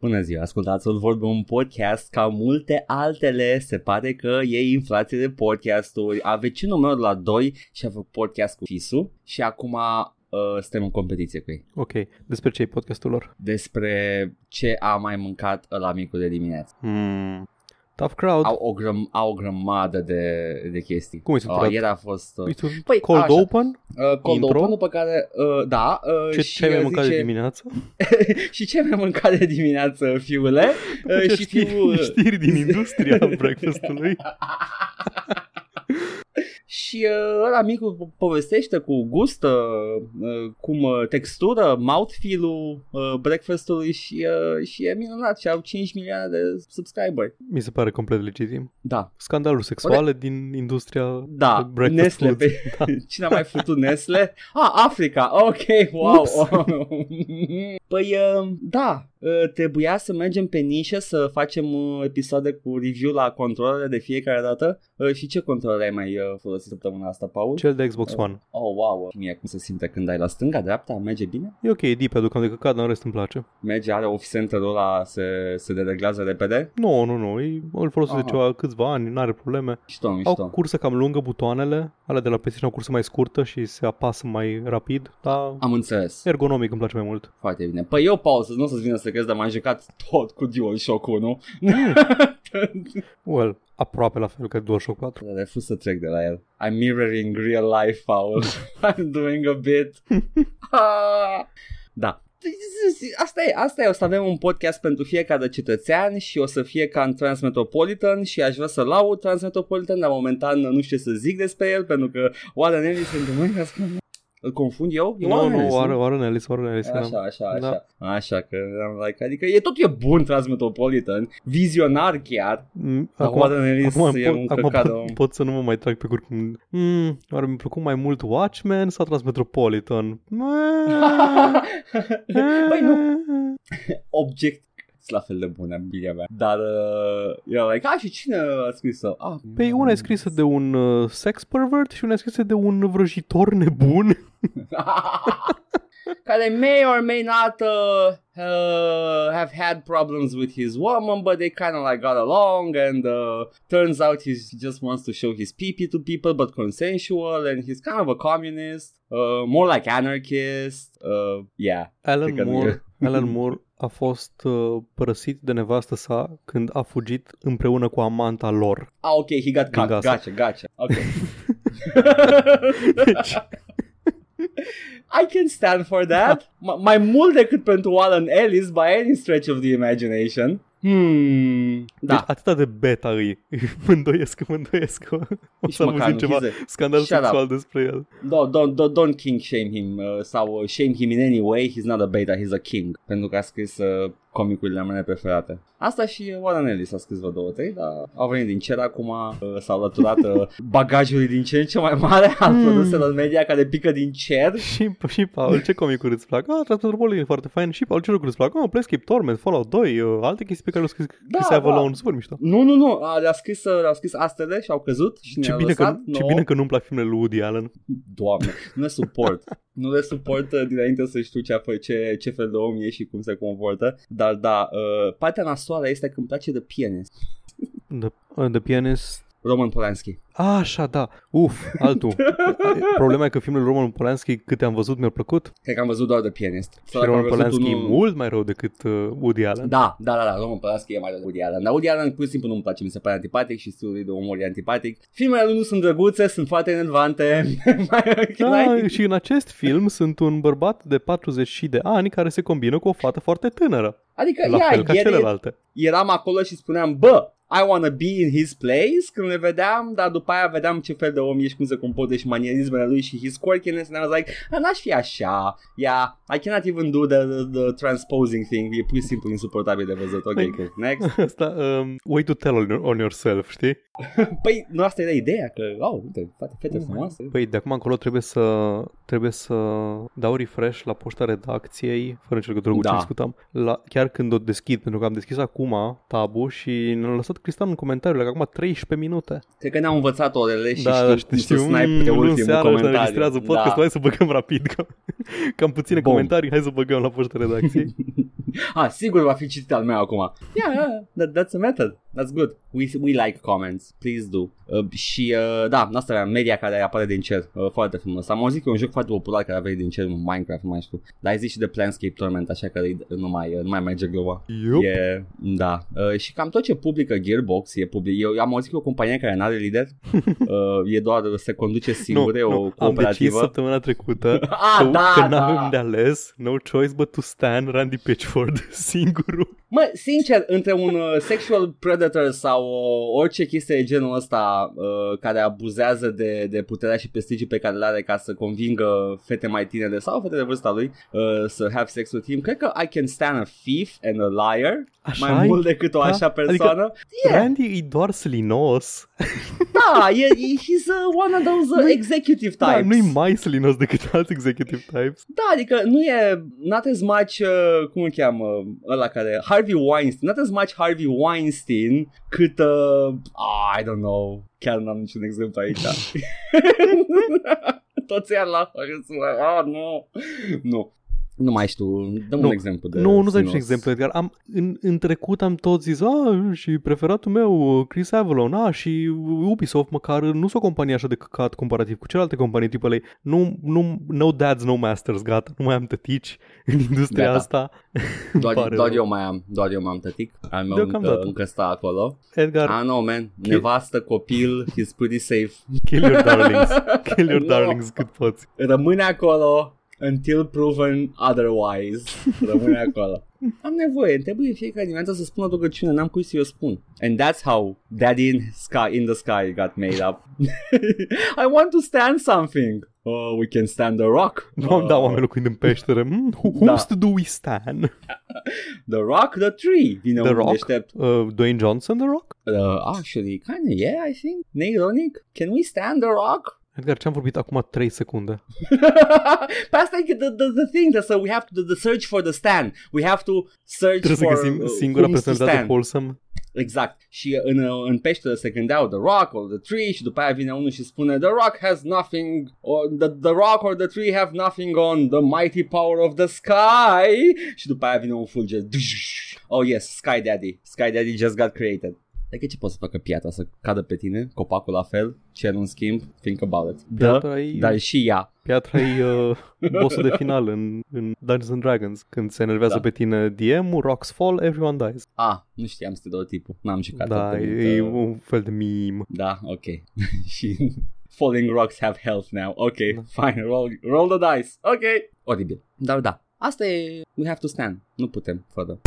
Bună ziua, ascultați-o vorbe un podcast ca multe altele. Se pare că e inflație de podcasturi. A vecinul meu de la 2 și a făcut podcast cu Fisu și acum uh, suntem în competiție cu ei. Ok, despre ce e podcastul lor? Despre ce a mai mâncat la micul de dimineață. Hmm. Tough crowd. Au o, grăm- au o grămadă de, de chestii. Cum e Uh, structurat? ieri a fost uh, Uite, Păi, cold așa. open? uh, cold intro? open, după care, uh, da, uh, Ce, și ce ai mai uh, mâncat de zice, dimineață? și ce ai mai mâncat de dimineață, fiule? Uh, Ce și știri, fiul, uh, știri din industria breakfastului. Și uh, ăla micul po- povestește cu gust, uh, uh, cum uh, textură, mouthfeel-ul uh, breakfast-ului și, uh, și e minunat și au 5 milioane de subscriberi. Mi se pare complet legitim. Da, Scandaluri sexuale din industria da, breakfast Nestle. foods. Pe... Da. Cine a mai făcut Nestle? Ah, Africa, ok, wow. Ups. păi, uh, da, uh, trebuia să mergem pe nișă să facem uh, episoade cu review la controlele de fiecare dată. Uh, și ce controlere ai mai uh, folosit săptămâna asta, Paul? Cel de Xbox One. Oh, wow, mie cum se simte când ai la stânga, dreapta, merge bine? E ok, e deep, aduc de căcat, dar în rest îmi place. Merge, are off center-ul ăla, se, se dereglează repede? Nu, nu, nu, e- îl folosesc de Aha. ceva câțiva ani, nu are probleme. Mișto, Au mișto. cursă cam lungă butoanele, alea de la PlayStation au cursă mai scurtă și se apasă mai rapid, dar Am înțeles. ergonomic îmi place mai mult. Foarte bine. Păi eu, Paul, să nu o să-ți vină să crezi, dar m-am jucat tot cu DualShock 1. Well, aproape la fel ca DualShock 4. Dar refuz să trec de la el. I'm mirroring real life, Paul. I'm doing a bit. Ah. da. Asta e, asta e, o să avem un podcast pentru fiecare cetățean și o să fie ca în Transmetropolitan și aș vrea să laud Transmetropolitan, dar momentan nu știu ce să zic despre el pentru că Warren Ellis sunt mâini îl confund eu? E Nu, Warren nu, Ellis, Warren, Warren Ellis, Warren Ellis. Așa, eram. așa, așa. Da. Așa că am like, adică e tot e bun Transmetropolitan, vizionar chiar. Mm, Dar Acum, Warren Ellis acum, e un pot, acum căcat de pot, om. pot să nu mă mai trag pe cur cum... Mm, oare mi-a plăcut mai mult Watchmen sau Transmetropolitan? Băi, nu, object sunt la fel de bune în opinia mea. Dar uh, eu like, a, și cine a scris-o? Ah, Păi una e scrisă de un uh, sex pervert și una e scrisă de un vrăjitor nebun. care may or may not uh, uh, have had problems with his woman, but they kind of like got along, and uh, turns out he's, he just wants to show his pee to people, but consensual, and he's kind of a communist, uh, more like anarchist. Uh, yeah, Alan Cred că nu Moore, Alan Moore a fost uh, părăsit de nevastă sa când a fugit împreună cu amanta lor. Ah, ok, he got Din cut. Gaza. Gotcha, gotcha. Ok. Deci, I can stand for that. M- mai mult decât pentru Alan Ellis by any stretch of the imagination. Hmm. da. Da. deci atâta de beta îi. Mândoiesc, măndoiesc că o Nici să măcar auzim nu, ceva he's a- scandal Shut up. sexual despre el. Don't, don't, don't, don't king shame him uh, sau uh, shame him in any way. He's not a beta, he's a king. Pentru că a scris uh, comicurile mele preferate. Asta și uh, Warren Ellis a scris vreo două, trei, dar au venit din cer acum, uh, s-au alăturat uh, bagajului din ce în ce mai mare al Hmm. produselor media care pică din cer. Și, și Paul, ce comicuri îți plac? Ah, Transmetropolitan e foarte fain. Și Paul, ce lucruri îți plac? Ah, Planescape Torment, Fallout 2, uh, alte chestii pe care le-au scris Da, Chris da. Avalon, super mișto. Nu, nu, nu, a, le-a scris, uh, le-a scris astele și au căzut și Ce ne-a bine, că, lăsat ce nouă. bine că nu-mi plac filmele lui Woody Allen. Doamne, nu le suport. nu le suport uh, dinainte să știu ce, a fă- ce, ce fel de om e și cum se comportă. Dar da, uh, partea nasoală este că îmi place de pianist. The, uh, the Pianist Roman Polanski. A, așa, da. Uf, altul. Problema e că filmul lui Roman Polanski, câte am văzut, mi-au plăcut. Cred că am văzut doar de pianist. Și Sau dacă am Roman văzut Polanski unul- e mult mai rău decât uh, Woody Allen. Da, da, da, da, Roman Polanski e mai de Woody Allen. Dar Woody Allen pur și simplu nu-mi place, mi se pare antipatic și stilul lui de umor e antipatic. Filmele lui nu sunt drăguțe, sunt foarte enervante. Da, și în acest film sunt un bărbat de 40 și de ani care se combină cu o fată foarte tânără. adică, La ia, fel ca ieri celelalte. eram acolo și spuneam, bă, I wanna be in his place când le vedeam, dar după aia vedeam ce fel de om ești, cum se comportă și manierismele lui și his quirkiness and I was like, "Ah, n-aș fi așa, yeah, I cannot even do the, the, the transposing thing, e pur și simplu insuportabil de văzut, ok, Păi- cool, next. Asta, um, way to tell on, on yourself, știi? Păi, nu asta era ideea, că, oh, uite, fete, fete frumoase. Păi de acum încolo trebuie să trebuie să dau refresh la poșta redacției, fără nicio legătură cu Da. ce discutam, la, chiar când o deschid, pentru că am deschis acum tabul și ne-am lăsat Cristian în comentariu, că acum 13 minute. Cred că ne-au învățat orele și Da, știu, da, știu, știu, să snipe mm, pe luni ultimul seara se comentariu. înregistrează podcast, da. hai să băgăm rapid, că, că am puține Bun. comentarii, hai să băgăm la poștă redacției. Ah, sigur va fi citit al meu acum. Yeah, yeah, that, that's a method. That's good. We, we like comments. Please do. Uh, și uh, da, asta era media care apare din cer. Uh, foarte frumos. Am auzit că e un joc foarte popular care avea din cer în Minecraft, nu mai știu. Dar ai zis și de Planescape Torment, așa că nu mai, uh, nu mai merge gluma. Yup. E, da. Uh, și cam tot ce publică Gearbox e public. Eu am auzit că e o companie care nu are lider. uh, e doar se conduce singură, e o am decis cooperativă. săptămâna trecută ah, că, da, că da. n-avem de ales, no choice but to stand Randy Pitchford singurul. Mă, sincer, între un uh, sexual predator sau uh, orice chestie de genul ăsta uh, care abuzează de, de puterea și prestigii pe care le are ca să convingă fete mai tinere sau fete de vârsta lui uh, să have sex with him, cred că I can stand a thief and a liar Așa mai mult decât o Da, așa persoană. Adică yeah, Randy e doar slinos. da, e, e, he's uh, one of those uh, Nu-i- executive Da, types. nu-i mai slinos decât alți executive types. Da, adică nu e not as much, uh, cum îl cheamă ăla care, Harvey Weinstein, not as much Harvey Weinstein cât, uh, ah, I don't know, chiar n-am niciun exemplu aici. Toți ia la ah, nu, nu. Nu mai știu, dăm Nu, un exemplu de Nu, nu dai sinos. niciun exemplu, Edgar. Am, în, în trecut am tot zis, a, și preferatul meu, Chris Avalon, a, și Ubisoft, măcar nu sunt o companie așa de căcat comparativ cu celelalte companii AAA. Nu, nu, no dads, no masters, gata, nu mai am tătici în industria Gata. asta. Doar, Pare doar rău. eu mai am, doar eu m-am tătic. Al meu încă, Deocamdată. încă stă acolo. Edgar, Ah, no, man. Nevastă, copil, he's pretty safe. kill your darlings. Kill your No. darlings cât poți. rămâne acolo until proven otherwise. Rămâne acolo. Am nevoie, trebuie fiecare dimineață să spun o rugăciune, n-am cui să-i o spun. And that's how Daddy in, sky, in the Sky got made up. I want to stand something. Oh, we can stand the rock. Nu am Oh, dat oameni locuind în peșteră. Mm, who- Da. whomst do we stand? The rock, the tree. Vine The un Rock? deștept. Uh, Dwayne Johnson, The Rock? Uh, actually, kind of, yeah, I think. Neironic. Can we stand the rock? Edgar, ce-am vorbit acum 3 secunde? Pe asta e the, the, the thing, that so we have to the, the search for the stand. We have to search Trebuie să for găsim uh, singura whom to personalitate stand. wholesome. Exact. Și în, în peșteră se gândeau The Rock or The Tree și după aia vine unul și spune The Rock has nothing or the, the Rock or the Tree have nothing on the mighty power of the sky și după aia vine un fulger Oh yes, Sky Daddy. Sky Daddy just got created. Adică ce poate să facă piatra? Să cadă pe tine? Copacul la fel? Cer un schimb? Think about it. Da, Piatra e- dar și ea. Piatra e uh, bossul de final în, în Dungeons and Dragons. Când se enervează Da. pe tine DM-ul, rocks fall, everyone dies. Ah, nu știam stereotipul. N-am jucat Da, atât de e mult, uh, un fel de meme. Da, ok. și falling rocks have health now. Ok, fine, roll, roll the dice. Ok. Oribil. Dar da, asta e, we have to stand. Nu putem fără.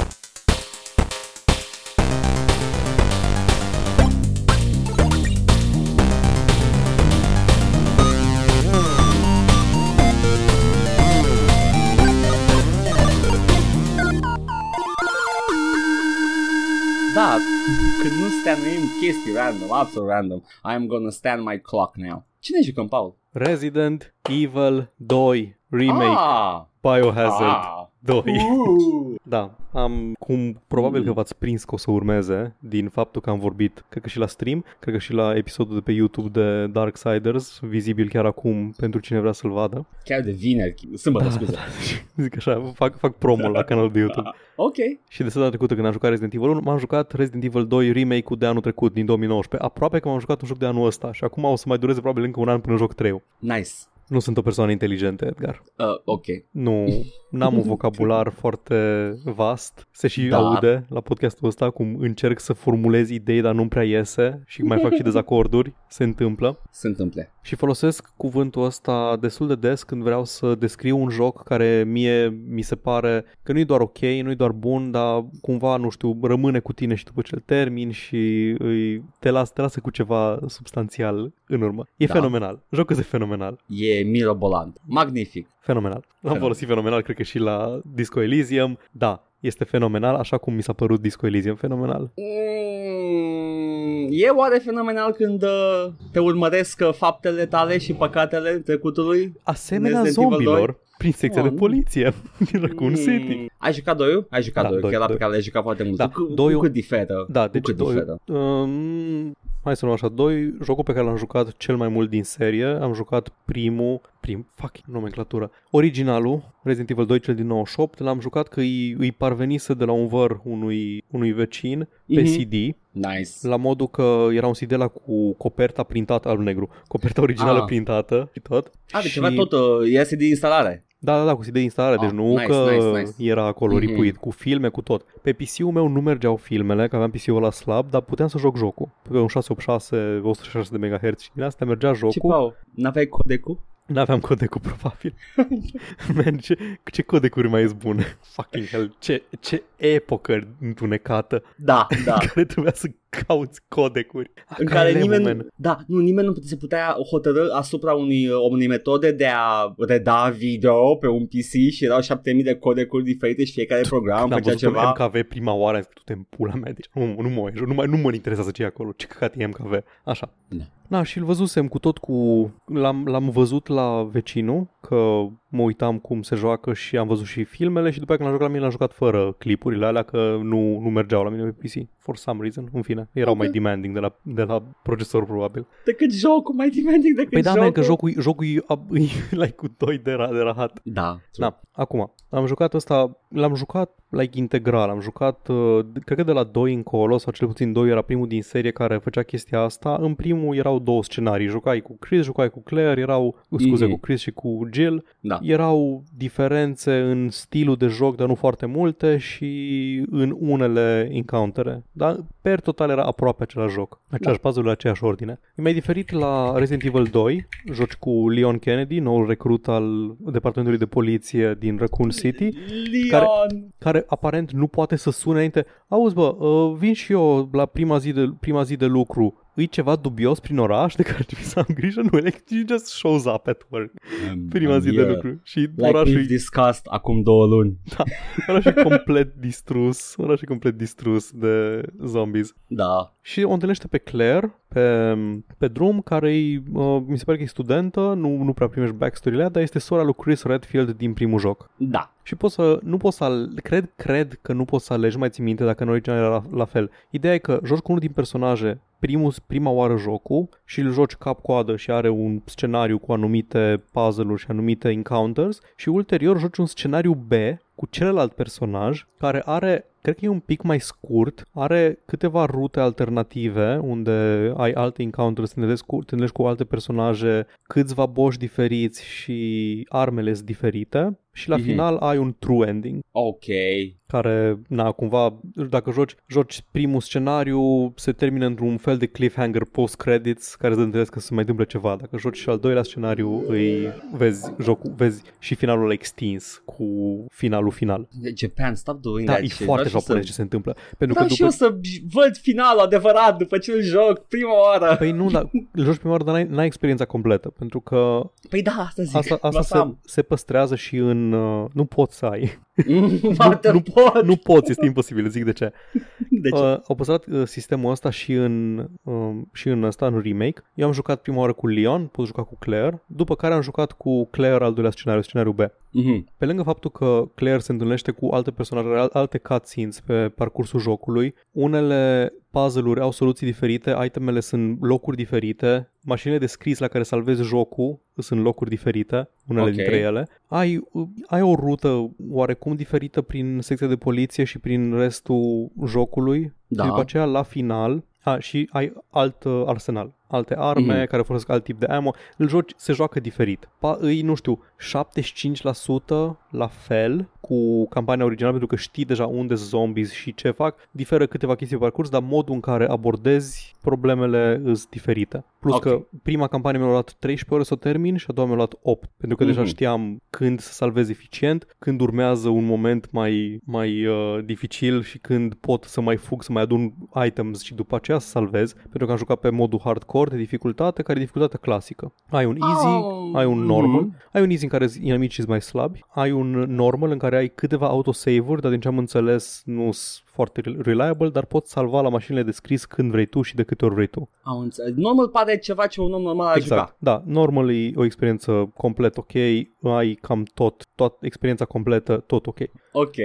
Când nu stanuim chestii random, absolut random, I'm gonna stand my clock now. Cine jucăm, Paul? Resident Evil 2 Remake Ah! Biohazard ah. 2. Uh. Da, am cum probabil Mm. că v-ați prins că o să urmeze din faptul că am vorbit, cred că și la stream, cred că și la episodul de pe YouTube de Darksiders, vizibil chiar acum pentru cine vrea să-l vadă. Chiar de vineri, sâmbătă, scuze. Zic așa, fac, fac promo la canalul de YouTube. Ok. Și de săptămâna trecută când am jucat Resident Evil 1, m-am jucat Resident Evil 2 remake-ul de anul trecut, din 2019. Aproape că m-am jucat un joc de anul ăsta și acum o să mai dureze probabil încă un an până joc 3 Nice. Nu sunt o persoană inteligentă, Edgar. Uh, ok. Nu, n-am un vocabular foarte vast. Se și Da. aude la podcastul ăsta cum încerc să formulez idei, dar nu prea iese și mai fac și dezacorduri. Se întâmplă. Se întâmplă. Și folosesc cuvântul ăsta destul de des când vreau să descriu un joc care mie mi se pare că nu e doar ok, nu e doar bun, dar cumva, nu știu, rămâne cu tine și după ce îl termin și îi, te, las, te lasă cu ceva substanțial în urmă. E Da. fenomenal. Jocul este fenomenal. E mirobolant. Magnific. Fenomenal. L-am Fenomenal. folosit fenomenal, cred că și la Disco Elysium. Da, este fenomenal, așa cum mi s-a părut Disco Elysium fenomenal. Mm, e oare fenomenal când uh, te urmăresc uh, faptele tale și păcatele trecutului? Asemenea Resident Evil zombilor, prin secția Oh, de nu. poliție din Raccoon City. Mm. Ai jucat doiul? Ai jucat Da, doiul, doi, că ăla pe doi. care l-ai jucat foarte mult. Da, cu, cu, doiul- cu cât diferă? Da, cu deci cât doi, diferă? um, hai să luăm așa, doi, jocul pe care l-am jucat cel mai mult din serie, am jucat primul, prim, fuck, nomenclatură, originalul, Resident Evil 2, cel din 98, l-am jucat că îi, îi parvenise de la un văr unui, unui vecin pe Mhm. CD, Nice. la modul că era un CD la cu coperta printată, al negru, coperta originală Ah. printată și tot. A, deci și... avea tot, uh, este de instalare. Da, da, da, cu CD de instalare, Ah, deci nu nice, că nice, nice. era acolo Mhm. ripuit, cu filme, cu tot. Pe PC-ul meu nu mergeau filmele, că aveam PC-ul la slab, dar puteam să joc jocul. Pe un 686, 106 de MHz și din asta mergea Ce jocul. pau? N-aveai codecul? N-aveam codecul probabil. Man, ce, ce codecuri mai ești bune? Fucking hell, ce, ce epocă întunecată Da, da. care trebuia să cauți codecuri. în Ca care elevul, nimeni, man. da, nu, nimeni nu se putea hotărâ asupra unui, unei metode de a reda video pe un PC și erau 7000 de codecuri diferite și fiecare program Când am făcea văzut ceva. MKV prima oară, am zis, tu te în pula mea, deci nu, nu, mă, nu, mai, nu mă interesează ce e acolo, ce căcat e MKV. Așa. Da. Da, și îl văzusem cu tot cu... L-am, l-am văzut la vecinul, că mă uitam cum se joacă și am văzut și filmele și după aceea când l-am jucat la mine l-am jucat fără clipurile alea, că nu, nu mergeau la mine pe PC. For some reason, în fine. Erau Ok. mai demanding de la, de la procesor, probabil. Decât jocul, mai demanding decât Păi da, jocul. man, că jocul, jocul e, e like, cu doi de, ra, de rahat. Da, Da, acum, am jucat ăsta, l-am jucat like integral, am jucat, uh, cred că de la 2 încolo, sau cel puțin 2 era primul din serie care făcea chestia asta. În primul erau două scenarii, jucai cu Chris, jucai cu Claire, erau, scuze, Mhm. cu Chris și cu Jill. da. Erau diferențe în stilul de joc, dar nu foarte multe și în unele encountere. Dar per total era aproape același joc, același Da. puzzle, aceeași ordine. E mai diferit la Resident Evil 2, joci cu Leon Kennedy, noul recrut al departamentului de poliție din Raccoon City, Leon! care aparent nu poate să sune înainte. Auzi bă, uh, vin și eu la prima zi de, prima zi de lucru. Îi ceva dubios prin oraș de care ar trebui să am grijă? Nu, like, he just shows up at work. Um, Prima zi de yeah. lucru. Și Like orașul we've discussed acum două luni. Orașul e complet distrus, orașul e complet distrus de zombies. Da. Și o întâlnește pe Claire pe, pe drum, care e, uh, mi se pare că e studentă, nu, nu prea primești backstory-le, dar este sora lui Chris Redfield din primul joc. Da. Și poți să, nu poți să, al- cred, cred că nu poți să alegi, mai ții minte dacă în original era la, la fel. Ideea e că joci cu unul din personaje primul, prima oară jocul și îl joci cap-coadă și are un scenariu cu anumite puzzle-uri și anumite encounters și ulterior joci un scenariu B cu celălalt personaj care are cred că e un pic mai scurt, are câteva rute alternative unde ai alte encounters, te întâlnești cu, te întâlnești cu alte personaje, câțiva boși diferiți și armele sunt diferite și la Mhm. final ai un true ending Ok. care, na, cumva, dacă joci, joci primul scenariu, se termină într-un fel de cliffhanger post-credits care îți întâlnesc că se mai întâmplă ceva. Dacă joci și al doilea scenariu, îi vezi, jocul, vezi și finalul extins cu finalul final. Japan, stop doing Da, that e shit. foarte Vreau și japonez să- ce se întâmplă. Pentru Vreau că și după... eu să văd finalul adevărat după ce îl joc prima oară. Păi nu, dar îl joci prima oară, dar n-ai, n-ai experiența completă, pentru că Păi da, asta zic. asta, asta se, se păstrează și în... Uh, nu poți să ai. Poate nu- pot. nu poți, este imposibil, zic de ce. De ce? Uh, au păstrat uh, sistemul ăsta și în, uh, și în ăsta, în remake. Eu am jucat prima oară cu Leon, pot juca cu Claire, după care am jucat cu Claire al doilea scenariu, scenariul B. Mhm. Pe lângă faptul că Claire se întâlnește cu alte personaje, al- alte cutscenes pe parcursul jocului, unele puzzle-uri au soluții diferite, itemele sunt locuri diferite, mașinile de scris la care salvezi jocul sunt locuri diferite, unele Ok. dintre ele. Ai, ai o rută oarecum diferită prin secția de poliție și prin restul jocului Da. și după aceea la final a, și ai alt uh, arsenal, alte arme Mhm. care folosesc alt tip de ammo. Îl joci, se joacă diferit. Pa, îi, nu știu, 75% la fel cu campania originală pentru că știi deja unde sunt zombies și ce fac. Diferă câteva chestii pe parcurs, dar modul în care abordezi problemele sunt diferite. Plus Ok. că prima campanie mi-a luat 13 ore să o termin și a doua mi-a luat 8. Pentru că deja Mhm. știam când să salvez eficient, când urmează un moment mai, mai uh, dificil și când pot să mai fug, să mai adun items și după aceea să salvez, pentru că am jucat pe modul hardcore scor de dificultate care e dificultatea clasică. Ai un easy, Oh, ai un normal, mhm. ai un easy în care inamicii sunt mai slabi, ai un normal în care ai câteva autosave-uri, dar din ce am înțeles nu sunt foarte reliable, dar poți salva la mașinile de scris când vrei tu și de câte ori vrei tu. Am înțeles. Normal pare ceva ce un om normal ar Exact. juca. Da, normal e o experiență complet ok, ai cam tot, tot experiența completă, tot ok. Ok.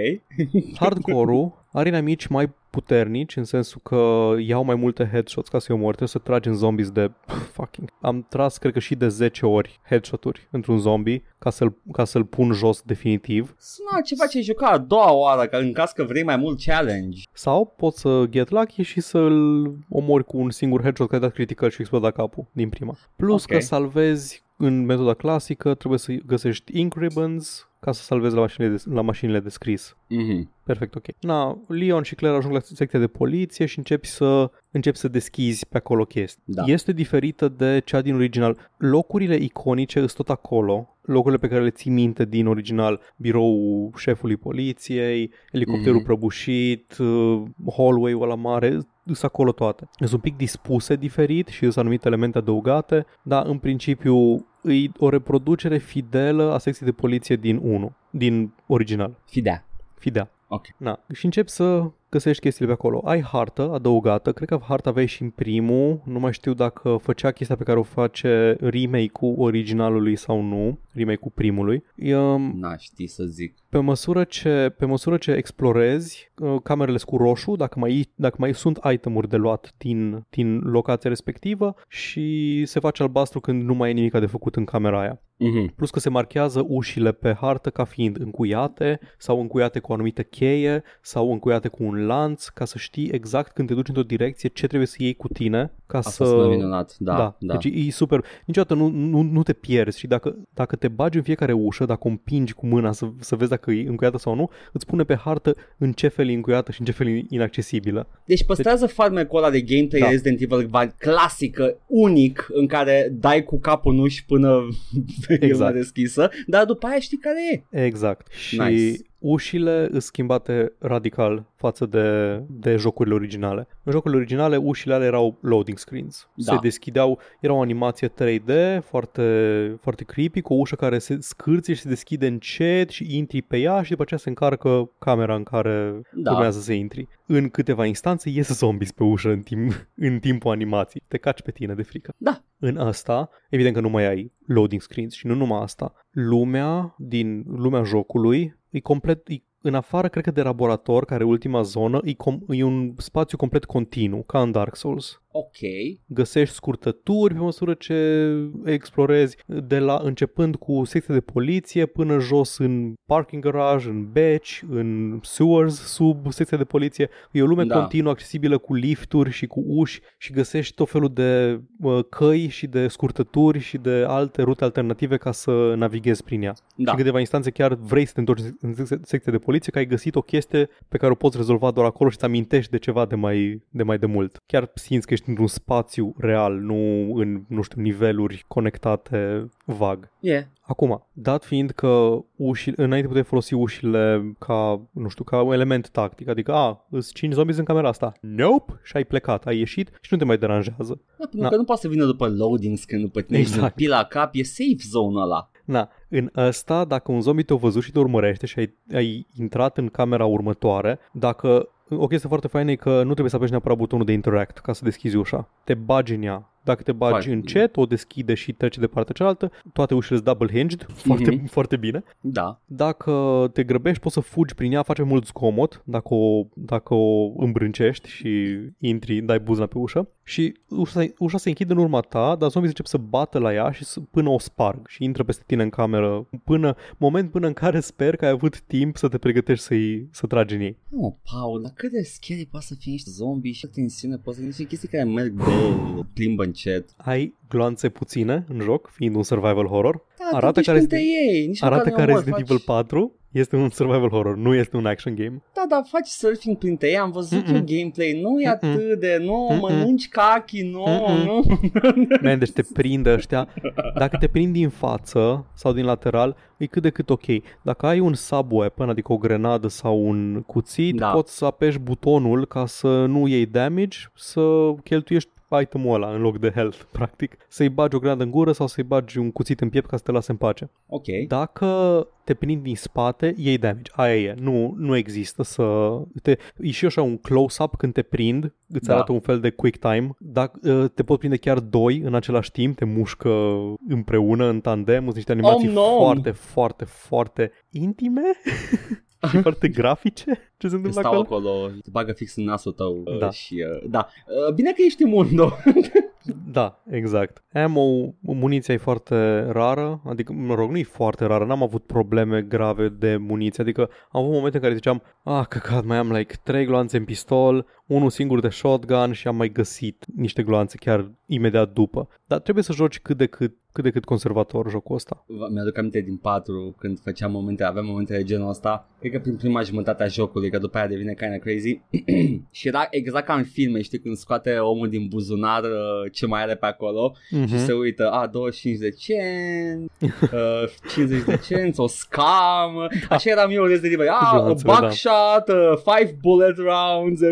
Hardcore-ul are inamici mai puternici în sensul că iau mai multe headshots ca să-i omori, trebuie să tragi în zombies de pf, fucking. Am tras cred că și de 10 ori headshot-uri într-un zombie ca să-l, ca să-l pun jos definitiv. Sună ceva ce ai jucat a doua oară, că în caz că vrei mai mult challenge. Sau poți să get lucky și să-l omori cu un singur headshot care a dat critical și exploda capul din prima. Plus Ok. că salvezi în metoda clasică, trebuie să găsești ink ribbons ca să salvezi la mașinile de, la mașinile de scris. Mhm. Perfect, ok. Na, Leon și Claire ajung la secția de poliție și începi să începi să deschizi pe acolo chestii. Da. Este diferită de cea din original. Locurile iconice sunt tot acolo, locurile pe care le ții minte din original, biroul șefului poliției, elicopterul Mhm. prăbușit, uh, hallway-ul ăla mare, sunt acolo toate. Sunt un pic dispuse diferit și sunt anumite elemente adăugate, dar în principiu e o reproducere fidelă a secției de poliție din 1, din original. Fidea. Fidea. Ok. Na, și începi să găsești chestiile pe acolo. Ai hartă adăugată, cred că harta aveai și în primul, nu mai știu dacă făcea chestia pe care o face remake-ul originalului sau nu, remake-ul primului. Um, N-aș ști să zic. pe măsură ce, pe măsură ce explorezi, uh, camerele sunt cu roșu, dacă mai, dacă mai sunt itemuri de luat din, din locația respectivă și se face albastru când nu mai e nimic de făcut în camera aia. Mhm. Plus că se marchează ușile pe hartă ca fiind încuiate sau încuiate cu o anumită cheie sau încuiate cu un lanț ca să știi exact când te duci într-o direcție ce trebuie să iei cu tine ca Asta să... sună minunat. Da, da, da. deci e super. Niciodată nu, nu, nu te pierzi și dacă, dacă te bagi în fiecare ușă, dacă o împingi cu mâna să, să vezi dacă e încuiată sau nu, îți pune pe hartă în ce fel e încuiată și în ce fel e inaccesibilă. Deci păstrează farmecul ăla de gameplay Da. Resident Evil va- clasică, unic, în care dai cu capul în uși până e Exact. deschisă, dar după aia știi care e. Exact. Și Nice. ușile sunt schimbate radical față de, de jocurile originale. În jocurile originale ușile alea erau loading screens. Da. Se deschideau, era o animație 3D foarte, foarte creepy, cu o ușă care se scârție și se deschide încet și intri pe ea și după aceea se încarcă camera în care Da. urmează să intri. În câteva instanțe ies zombies pe ușă în, timp, în timpul animației. Te caci pe tine de frică. Da. În asta, evident că nu mai ai loading screens și nu numai asta. Lumea din lumea jocului e complet, e în afară, cred că de laborator, care e ultima zonă, e, com- e un spațiu complet continuu, ca în Dark Souls. Ok. Găsești scurtături pe măsură ce explorezi, de la începând cu secția de poliție până jos în parking garage, în beci, în sewers sub secția de poliție. E o lume Da. continuă accesibilă cu lifturi și cu uși și găsești tot felul de uh, căi și de scurtături și de alte rute alternative ca să navighezi prin ea. Da. Și în câteva instanțe chiar vrei să te întorci în sec- secția de poliție că ai găsit o chestie pe care o poți rezolva doar acolo și îți amintești de ceva de mai de, mai de mult. Chiar simți că ești într-un spațiu real, nu în, nu știu, niveluri conectate vag. Yeah. Acum, dat fiind că ușile, înainte puteai folosi ușile ca, nu știu, ca un element tactic, adică, a, îți 5 zombies în camera asta. Nope! Și ai plecat, ai ieșit și nu te mai deranjează. Da, pentru Da. că nu poate să vină după loading screen, după tine Exact. exact. pila cap, e safe zone ăla. Na, în ăsta, dacă un zombie te-a văzut și te urmărește și ai, ai intrat în camera următoare, dacă o chestie foarte faină e că nu trebuie să apeși neapărat butonul de interact ca să deschizi ușa. Te bagi în ea. Dacă te bagi Foarte bine. încet, o deschide și trece de partea cealaltă. Toate ușile sunt double-hinged, foarte, Mhm. foarte bine. Da. Dacă te grăbești, poți să fugi prin ea, face mult zgomot dacă o, dacă o îmbrâncești și intri, dai buzna pe ușă. Și ușa, ușa se închide în urma ta, dar zombii încep să bată la ea și să, până o sparg și intră peste tine în cameră, până, moment până în care sper că ai avut timp să te pregătești să-i, să tragi în ei. Oh, Paul, dar cât de scary poate să fie niște zombi și tensiune, poate să fie niște chestii care merg bă, plimbă încet. Ai gloanțe puține în joc, fiind un survival horror. Da, Arată te care printre este- ei, nici Arată măcar ca nu omori, Resident faci- Evil 4 este un survival horror, nu este un action game. Da, da, faci surfing printre ei, am văzut Mm-mm. eu gameplay, nu e Mm-mm. atât de, nu, Mm-mm. mănânci cachi, nu, Mm-mm. nu. Man, deci te prind ăștia. Dacă te prind din față sau din lateral, e cât de cât ok. Dacă ai un sub-weapon, adică o grenadă sau un cuțit, Da. poți să apeși butonul ca să nu iei damage, să cheltuiești itemul ăla în loc de health, practic. Să-i bagi o granadă în gură sau să-i bagi un cuțit în piept ca să te lase în pace. Ok. Dacă te prind din spate, iei damage. Aia e. Nu, nu există să... Te, e și așa un close-up când te prind, îți Da. arată un fel de quick time. Dacă, te pot prinde chiar doi în același timp, te mușcă împreună, în tandem. Sunt niște animații Oh, no! foarte, foarte, foarte intime și foarte grafice. Ce se Când întâmplă stau acolo? acolo, te bagă fix în nasul tău uh, Da. și uh, da. Uh, bine că ești imundo. Da, exact. Ammo, muniția e foarte rară, adică, mă rog, nu e foarte rară, n-am avut probleme grave de muniție, adică am avut momente în care ziceam, ah, căcat, mai am like 3 gloanțe în pistol, unul singur de shotgun și am mai găsit niște gloanțe chiar imediat după. Dar trebuie să joci cât de cât, cât de cât conservator jocul ăsta. Mi-aduc aminte din 4 când făceam momente, aveam momente de genul ăsta. Cred că prin prima jumătate a jocului, că după aia devine kinda crazy. și era exact ca în filme, știi, când scoate omul din buzunar uh, ce mai are pe acolo Mhm. și se uită, a, 25 de cenți, uh, 50 de cenți, o scam. Așa eram eu Resident Evil, a, a Gloanțele, da. buckshot, 5 bullet rounds,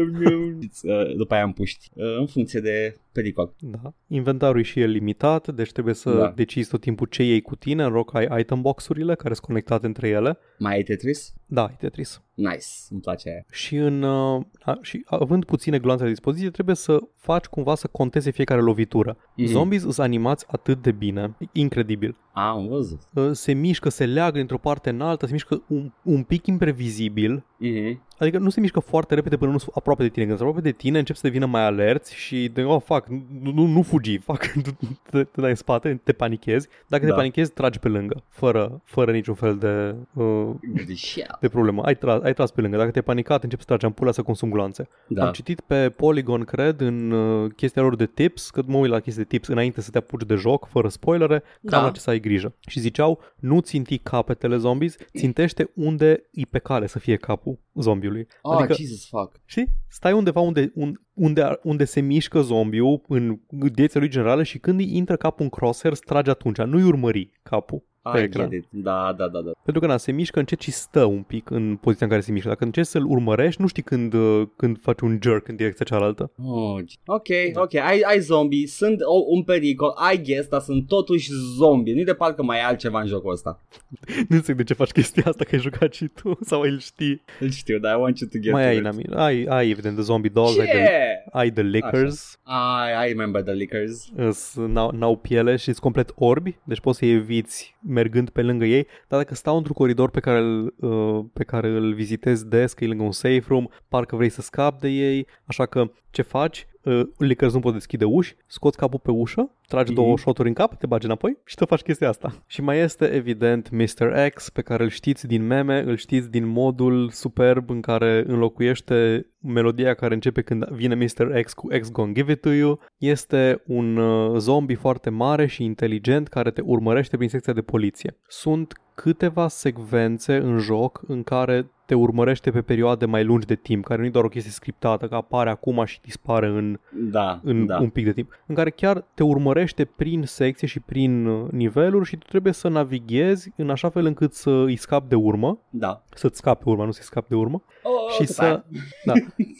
uh, după aia am puști, uh, în funcție de pericol. Da. Inventarul e și el limitat, deci trebuie să Da. decizi tot timpul ce iei cu tine. În rock ai item box-urile care sunt conectate între ele. Mai ai Tetris? Da, e Tetris. Nice, îmi place aia. Și, în, uh, a, și având puține gloanțe la dispoziție, trebuie să faci cumva să conteze fiecare lovitură. Mhm. Zombies sunt animați atât de bine, e incredibil. A, am văzut. Uh, Se mișcă, se leagă dintr-o parte în alta, se mișcă un, un pic imprevizibil, Mhm. Adică nu se mișcă foarte repede până nu sunt aproape de tine. Când sunt aproape de tine, încep să devină mai alerți și de, oh, fac, nu, nu, nu fugi, fac, te, te dai în spate, te panichezi. Dacă Da. te panichezi, tragi pe lângă, fără, fără niciun fel de, uh, Greșeală. de problemă. Ai, tra- ai tras pe lângă. Dacă te-ai panicat, începi să tragi ampula să consumi gloanțe. Da. Am citit pe Polygon, cred, în uh, chestia lor de tips, că mă uit la chestii de tips înainte să te apuci de joc, fără spoilere, cam Da. la ce să ai grijă. Și ziceau, nu ținti capetele zombies, țintește unde e pe cale să fie capul zombiului. Oh, adică, Jesus fuck. știi? Stai undeva unde, un, unde, unde se mișcă zombiul în direcția lui generală și când îi intră capul în crosshair, trage atunci, nu-i urmări capul pe I ecran. get it. Da, da, da, da. Pentru că na, se mișcă încet și stă un pic în poziția în care se mișcă. Dacă încerci să-l urmărești, nu știi când, uh, când faci un jerk în direcția cealaltă. Oh, ok, ok, ai, ai zombie, sunt o, un pericol, I guess, dar sunt totuși zombie. Nu de parcă mai ai altceva în jocul ăsta. Nu înțeleg de ce faci chestia asta, că ai jucat și tu sau îl știi. Îl știu, dar I want you to get mai to ai, it. Nami, ai, ai evident the zombie dogs, ai Ce? the, ai the lickers, I, I remember the lickers. îs- n-au, n-au piele și sunt complet orbi, deci poți să-i eviți mergând pe lângă ei, dar dacă stau într-un coridor pe care îl, uh, pe care îl vizitezi des, că e lângă un safe room, parcă vrei să scapi de ei, așa că ce faci? Uh, Lickers nu pot deschide uși, scoți capul pe ușă, tragi Mhm. două shoturi în cap, te bagi înapoi și te faci chestia asta. Și mai este evident Mr. X, pe care îl știți din meme, îl știți din modul superb în care înlocuiește melodia care începe când vine Mr. X cu X Gonna Give It To You. Este un uh, zombie foarte mare și inteligent care te urmărește prin secția de poliție. Sunt câteva secvențe în joc în care te urmărește pe perioade mai lungi de timp, care nu e doar o chestie scriptată, că apare acum și dispare în Da, în da. un pic de timp, în care chiar te urmărește prin secție și prin uh, niveluri și tu trebuie să navighezi în așa fel încât să îi scapi de urmă, Da. să-ți scapi de urmă, nu să-i scapi de urmă, Oh, și să, da,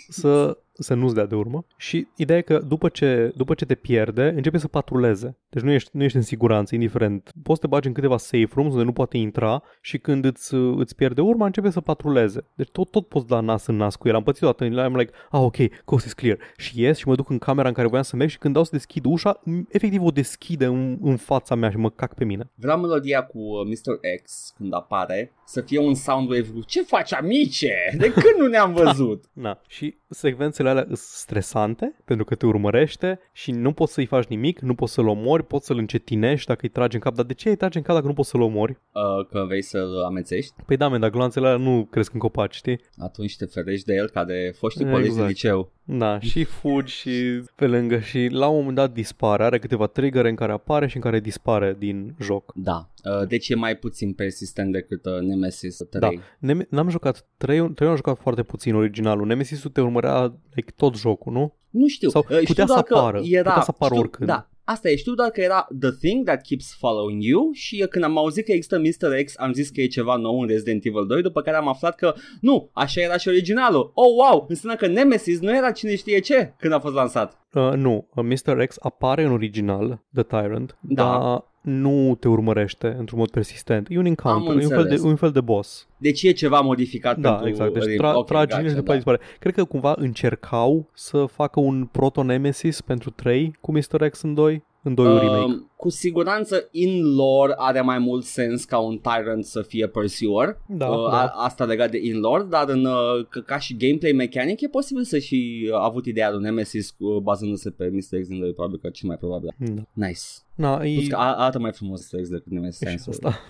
să, să nu-ți dea de urmă. Și ideea e că după ce, după ce te pierde, începe să patruleze. Deci nu ești, nu ești în siguranță, indiferent. Poți să te bagi în câteva safe rooms unde nu poate intra și când îți, îți pierde urma, începe să patruleze. Deci tot, tot poți da nas în nas cu el. Am pățit o dată, am like, ah, ok, coast is clear. Și ies și mă duc în camera în care voiam să merg și când dau să deschid ușa, m- efectiv o deschide în, în fața mea și mă cac pe mine. Vreau melodia cu uh, Mr. X când apare să fie un soundwave cu Ce faci amice? De când nu ne-am văzut? Na. Și secvențele alea sunt stresante pentru că te urmărește și nu poți să-i faci nimic, nu poți să-l omori, poți să-l încetinești dacă îi tragi în cap. Dar de ce îi tragi în cap dacă nu poți să-l omori? Uh, că vrei să-l amețești? Păi da, man, dar gloanțele alea nu cresc în copaci, știi? Atunci te ferești de el ca de foștii colegi de Exact. liceu. Da, și fugi și pe lângă și la un moment dat dispare. Are câteva trigger în care apare și în care dispare din joc. Da. Uh, deci e mai puțin persistent decât uh, Nemesis 3. Da. Nem- n-am jucat 3 3 am jucat foarte puțin originalul. Nemesis-ul te urmărea like, tot jocul, nu? Nu știu. Sau Uh, știu putea să doar că apară, Era, putea să apară știu, oricând. Da. Asta e, știu doar că era The Thing That Keeps Following You și uh, când am auzit că există Mr. X am zis că e ceva nou în Resident Evil 2 după care am aflat că nu, așa era și originalul. Oh wow, înseamnă că Nemesis nu era cine știe ce când a fost lansat. Uh, nu, uh, Mr. X apare în original, The Tyrant, Da. dar nu te urmărește într-un mod persistent. E un encounter, e un fel, de, înțeles. un fel de boss. Deci e ceva modificat Da, pentru... exact. Deci Rim. tra- Ok, tragi gotcha, linie și după da. aia dispare. Cred că cumva încercau să facă un proto-nemesis pentru 3 cu Mr. X în 2, în 2 remake. Um, cu siguranță in lore are mai mult sens ca un Tyrant să fie pursuer Da, uh, da. a- Asta legat de in lore Dar în, uh, ca, ca și gameplay mechanic E posibil să și uh, avut ideea de un Nemesis cu, Bazându-se pe Mr. X din doi, Probabil că cel mai probabil Da. Nice Na, e, Plus că a- arată mai frumos Mr. X decât Nemesis e și Sensor. asta.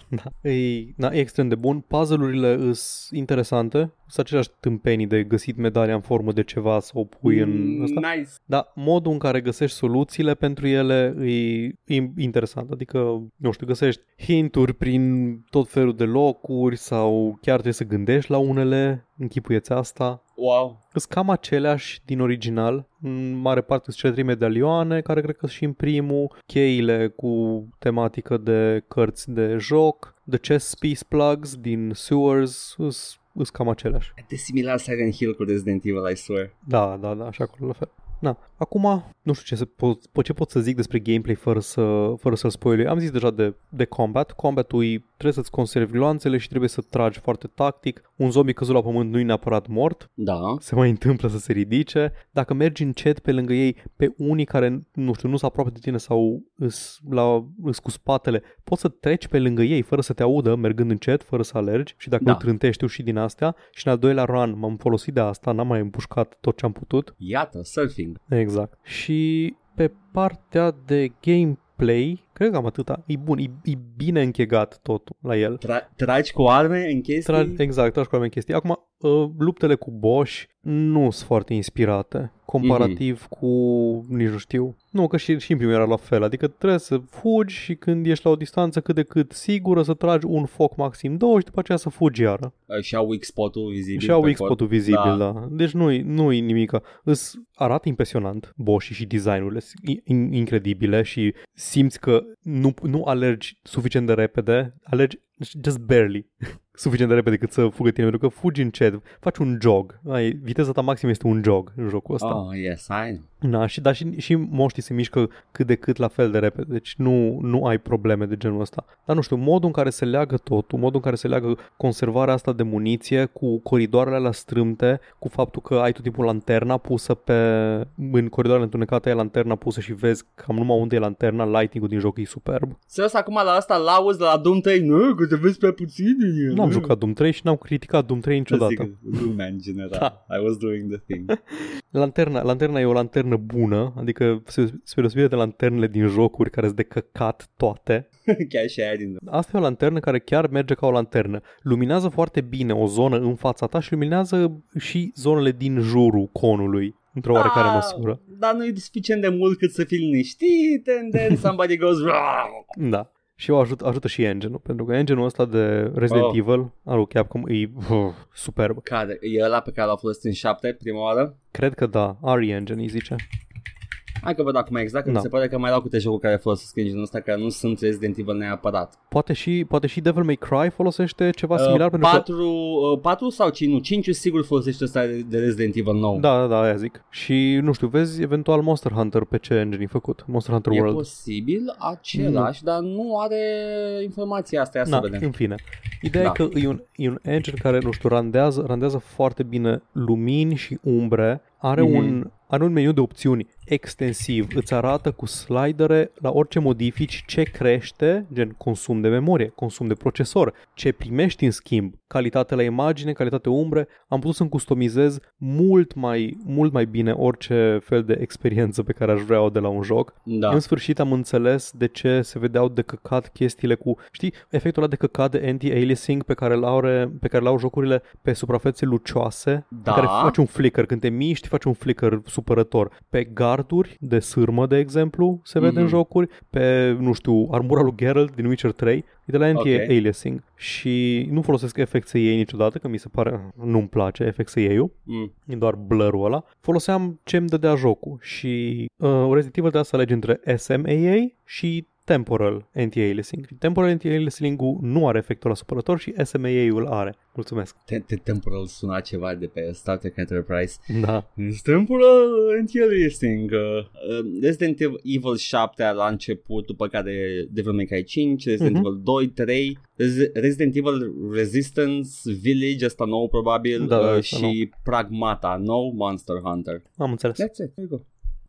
Da. E, na, e extrem de bun. Puzzle-urile sunt interesante. Sunt aceleași tâmpenii de găsit medalia în formă de ceva să o pui în asta. Nice Dar modul în care găsești soluțiile pentru ele e, e interesant. Adică, nu știu, găsești hinturi prin tot felul de locuri sau chiar trebuie să gândești la unele. Închipuieți asta. Wow Sunt cam aceleași din original, în mare parte sunt cele trei medalioane, care cred că sunt și în primul, cheile cu tematică de cărți de joc, The Chess Piece Plugs din Sewers, sunt cam aceleași. De similar Silent Hill cu Resident Evil I swear Da, da, da, așa acolo la fel. Na, acum nu știu ce, să pot, po- ce pot să zic despre gameplay fără, să, fără să-l spoilui. Am zis deja de, de combat. Combatul e, trebuie să-ți conservi gloanțele și trebuie să tragi foarte tactic. Un zombie căzut la pământ nu e neapărat mort, Da se mai întâmplă să se ridice. Dacă mergi încet pe lângă ei, pe unii care, nu știu, nu sunt aproape de tine sau îs, la, îs cu spatele, poți să treci pe lângă ei fără să te audă, mergând încet, fără să alergi și dacă Da. nu trântești și din astea. Și în al doilea run m-am folosit de asta, n-am mai împușcat tot ce am putut. Iată, surfing Exact. Și pe partea de gameplay, cred că am atâta. E bun, e, e bine închegat totul la el. Tra- Tragi cu arme în chestii? Tra- exact, tragi cu oameni chestii. Acum, uh, luptele cu Bosch nu sunt foarte inspirate comparativ cu, nici nu știu. Nu, că și, și în primul era la fel, adică trebuie să fugi și când ești la o distanță cât de cât sigură să tragi un foc maxim două și după aceea să fugi iară. Uh, Și au weak spot-ul vizibil Și au pe X-Spot-ul corp. vizibil, da. da. Deci nu-i, nu-i nimic. Îs, arată impresionant Bosch și designurile sunt in- incredibile și simți că nu, nu alergi suficient de repede, alergi just barely suficient de repede cât să fugă tine, pentru că fugi încet, faci un jog. Ai, viteza ta maximă este un jog în jocul ăsta. Oh, yes, I Da, și, dar și, și moștii se mișcă cât de cât la fel de repede, deci nu, nu ai probleme de genul ăsta. Dar nu știu, modul în care se leagă totul, modul în care se leagă conservarea asta de muniție cu coridoarele la strâmte, cu faptul că ai tot timpul lanterna pusă pe, în coridoarele întunecate ai lanterna pusă și vezi cam numai unde e lanterna, lighting-ul din joc e superb. Serios, acum la asta lauzi de la Doom 3 Nu, că te vezi prea puțin în el N-am jucat Doom 3 și n-am criticat Doom 3 niciodată. Lumea în general Da. I was doing the thing Lanterna, lanterna e o lanternă bună, adică spre spre deosebire de lanternele din jocuri care sunt de căcat toate, Chiar și aia din Asta e o lanternă care chiar merge ca o lanternă. Luminează foarte bine o zonă în fața ta și luminează și zonele din jurul conului, într-o oarecare Ah, măsură. Dar nu e suficient de mult cât să fii liniștit And then somebody goes "Rawr." Da. Și o ajută, ajută și engine-ul, pentru că engine-ul ăsta de Resident Oh. Evil al lui Capcom e uh, superb. Care? E ăla pe care l-a folosit în 7 prima oară? Cred că da, RE Engine îi zice. Hai că văd acum exact, că Da. mi se pare că mai erau câte jocuri care folosesc engine ăsta care nu sunt Resident Evil neapărat. Poate și, poate și Devil May Cry folosește ceva similar, uh, pentru că 4, uh, 4 sau 5? Nu, 5 sigur folosește ăsta de de Resident Evil nou. Da, da, da, aia zic. Și, nu știu, vezi eventual Monster Hunter pe ce engine e făcut. Monster Hunter E World. posibil același, dar nu are informația asta, ia să Na, vedem. în fine. Ideea Da. e că e un, e un engine care, nu știu, randează, randează foarte bine lumini și umbre, are, Mhm. un, are un meniu de opțiuni extensiv, îți arată cu slidere la orice modifici ce crește, gen consum de memorie, consum de procesor, ce primești în schimb, calitate la imagine, calitate umbre, am putut să-mi customizez mult mai, mult mai bine orice fel de experiență pe care aș vrea-o de la un joc Da. în sfârșit am înțeles de ce se vedeau de căcat chestiile cu, știi, efectul ăla de căcat de anti-aliasing pe care l-au, pe care l-au jocurile pe suprafețe lucioase, Da. pe care faci un flicker, când te miști faci un flicker supărător. Pe garduri de sârmă, de exemplu, se vede Mhm. în jocuri, pe, nu știu, armura lui Geralt din Witcher 3, e de la anti-aliasing și nu folosesc FXA niciodată, că mi se pare, nu-mi place FXA-ul, Mm. e doar blur-ul ăla, foloseam ce îmi dădea jocul și uh, Resident Evil trebuia să alegi între SMAA și temporal anti-aliasing. Temporal anti-aliasing-ul nu are efectul asupărător și SMAA-ul are. Mulțumesc. Temporal suna ceva de pe Star Trek Enterprise. Da. It's temporal anti-aliasing. Uh, Resident Evil 7 la început, după care Devil May Cry 5, Resident Mhm. Evil 2, 3, Rez- Resident Evil Resistance Village, ăsta nou probabil, Da, uh, ăsta și Pragmata, nou Monster Hunter. Am înțeles. That's it, there you go.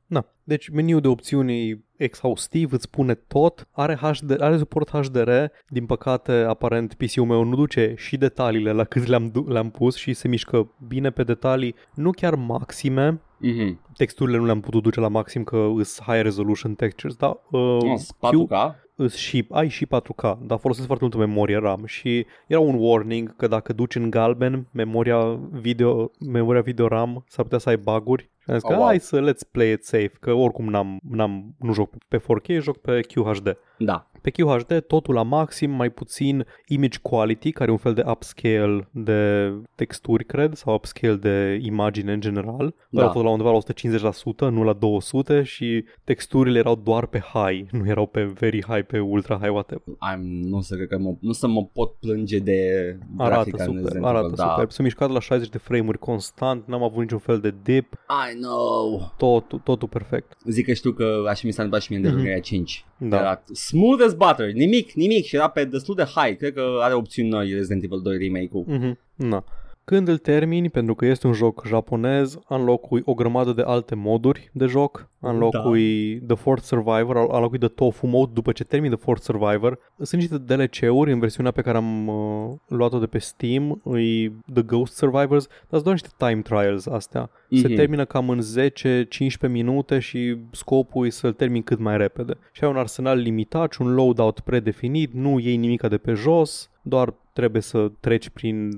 Da. Deci meniul de opțiuni e exhaustiv, îți spune tot, are, HD, are suport HDR, din păcate aparent PC-ul meu nu duce și detaliile la cât le-am, du- le-am pus și se mișcă bine pe detalii, nu chiar maxime, Mhm. texturile nu le-am putut duce la maxim că îs high resolution textures, dar uh, Oh, 4K? Îs și, ai și 4K, dar folosesc foarte multă memorie RAM și era un warning că dacă duci în galben memoria video, memoria video RAM s-ar putea să ai buguri și am zis Oh, că wow. hai să let's play it safe, că oricum n-am, n-am, nu joc pe 4K, joc pe QHD. Da. Pe QHD totul la maxim, mai puțin image quality, care e un fel de upscale de texturi, cred, sau upscale de imagine în general. Da. Da. A fost la undeva la 150%, nu la 200 și texturile erau doar pe high, nu erau pe very high, pe ultra high, whatever. I'm, nu să cred că mă, nu să mă pot plânge de Arată grafica în super, Resident arată Evil, da. super. S-a mișcat la 60 de frame-uri constant, n-am avut niciun fel de dip, I know. totul, totul perfect. Zic că știu că așa mi s-a întâmplat și mie în Mhm. Devil May Cry 5. Da. Era smooth as butter, nimic, nimic și era pe destul de high. Cred că are opțiuni noi Resident Evil 2 remake-ul. Mhm. Na. Când îl termini, pentru că este un joc japonez, înlocui o grămadă de alte moduri de joc, înlocui The Fourth Survivor, înlocui The Tofu Mode după ce termin The Fourth Survivor. Sunt niște DLC-uri în versiunea pe care am uh, luat-o de pe Steam, e The Ghost Survivors, dar sunt doar niște time trials astea. Se Mhm. termină cam în 10-15 minute și scopul e să-l termin cât mai repede. Și ai un arsenal limitat și un loadout predefinit, nu iei nimica de pe jos, doar trebuie să treci prin,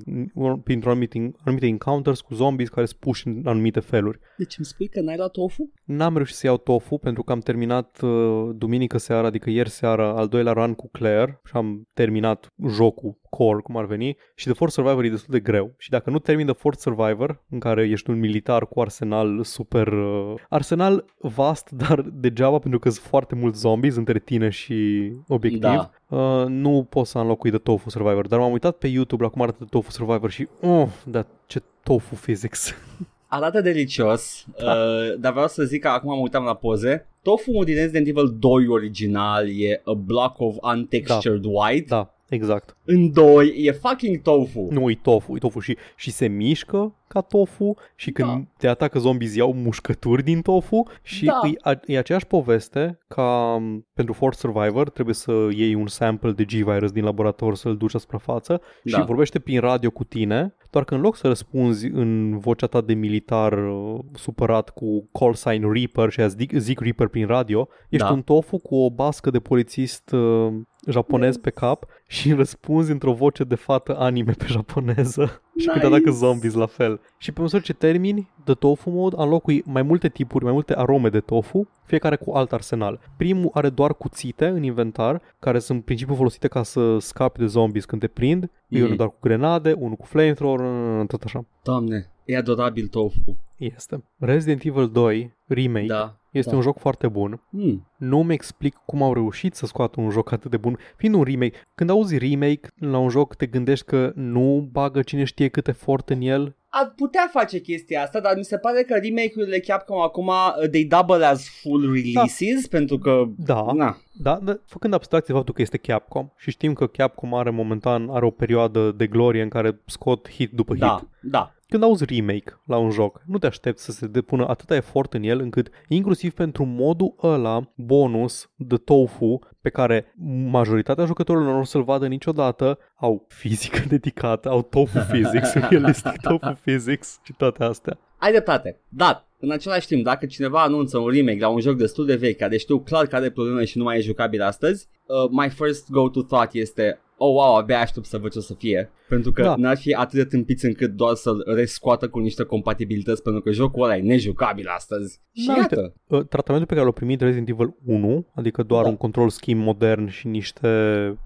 printr-o anumite, anumite encounters cu zombies care sunt puși în anumite feluri. Deci îmi spui că n-ai luat tofu? N-am reușit să iau tofu pentru că am terminat uh, duminică seara, adică ieri seara, al doilea run cu Claire și am terminat jocul core, cum ar veni, și The Fourth Survivor e destul de greu. Și dacă nu termin The Fourth Survivor, în care ești un militar cu arsenal super... Uh, arsenal vast, dar degeaba pentru că sunt foarte mulți zombies între tine și obiectiv. Da. Uh, nu pot să înlocui de Tofu Survivor, dar m-am uitat pe YouTube la cum arată The Tofu Survivor și, oh, dar ce tofu physics. Arată delicios, uh, dar vreau să zic că acum mă uitam la poze. Tofu din Resident Evil 2 original e a block of untextured white. da, exact. În 2 e fucking tofu. Nu, e tofu, e tofu și, și se mișcă ca tofu și când Da. te atacă zombies iau mușcături din tofu și Da. e, a, e aceeași poveste ca m, pentru Fourth Survivor trebuie să iei un sample de G-Virus din laborator să-l duci la suprafață Da. și vorbește prin radio cu tine, doar că în loc să răspunzi în vocea ta de militar uh, supărat cu call sign Reaper și a zic, zic Reaper prin radio, ești Da. un tofu cu o bască de polițist uh, japonez pe cap și răspunzi într-o voce de fată anime pe japoneză și când te Nice. atacă zombies la fel. Și pe măsură ce termini de tofu mode, înlocui mai multe tipuri, mai multe arome de tofu, fiecare cu alt arsenal. Primul are doar cuțite în inventar, care sunt în principiu folosite ca să scapi de zombies când te prind. Mm. E Mhm. unul doar cu grenade, unul cu flamethrower, tot așa. Doamne, e adorabil tofu. Este. Resident Evil 2 Remake Da. Este da. un joc foarte bun. Hmm. Nu mi explic cum au reușit să scoată un joc atât de bun. Fiind un remake, când auzi remake la un joc, te gândești că nu bagă cine știe cât efort în el. Ar putea face chestia asta, dar mi se pare că remake-urile Capcom acum uh, they double as full releases pentru că Da, na, da, dar făcând abstracție de faptul că este Capcom și știm că Capcom are momentan are o perioadă de glorie în care scot hit după hit. da, da. Când auzi remake la un joc, nu te aștepți să se depună atâta efort în el încât inclusiv pentru modul ăla bonus de tofu pe care majoritatea jucătorilor nu o să-l vadă niciodată, au fizică dedicată, au tofu physics, realistic tofu physics și toate astea. Ai dreptate, dar în același timp, dacă cineva anunță un remake la un joc destul de vechi, care știu clar că are probleme și nu mai e jucabil astăzi, uh, my first go-to thought este oh wow, abia aștept să văd ce o să fie. Pentru că Da. da. n-ar fi atât de tâmpiți încât doar să-l rescoată cu niște compatibilități, pentru că jocul ăla e nejucabil astăzi. Și Da, uite, iată. Uh, Tratamentul pe care l-a primit Resident Evil 1, adică doar Da. un control scheme modern și niște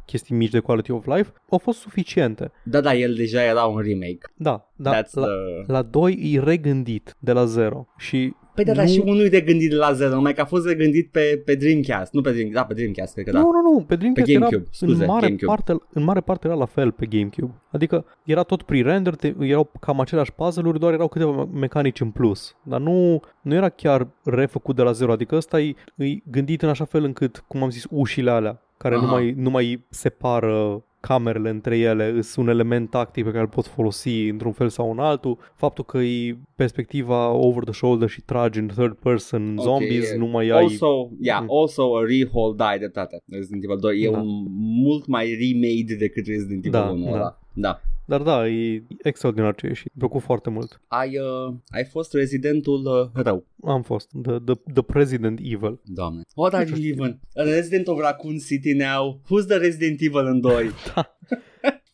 chestii mici de quality of life, au fost suficiente. Da, da, el deja era un remake. Da, da That's la, the... la 2 e regândit de la zero și Păi da, Nu- dar și unul e de gândit la zero, numai că a fost de gândit pe, pe Dreamcast. Nu pe Dreamcast, da, pe Dreamcast, cred că da. Nu, nu, nu, pe Dreamcast Pe era GameCube, scuze, în, mare GameCube. Parte, în mare parte era la fel pe GameCube. Adică era tot pre-render, te, erau cam aceleași puzzle-uri, doar erau câteva mecanici în plus. Dar nu, nu era chiar refăcut de la zero, adică ăsta e, e gândit în așa fel încât, cum am zis, ușile alea, care nu Aha. mai, nu mai separă camerele între ele, sunt un element tactic pe care îl pot folosi într-un fel sau în altul. Faptul că e perspectiva over the shoulder și tragi în third person Ok, zombies, e- nu mai ai... Also, yeah, Mm. also a rehold, da, ai dreptate. Resident Evil 2 e Da. un mult mai remade decât Resident Evil Da, 1 da. ăla. Da. Dar da, e extraordinar ce e și îmi plăcut foarte mult. Ai, uh, ai fost rezidentul uh, rău. Am fost The, the, the President Evil. Doamne. What are Nu you știu. even? A resident of Raccoon City now? Who's the Resident Evil în 2?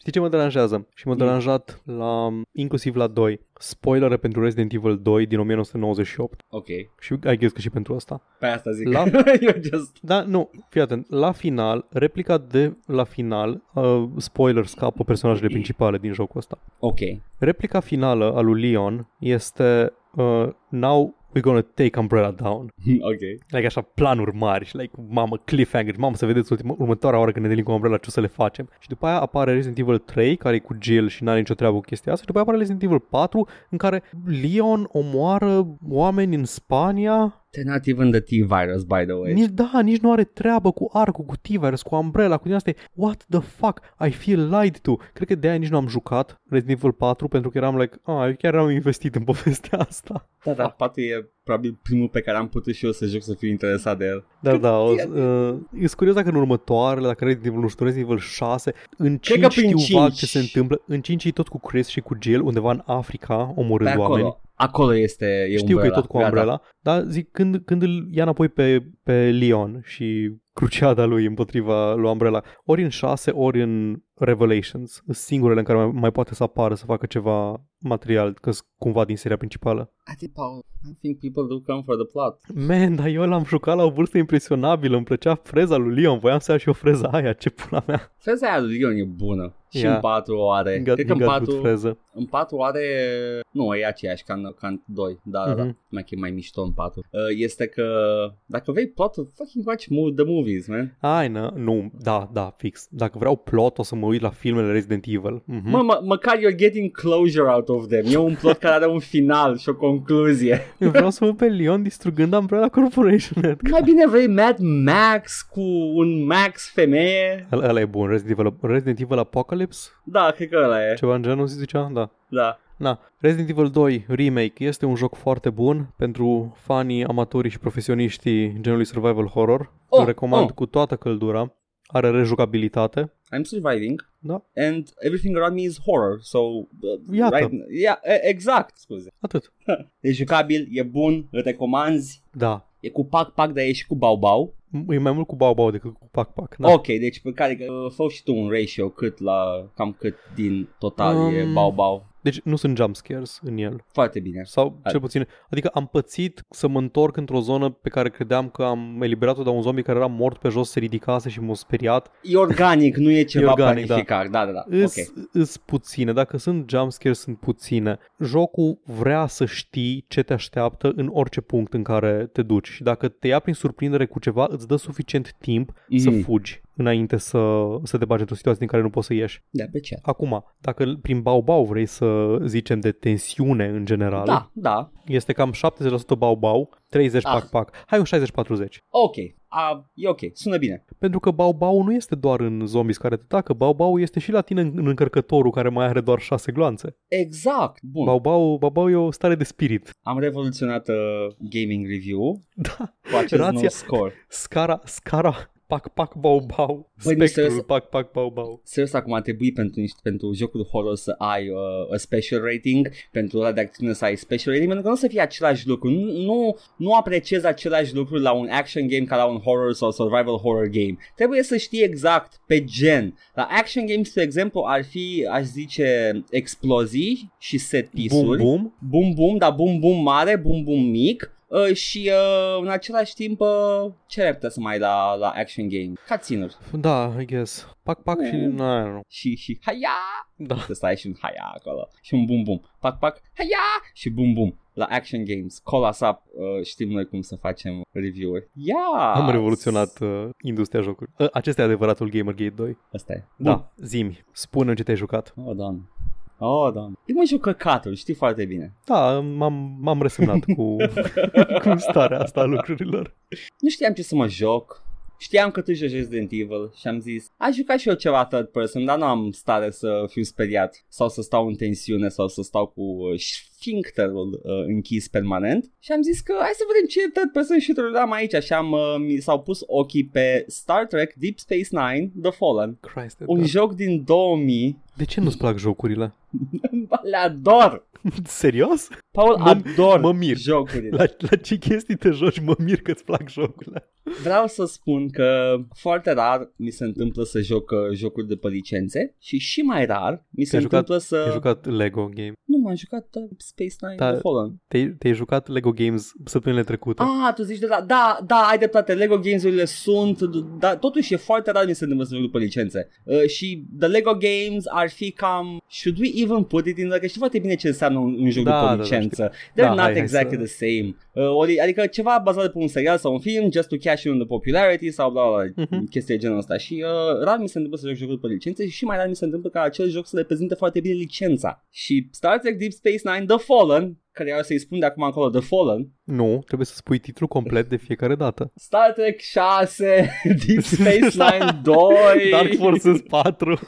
Știi ce mă deranjează? Și m-a Mm. deranjat la, inclusiv la 2. Spoilere pentru Resident Evil 2 din 1998 ok. și I guess că și pentru asta. Pe asta zic. La- You're just... Da, nu, fii atent. La final, replica de la final, uh, spoiler scapă personajele principale din jocul ăsta. Ok. Replica finală a lui Leon este uh, Now we're gonna take Umbrella down. ok. like așa planuri mari și like mamă cliffhanger, mamă să vedeți ultima, următoarea oară când ne întâlnim cu Umbrella ce o să le facem. Și după aia apare Resident Evil 3 care e cu Jill și n-are nicio treabă cu chestia asta și după aia apare Resident Evil 4 în care Leon omoară oameni în Spania They're not even the T-Virus, by the way. nici, da, nici nu are treabă cu arcul, cu T-Virus, cu Umbrella, cu din astea. What the fuck? I feel lied to. Cred că de aia nici nu am jucat Resident Evil 4 pentru că eram like, ah, eu chiar am investit în povestea asta. Da, da, poate e probabil primul pe care am putut și eu să joc să fiu interesat de el. Da, da, o, e- uh, e curios dacă în următoarele, dacă Resident Evil, nu știu, Resident Evil 6, în 5 că prin știu vag 5. ce se întâmplă, în 5 e tot cu Chris și cu Jill, undeva în Africa, Pe omorând acolo. oameni. Acolo este e Știu că e Umbrella. tot cu Umbrella, dar zic, când, când îl ia înapoi pe, pe Leon și cruciada lui împotriva lui Umbrella, ori în 6, ori în Revelations, sunt singurele în care mai, mai poate să apară să facă ceva material, că cumva din seria principală. I think, Paul, I think people do come for the plot. Man, dar eu l-am jucat la o vârstă impresionabilă, îmi plăcea freza lui Leon, voiam să iau și o freza aia, ce pula mea. Freza aia lui Leon e bună. Și Yeah. în 4 o are. Got, Cred că în got good 4, freză. în 4 are... Nu, e aceeași ca în, ca în 2. Da, da, da. Mhm. Mai că e mai mișto în 4. Uh, este că dacă vrei plot, fucking watch mo- the movies, man. Ai, na, nu, da, da, fix. Dacă vreau plot, o să mă uit la filmele Resident Evil. Mhm. Mă, mă, măcar you're getting closure out of them. E un plot care are un final și o concluzie. Eu vreau să văd pe Leon distrugând Umbrella Corporation. Edgar. Mai bine vrei Mad Max cu un Max femeie? Ăla ăla e bun, Resident Evil, Resident Evil Apocalypse? Da, cred că ăla e. Ceva în genul zicea? Da. Da. Na, Resident Evil 2 Remake este un joc foarte bun pentru fanii, amatorii și profesioniștii genului survival horror. Oh, Îl recomand oh. cu toată căldura. Are rejucabilitate. I'm surviving. Da. And everything around me is horror. So, uh, Iată. right, yeah, e- exact, scuze. Atât. E jucabil, e bun, îl recomanzi. Da. E cu pac-pac, dar e și cu bau-bau. E mai mult cu bau-bau decât cu pac-pac. Da. Ok, deci pe care uh, fă și tu un ratio cât la cam cât din total e Um, bau-bau. Deci nu sunt jump scares în el. Foarte bine. Sau Hai. cel puțin, adică am pățit să mă întorc într-o zonă pe care credeam că am eliberat-o de un zombie care era mort pe jos, se ridicase și m-a speriat. E organic, nu e ceva organic, planificat. Da, da, da. Îs, Ok. îs puține, dacă sunt jumpscare sunt puține. Jocul vrea să știi ce te așteaptă în orice punct în care te duci și dacă te ia prin surprindere cu ceva, îți dă suficient timp mm-hmm. să Mhm. fugi înainte să, să te bagi într-o situație din care nu poți să ieși. Da, pe ce? Acum, dacă prin bau-bau vrei să zicem de tensiune în general, Da, da. este cam 70% bau-bau, 30 Ah. pac-pac. Hai un 60-40. Ok. A, e ok. Sună bine. Pentru că bau-bau nu este doar în zombies care te atacă, bau-bau este și la tine în, în încărcătorul care mai are doar 6 gloanțe. Exact. Bun. Bau-bau, bau-bau e o stare de spirit. Am revoluționat uh, gaming review Da, cu acest nou Rația- score. scara, scara, pac, pac, bau, bau. Băi, nu Spectrul, serios? pac, pac, bau, bau. Serios, acum ar trebui pentru, niște, pentru jocul horror să ai uh, a special rating, pentru ăla de acțiune să ai special rating, pentru că nu o să fie același lucru. Nu, nu, nu apreciez același lucru la un action game ca la un horror sau survival horror game. Trebuie să știi exact pe gen. La action games, de exemplu, ar fi, aș zice, explozii și set Bum, piece-uri. bum. Bum bum, dar bum bum mare, bum bum mic. Uh, și uh, în același timp uh, ce ar putea să mai ai la, la action game? cutscene Da, I guess. Pac, pac și... Mm. Nu, nu, nu. și, și haia! Da. Să stai și un haia acolo și un bum bum. Pac pac, haia! Și bum bum. La action games, call us up, uh, știm noi cum să facem review-uri. Yeah! Am revoluționat uh, industria jocului. Uh, acesta e adevăratul Gamergate 2. Asta e. Da, zimi, spune ce te-ai jucat. Oh, doamne. Oh, doamne. Eu mă joc căcatul, știi foarte bine. Da, m-am, m-am resemnat cu, cu starea asta a lucrurilor. Nu știam ce să mă joc. Știam că tu joci Resident Evil și am zis, aș juca și eu ceva third person, dar nu am stare să fiu speriat sau să stau în tensiune sau să stau cu uh, sfincterul uh, închis permanent și am zis că hai să vedem ce third person shooter am aici și am, uh, mi s-au pus ochii pe Star Trek Deep Space Nine The Fallen, Christ, un da. joc din 2000, De ce nu-ți plac jocurile? le ador! Serios? Paul, Mă- ador mă mir. jocurile. La, la ce chestii te joci mă mir că-ți plac jocurile? Vreau să spun că foarte rar mi se întâmplă să joc uh, jocuri de pe licențe și și mai rar mi se Te-ai jucat- întâmplă să... Te-ai jucat Lego Game. Nu, m-am jucat uh, Space Nine Da. The Fallen. Te-ai, te-ai jucat Lego Games săptămânile trecute. Ah, tu zici de la... Da, da, ai dreptate, Lego Games-urile sunt, dar totuși e foarte rar mi se întâmplă să joc după licențe. Uh, și The Lego Games ar fi cam... Should we even put it in... Că știi foarte bine ce înseamnă un, un joc Da, după da, da, licență. They're Da, not hai, hai exactly să- the same. Uh, ori, adică ceva bazat pe un serial sau un film, just to cash in the popularity sau bla bla, bla Mhm. chestii de genul ăsta. Și uh, rar mi se întâmplă să joc jocuri pe licențe și și mai rar mi se întâmplă ca acel joc să reprezinte foarte bine licența. Și Star Trek Deep Space Nine The Fallen, care o să-i spun de acum încolo The Fallen, Nu, trebuie să spui titlul complet de fiecare dată. Star Trek 6, Deep Space Nine 2, Dark Forces 4.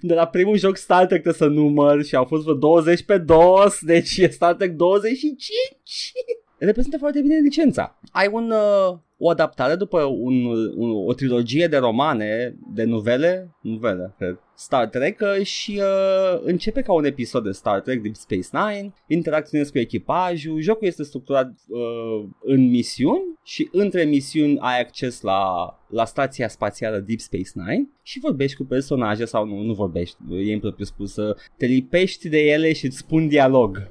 de la primul joc Star Trek trebuie să număr și au fost vreo 20 pe DOS, deci e Star Trek 25. Reprezintă foarte bine licența. Ai un, uh, o adaptare după un, un, o trilogie de romane, de novele, novele, cred, Star Trek uh, și uh, începe ca un episod de Star Trek Deep Space Nine, interacționezi cu echipajul, jocul este structurat uh, în misiuni și între misiuni ai acces la, la stația spațială Deep Space Nine și vorbești cu personaje sau nu, nu vorbești, e impropriu spus, uh, te lipești de ele și îți spun dialog.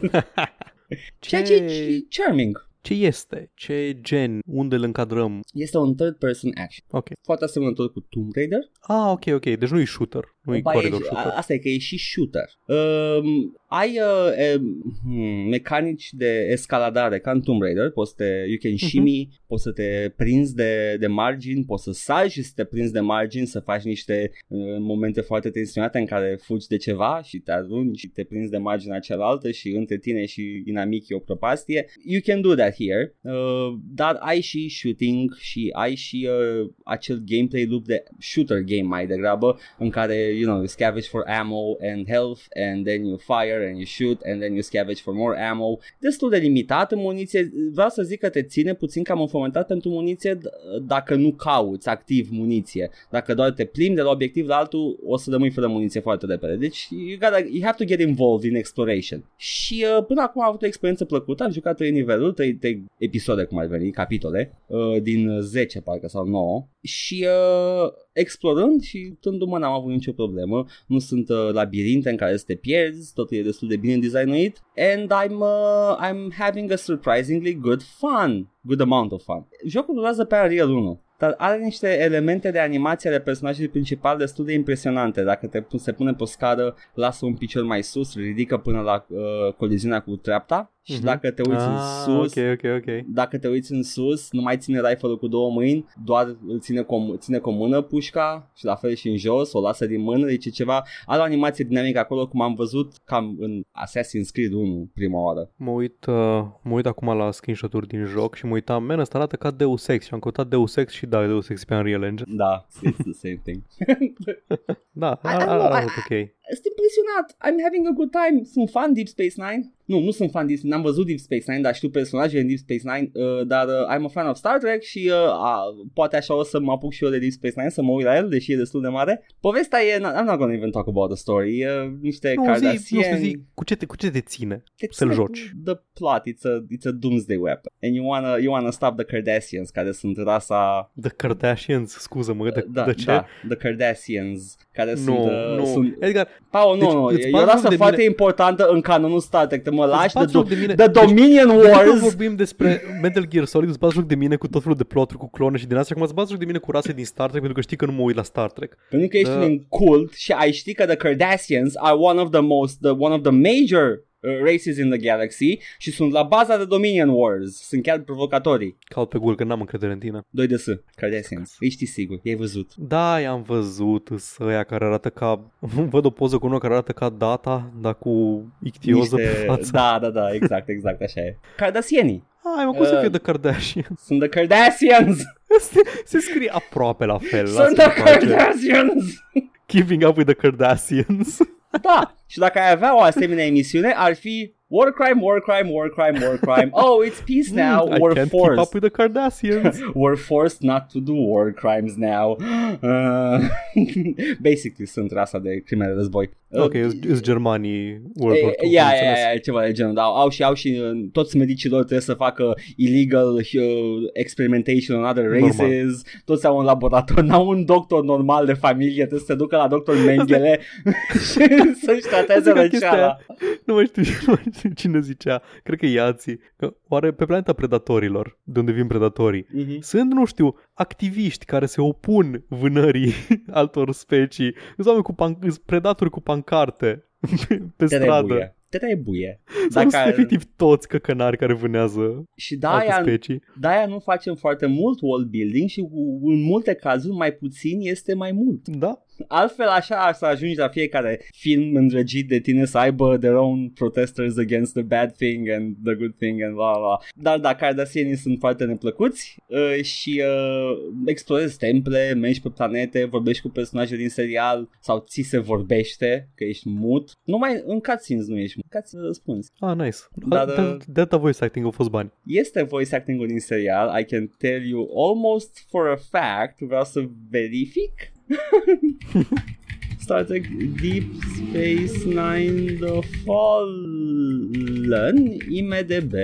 Ceea ce e charming. Ce este? Ce gen? Unde îl încadrăm? Este un third person action. Ok. Foarte asemănător cu Tomb Raider. Ah, ok, ok. Deci nu e shooter. Nu e Ba, corridor e, shooter. a- asta e că e și shooter. Um, ai uh, um, hmm, mecanici de escaladare ca în Tomb Raider, poți să te, you can shimmy, poți să te prinzi de, de margini, poți să sagi și să te prinzi de margini, să faci niște uh, momente foarte tensionate în care fugi de ceva și te arunci și te prinzi de marginea cealaltă și între tine și inamic e o prăpastie. You can do that here, uh, dar ai și shooting și ai și uh, acel gameplay loop de shooter game mai degrabă în care, you know, you scavenge for ammo and health and then you fire and you shoot and then you scavenge for more ammo. Destul de limitat în muniție. Vreau să zic că te ține puțin cam înfomentat pentru muniție d- dacă nu cauți activ muniție. Dacă doar te plimbi de la obiectiv la altul, o să rămâi fără muniție foarte repede. Deci you, gotta, you have to get involved in exploration. Și uh, până acum am avut o experiență plăcută. Am jucat 3 niveluri, 3, 3 episoade cum ar veni, capitole, uh, din 10 parcă sau 9. Și uh, explorând și stându-mă n-am avut nicio problemă. Nu sunt uh, labirinte în care să te pierzi, totul e destul de bine designuit and I'm, uh, I'm having a surprisingly good fun, good amount of fun. Jocul durează pe Unreal 1. Dar are niște elemente de animație ale personajului principal destul de impresionante. Dacă te, se pune pe o scară, lasă un picior mai sus, ridică până la uh, coliziunea cu treapta și Mhm. dacă te uiți în ah, sus, ok, ok, ok. dacă te uiți în sus, nu mai ține rifle-ul cu două mâini, doar îl ține cu, o- ține cu o mână pușca și la fel și în jos, o lasă din mână, deci e ceva, are o animație dinamică acolo, cum am văzut cam în Assassin's Creed 1 prima oară. Mă uit, uh, mă uit acum la screenshot-uri din joc și mă uitam, man, ăsta arată ca Deus Ex și am căutat Deus Ex și da, Deus Ex pe Unreal Engine. Da, it's the same thing. Da, I- I ar, don't ar, know, I- arată ok. Sunt impresionat, I'm having a good time, sunt fan Deep Space Nine. Nu, nu sunt fan Deep n-am văzut Deep Space Nine, dar știu personajele în Deep Space Nine, uh, dar uh, I'm a fan of Star Trek și uh, uh, poate așa o să mă apuc și eu de Deep Space Nine să mă uit la el, deși e destul de mare. Povestea e, I'm not gonna even talk about the story, e niște Nu, zi, nu Kardashian, să zi, cu ce, te, cu ce te ține? te să-l ține joci. cu The plot, it's a, it's a doomsday weapon. And you wanna, you wanna stop the Kardashians, care sunt rasa The Kardashians, scuză-mă, de, da, de ce? Da, The Kardashians, care nu, sunt... Uh, nu. sunt... Edgar, Paul, Deci, nu, nu, îți e bagi o rasă joc de foarte mine- importantă în canonul Star Trek, te mă lași de, bagi do- joc de mine. de Deci, Dominion Dacă Wars. vorbim despre Metal Gear Solid, îți bați joc de mine cu tot felul de ploturi, cu clone și din asta. Acum îți bați joc de mine cu rase din Star Trek pentru că știi că nu mă uit la Star Trek. Pentru că ești Da. un cult și ai ști că the Cardassians are one of the most, the, one of the major uh, races in the galaxy și sunt la baza de Dominion Wars. Sunt chiar provocatorii. Caut pe Google că n-am încredere în tine. 2 de S, Cardassians. Îi știi sigur, i-ai văzut. Da, i-am văzut să ăia care arată ca... Văd o poză cu unul care arată ca data, dar cu ictioză pe față. Da, da, da, exact, exact, așa e. Cardassienii. Ai, mă, cum să Uh. fie de Kardashian? Sunt the Cardassians! Se, se scrie aproape la fel. Sunt lasă-mă the în pace. Cardassians! Keeping up with the Kardashians. Da, și dacă ai avea o asemenea emisiune, ar fi War crime, war crime, war crime, war crime. Oh, it's peace now. I We're can't keep forced. up with the Kardashians. We're forced not to do war crimes now. Uh, basically, sunt rasa de crime de război. Ok, îs germanii World War II. Ia, am ia, înțeles. ia, ceva de genul, da, au și, au și uh, toți medicii lor trebuie să facă illegal uh, experimentation on other Normal. races, toți au un laborator, n-au un doctor normal de familie, trebuie să se ducă la doctor Mengele și să-și trateze Asta e ca chestia răceala. aia. Nu mai știu, nu mai știu cine zicea. Cred că Iații. Că oare pe planeta predatorilor, de unde vin predatorii, Mhm. sunt, nu știu, activiști care se opun vânării altor specii. Sunt oameni cu pan- sunt predatori cu pancarte pe stradă. Trebuie. Trebuie. Sau nu Dacă- sunt efectiv toți căcănari care vânează Și alte de-aia, specii. de-aia nu facem foarte mult world building și cu- în multe cazuri mai puțin este mai mult. Da? Altfel așa ar să ajungi la fiecare film îndrăgit de tine să aibă their own protesters against the bad thing and the good thing and bla bla. Dar da, Cardassienii sunt foarte neplăcuți uh, și uh, explorezi temple, mergi pe planete, vorbești cu personaje din serial sau ți se vorbește că ești mut. Numai în cutscenes nu ești mut, cutscenes răspunzi. Ah, nice. Dar, Da, uh, de, de data voice acting au fost bani. Este voice acting-ul din serial, I can tell you almost for a fact, vreau să verific. Star Trek Deep Space Nine The Fallen IMDB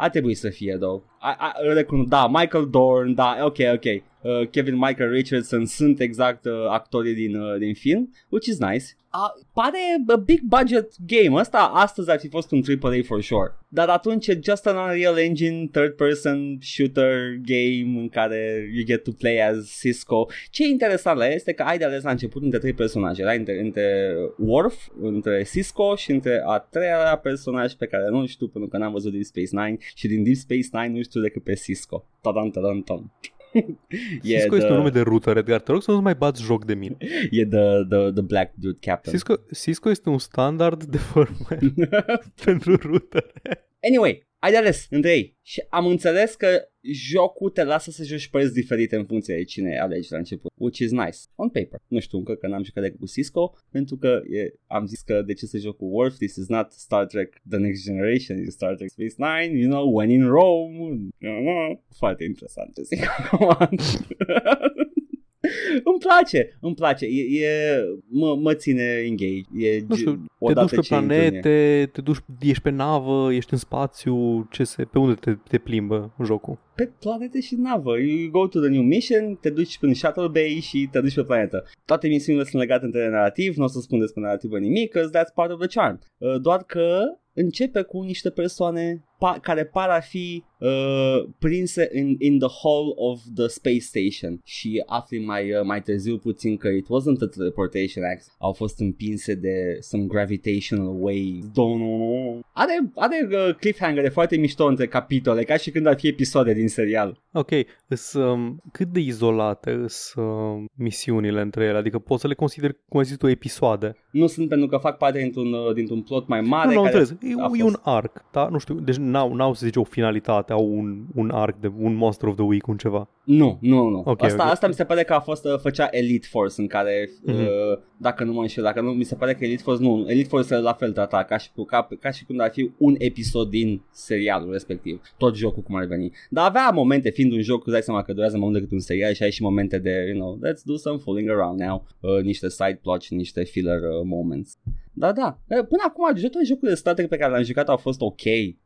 a trebuit să fie, though. A, a, recunosc, da, Michael Dorn, da, ok, ok. Uh, Kevin Michael Richardson sunt exact uh, actorii din, uh, din film, which is nice. A, pare a big budget game. Ăsta astăzi ar fi fost un AAA for sure. Dar atunci e just an Unreal Engine third person shooter game în care you get to play as Cisco. Ce e interesant la el este că ai de ales la început între trei personaje. Era între, între Worf, între Cisco și între a treia personaj pe care nu știu pentru că n-am văzut Deep Space Nine și din Deep Space Nine nu știu decât pe Cisco. Tadam, tadam, tam. e Cisco este the, un nume de router, Edgar. Te rog să nu mai bați joc de mine. e the, the, the Black Dude Captain. Cisco, Cisco este un standard de firmware pentru router. Anyway, ai de ales între ei și am înțeles că jocul te lasă să joci părți diferite în funcție de cine alegi la început, which is nice, on paper. Nu știu încă că n-am jucat decât cu Cisco, pentru că e, am zis că de ce să joc cu Worf, this is not Star Trek The Next Generation, it's Star Trek Space Nine, you know, when in Rome, foarte interesant ce zic acum. îmi place, îmi place, e, e mă, mă ține engage. E, Nu știu, ge- te odată duci pe ce intru în ea. planete, te duci, ești pe navă, ești în spațiu, ce se, pe unde te, te plimbă jocul? pe planete și navă. You go to the new mission, te duci prin Shuttle Bay și te duci pe planetă. Toate misiunile sunt legate între narrativ, nu o să spun despre narrativă nimic, cause that's part of the charm. Uh, doar că începe cu niște persoane pa- care par a fi uh, prinse in, in the hull of the space station și afli mai, uh, mai târziu puțin că it wasn't a teleportation act, au fost împinse de some gravitational wave. Don't know. Are, are uh, cliffhanger foarte mișto între capitole, ca și când ar fi episoade din serial. Ok, îs, um, cât de izolate sunt um, misiunile între ele? Adică poți să le consideri, cum ai zis tu, episoade? Nu sunt pentru că fac parte dintr-un, uh, dintr-un plot mai mare. nu, nu, am care înțeles. E, a e fost- un arc, da? Nu știu, deci n-au, n-au să zice o finalitate, au un, un arc de un Monster of the Week, un ceva. Nu, nu, nu. Ok, asta, ok. asta mi se pare că a fost, uh, făcea Elite Force în care, Mhm. uh, dacă nu mă înșel, dacă nu, mi se pare că Elite Force, nu, Elite Force e la fel trata, ca și, ca, ca și când ar fi un episod din serialul respectiv, tot jocul cum ar veni. Dar avea momente, fiind un joc, îți dai seama că durează mai mult decât un serial și ai și momente de, you know, let's do some fooling around now, uh, niște side plots și niște filler uh, moments. Da, da. Eh, Până acum, toate jocurile de Star Trek pe care le-am jucat au fost ok.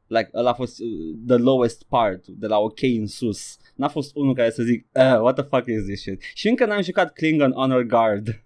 Like, ăla a fost uh, the lowest part, de la ok în sus. N-a fost unul care să zic, uh, what the fuck is this shit? Și încă n-am jucat Klingon Honor Guard.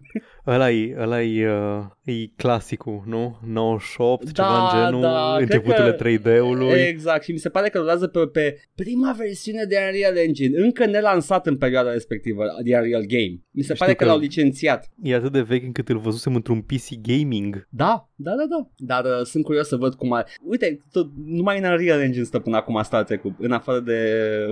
Ăla e, ăla e, uh, e clasicul, nu? 98, Da, ceva în genul, da, cred începuturile că- 3D-ului. Exact, și mi se pare că rulează pe, pe prima versiune de Unreal Engine, încă nelansat în perioada respectivă, de Unreal Game. Mi se Știu pare că, că- l-au licențiat. E atât de vechi încât îl văzusem într-un PC gaming. Da, da, da, da. Dar uh, sunt curios să văd cum ar... Uite, tot, numai în Unreal Engine stă până acum Star Trek-ul, în afară de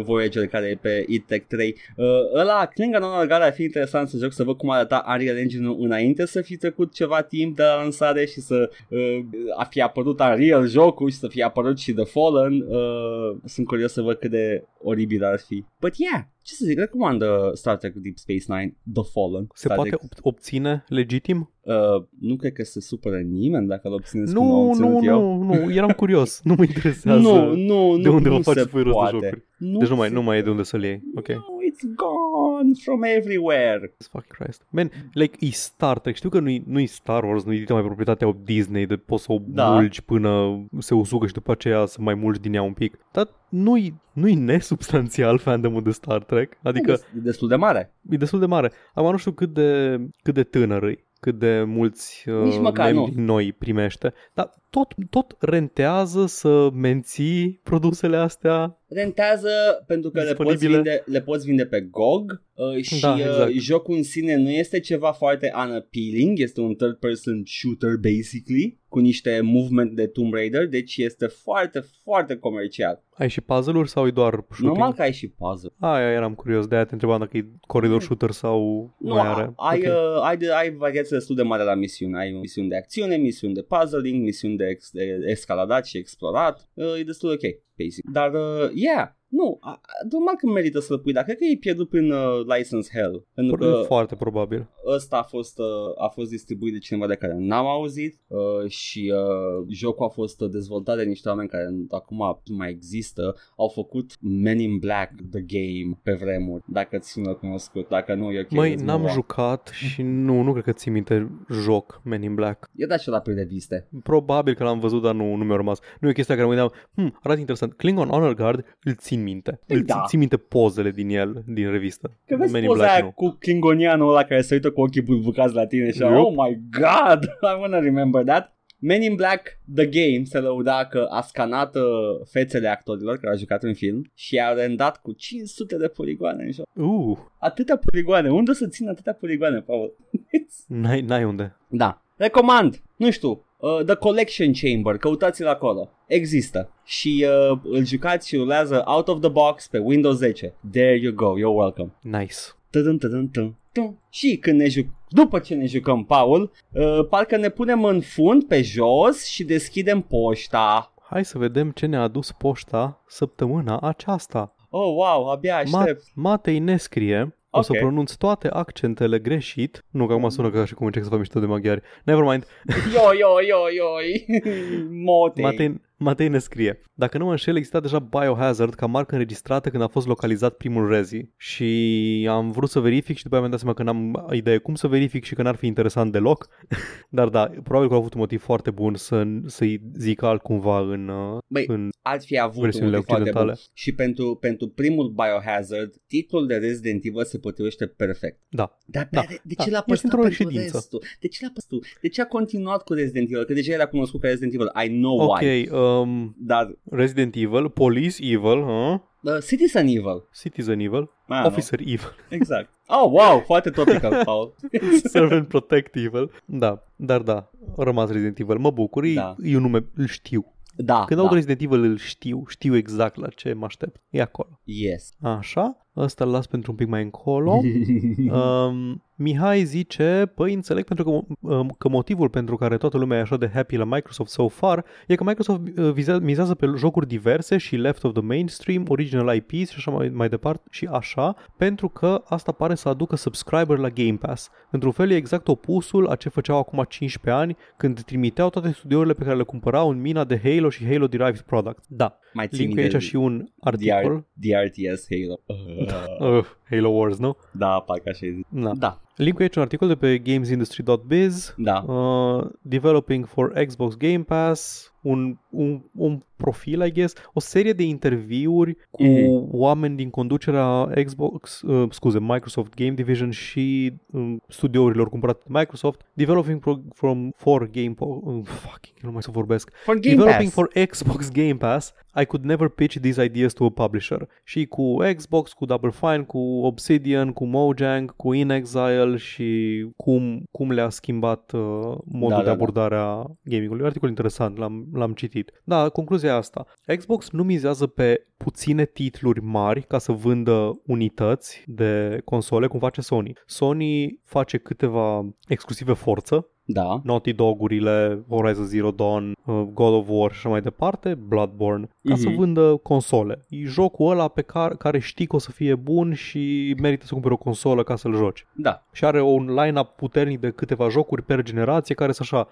Voyager care e pe id Tech 3. Uh, ăla, Klingon on Guard ar fi interesant să joc să văd cum arăta Unreal Engine înainte să fi trecut ceva timp de la lansare și să uh, a fi apărut Unreal jocul și să fie apărut și The Fallen. Uh, sunt curios să văd cât de oribil ar fi. But yeah, ce să zic, recomandă Star Trek Deep Space Nine, The Fallen. Se Star poate Trek. ob- obține legitim? Uh, nu cred că se supără nimeni dacă îl obțineți cum l-am Nu, obținut nu, eu. nu, nu, eram curios, nu mă interesează. Nu, nu, de nu, unde vă nu faceți se voi rost de poate. jocuri. Nu Deci nu mai, se- nu mai e de unde să-l iei. Ok. No, it's gone from everywhere. Fucking Christ. Man, like, e Star Trek. Știu că nu-i, nu-i Star Wars, nu-i mai proprietatea Disney de poți să o Da. mulgi până se usucă și după aceea să mai mulgi din ea un pic. Dar nu-i, nu-i nesubstanțial fandomul de Star Trek. Adică E destul de mare. e destul de mare. Acum nu știu cât de, cât de tânăr e, cât de mulți Nici uh, măcar membri noi primește. Dar tot, tot rentează să menții produsele astea. Rentează pentru că le poți, Disponibile. vinde, le poți vinde pe GOG uh, și Da, uh, exact. jocul în sine nu este ceva foarte unappealing, este un third person shooter basically cu niște movement de Tomb Raider, deci este foarte, foarte comercial. Ai și puzzle-uri sau e doar shooting? Normal că ai și puzzle. Aia eram curios, de aia te întrebam dacă e corridor shooter sau Nu, mai are. ai, Ok. uh, ai, de, ai variație destul de mare la misiuni. Ai misiuni de acțiune, misiuni de puzzling, misiuni de, ex, de escaladat și explorat. Uh, e destul de ok, basic. Dar, uh, yeah, nu, a- a- normal că merită să-l pui, dar cred că e pierdut prin uh, License Hell. Pentru că Foarte probabil. ăsta a fost, uh, a fost distribuit de cineva de care n-am auzit uh, și uh, jocul a fost uh, dezvoltat de niște oameni care acum nu mai există. Au făcut Men in Black The Game pe vremuri, dacă ți sună cunoscut, dacă nu e ok. Măi, îți n-am move on. jucat și nu, nu cred că ții minte joc Men in Black. Eu dat și la prin reviste. Probabil că l-am văzut, dar nu, nu mi-a rămas. Nu e chestia care mă gândeam, hm, arată interesant. Klingon Honor Guard îl țin minte. Păi Îl da. țin, țin minte pozele din el, din revistă. Că vezi Men in poza Black aia nu. cu klingonianul ăla care se uită cu ochii bulbucați la tine și Yup. oh my god, I wanna remember that. Men in Black The Game se lăuda că a scanat uh, fețele actorilor care au jucat în film și a rendat cu 500 de poligoane în joc. Uh, Atâtea poligoane, unde să țin atâtea poligoane, Paul? n-ai, n-ai unde. da. Recomand, nu știu, uh, The Collection Chamber, căutați-l acolo. Există. Și uh, îl jucați și rulează out of the box pe Windows 10. There you go, you're welcome. Nice. Tădân, tădân, tădân, tădân. Și când ne juc, după ce ne jucăm, Paul, uh, parcă ne punem în fund pe jos și deschidem poșta. Hai să vedem ce ne-a adus poșta săptămâna aceasta. Oh, wow, abia Ma- aștept. Matei ne scrie, o să Ok. pronunț toate accentele greșit. Nu, că acum sună ca și cum încerc să fac mișto de maghiari. Nevermind. Yo, yo, yo, yo. Motei. Matei, Matei ne scrie. Dacă nu mă înșel, exista deja Biohazard ca marcă înregistrată când a fost localizat primul rezi. Și am vrut să verific și după aceea mi-am dat seama că n-am idee cum să verific și că n-ar fi interesant deloc. Dar da, probabil că au avut un motiv foarte bun să, să-i zic altcumva în, uh, Băi, în Ați fi avut un versiunile motiv foarte occidentale. bun. Și pentru, pentru primul Biohazard, titlul de Resident Evil se potrivește perfect. Da. Dar Da, de, de da, ce l-a ești păstrat într-o pentru reședință. restul? De ce l-a păstrat? De ce a continuat cu Resident Evil? Că deja era cunoscut ca Resident Evil. I know Ok, why. Um, Dar Resident Evil, Police Evil, huh? uh, Citizen Evil. Citizen Evil, Ah, Officer Evil, Exact. Oh, wow, foarte topical, Paul. Servant Protect Evil. Da, dar da, a rămas Resident Evil. Mă bucur, e, Da. e un nume, îl știu. Da, Când da. aud Resident Evil îl știu, știu exact la ce mă aștept. E acolo. Yes. Așa, ăsta îl las pentru un pic mai încolo. Um, Mihai zice, păi înțeleg pentru că, um, că motivul pentru care toată lumea e așa de happy la Microsoft so far e că Microsoft uh, vize- mizează pe jocuri diverse și left of the mainstream, original IPs și așa mai, mai departe și așa, pentru că asta pare să aducă subscriber la Game Pass. Într-un fel e exact opusul a ce făceau acum 15 ani când trimiteau toate studiourile pe care le cumpărau în mina de Halo și Halo Derived Product. Da, Mai țin link minte aici și un articol. DRTS Halo. Uh, Uh, Halo Wars, nu? da, parcă așa zic. Da. Da, Link aici un articol de pe gamesindustry.biz da. uh, Developing for Xbox Game Pass un, un, un profil, I guess, o serie de interviuri cu Mm. oameni din conducerea Xbox, uh, scuze, Microsoft Game Division și um, studiourilor cumpărate de Microsoft, developing pro- from for Game po- uh, fucking, nu mai să vorbesc. For Game developing Pass. for Xbox Game Pass, I could never pitch these ideas to a publisher. Și cu Xbox, cu Double Fine, cu Obsidian, cu Mojang, cu In Exile și cum, cum le-a schimbat uh, modul Da, de da, da. abordare a gamingului. Un articol interesant, l-am, l-am citit. Da, concluzia e asta. Xbox nu mizează pe puține titluri mari ca să vândă unități de console, cum face Sony. Sony face câteva exclusive forță, Da. Naughty Dog-urile, Horizon Zero Dawn, uh, God of War și așa mai departe, Bloodborne, ca să Mhm. vândă console. E jocul ăla pe care, care știi că o să fie bun și merită să cumperi o consolă ca să-l joci. Da. Și are un line-up puternic de câteva jocuri per generație care sunt așa,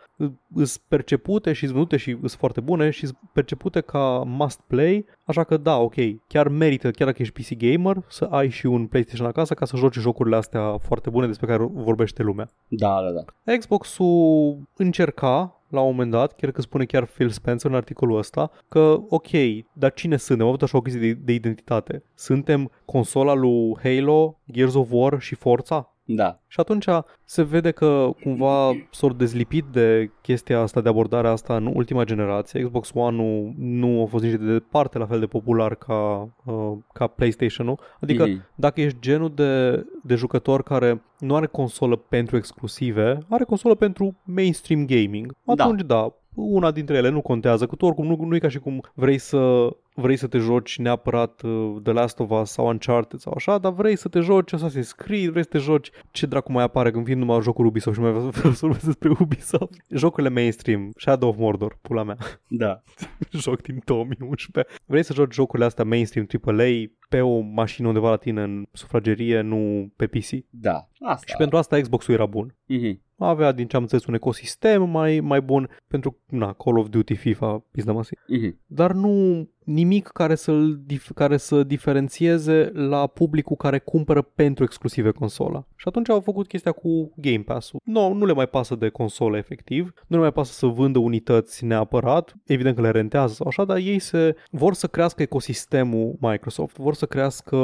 îs percepute și vândute și sunt foarte bune și sunt percepute ca must play, așa că da, ok, chiar merită, chiar dacă ești PC gamer, să ai și un PlayStation acasă ca să joci jocurile astea foarte bune despre care vorbește lumea. Da, da, da. Xbox-ul încerca la un moment dat, chiar că spune chiar Phil Spencer în articolul ăsta, că ok, dar cine suntem? Am avut așa o chestie de, de identitate. Suntem consola lui Halo, Gears of War și Forza? Da. Și atunci se vede că cumva s-au dezlipit de chestia asta, de abordarea asta în ultima generație. Xbox One-ul nu a fost nici de departe la fel de popular ca, uh, ca PlayStation-ul. Adică Mhm. dacă ești genul de, de jucător care nu are consolă pentru exclusive, are consolă pentru mainstream gaming, Da. atunci da, una dintre ele nu contează, că tu oricum nu, nu e ca și cum vrei să vrei să te joci neapărat uh, The Last of Us sau Uncharted sau așa, dar vrei să te joci Assassin's Creed, vrei să te joci ce dracu mai apare când vin numai jocuri Ubisoft și nu mai vreau să vorbesc despre Ubisoft. Jocurile mainstream, Shadow of Mordor, pula mea, Da. joc din 2011. Vrei să joci jocurile astea mainstream AAA pe o mașină undeva la tine în sufragerie, nu pe PC. Da. Asta. Și pentru asta Xbox-ul era bun. Mhm. Avea, din ce am înțeles, un ecosistem mai, mai bun pentru, na, Call of Duty, FIFA, pizda măsii. Mhm. Dar nu nimic care, să-l dif- care să diferențieze la publicul care cumpără pentru exclusive consola. Și atunci au făcut chestia cu Game Pass-ul. No, nu le mai pasă de console efectiv, nu le mai pasă să vândă unități neapărat, evident că le rentează sau așa, dar ei se vor să crească ecosistemul Microsoft, vor să crească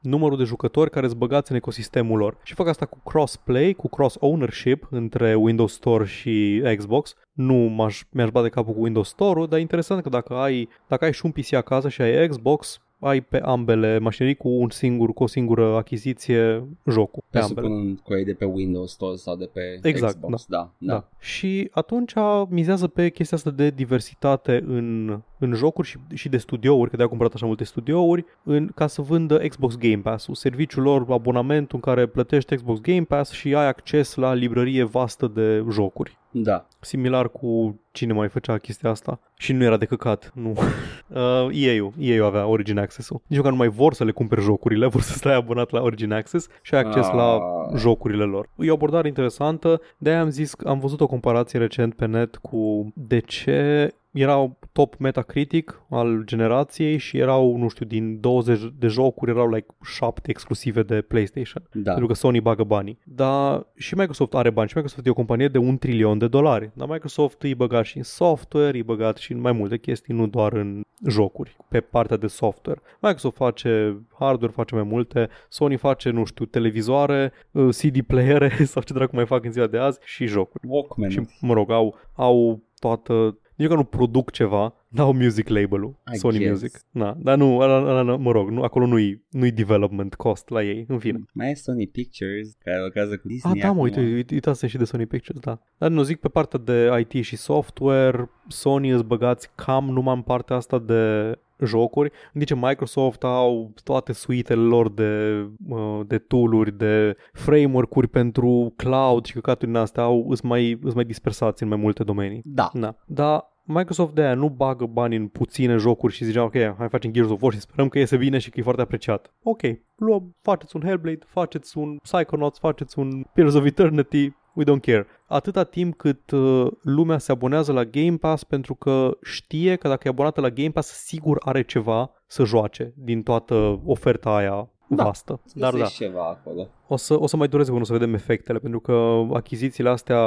numărul de jucători care sunt băgați în ecosistemul lor. Și fac asta cu cross-play, cu cross-ownership între Windows Store și Xbox. Nu m-aș, mi-aș bate capul cu Windows Store-ul, dar e interesant că dacă ai, dacă ai și un PC acasă și ai Xbox, ai pe ambele mașinării cu un singur, cu o singură achiziție jocul pe ambele. Presupun că e de pe Windows Store sau de pe Exact, Xbox. Da. Da. Da. Și atunci mizează pe chestia asta de diversitate în, în jocuri și, și de studiouri, că de-a cumpărat așa multe studiouri, în, ca să vândă Xbox Game Pass-ul, serviciul lor, abonamentul în care plătești Xbox Game Pass și ai acces la librărie vastă de jocuri. Da. Similar cu cine mai făcea chestia asta și nu era de căcat, nu. Uh, EA-ul, EA-ul avea Origin Access-ul. Nici măcar nu mai vor să le cumperi jocurile, vor să stai abonat la Origin Access și ai acces Ah. la jocurile lor. E o abordare interesantă, de-aia am zis că am văzut o comparație recent pe net cu de ce erau top Metacritic al generației și erau, nu știu, din 20 de jocuri erau like 7 exclusive de PlayStation. Da. Pentru că Sony bagă banii. Dar și Microsoft are bani și Microsoft e o companie de un trilion de dolari. Dar Microsoft e băgat și în software, e băgat și în mai multe chestii, nu doar în jocuri, pe partea de software. Microsoft face hardware, face mai multe, Sony face, nu știu, televizoare, uh, CD playere sau ce dracu mai fac în ziua de azi și jocuri. Walkman. Și, mă rog, au, au toată... Nici că nu produc ceva, n-au music label-ul, I Sony guess. Music. Na, dar nu, ăla, ăla, ăla, mă rog, nu, acolo nu-i, nu-i development cost la ei, în fine. Mai e Sony Pictures care lucrează cu Disney Ah, da, mă, acum. uite, uite, uitați și de Sony Pictures, da. Dar nu zic pe partea de IT și software, Sony îți băgați cam numai în partea asta de jocuri, în timp ce Microsoft au toate suitele lor de, uh, de tool-uri, de framework-uri pentru cloud și căcaturi din astea au, îs mai, îs mai dispersați în mai multe domenii. Da. Da. Dar Microsoft de aia nu bagă bani în puține jocuri și zicea, ok, hai facem Gears of War și sperăm că iese bine și că e foarte apreciat. Ok, luăm, faceți un Hellblade, faceți un Psychonauts, faceți un Pillars of Eternity, we don't care. Atâta timp cât uh, lumea se abonează la Game Pass pentru că știe că dacă e abonată la Game Pass, sigur are ceva să joace din toată oferta aia Da. vastă. Dar da, Găsești ceva acolo. o să, o să mai dureze până o să vedem efectele, pentru că achizițiile astea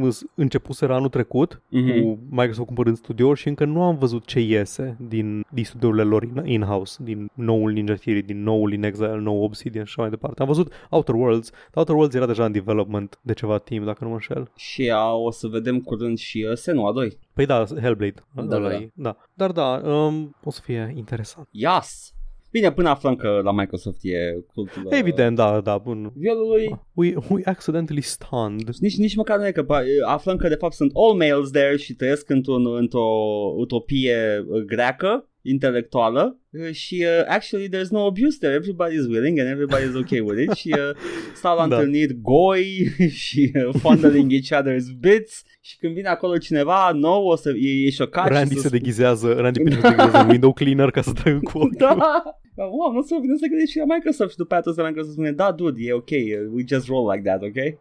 îs- începuseră anul trecut Mhm. cu Microsoft cumpărând studiouri și încă nu am văzut ce iese din, din studiourile lor in- in-house, din noul Ninja Theory, din noul In Exile, nou Obsidian și așa mai departe. Am văzut Outer Worlds, dar Outer Worlds era deja în development de ceva timp, dacă nu mă înșel. Și a, o să vedem curând și uh, Senua 2. Păi da, Hellblade. Da, ăla da. e, da. Dar da, um, o să fie interesant. Yes! Bine, până aflăm că la Microsoft e cultul uh, Evident, da, da, bun. violului. We, we accidentally stunned. Nici, nici măcar nu e că pa- aflăm că de fapt sunt all males there și trăiesc într-un, într-o utopie uh, greacă intelectuală uh, și uh, actually there's no abuse there, everybody's willing and everybody's okay with it și uh, stau la Da. întâlniri goi și uh, fondling each other's bits și când vine acolo cineva nou o să e, e șocat Randy și se să deghizează, Randy Pitchford se deghizează în window cleaner ca să tragă cu ochiul. da, wow, nu se vine să gândești și la Microsoft și după aceea Microsoft spune, da, dude, e ok, we just roll like that, ok?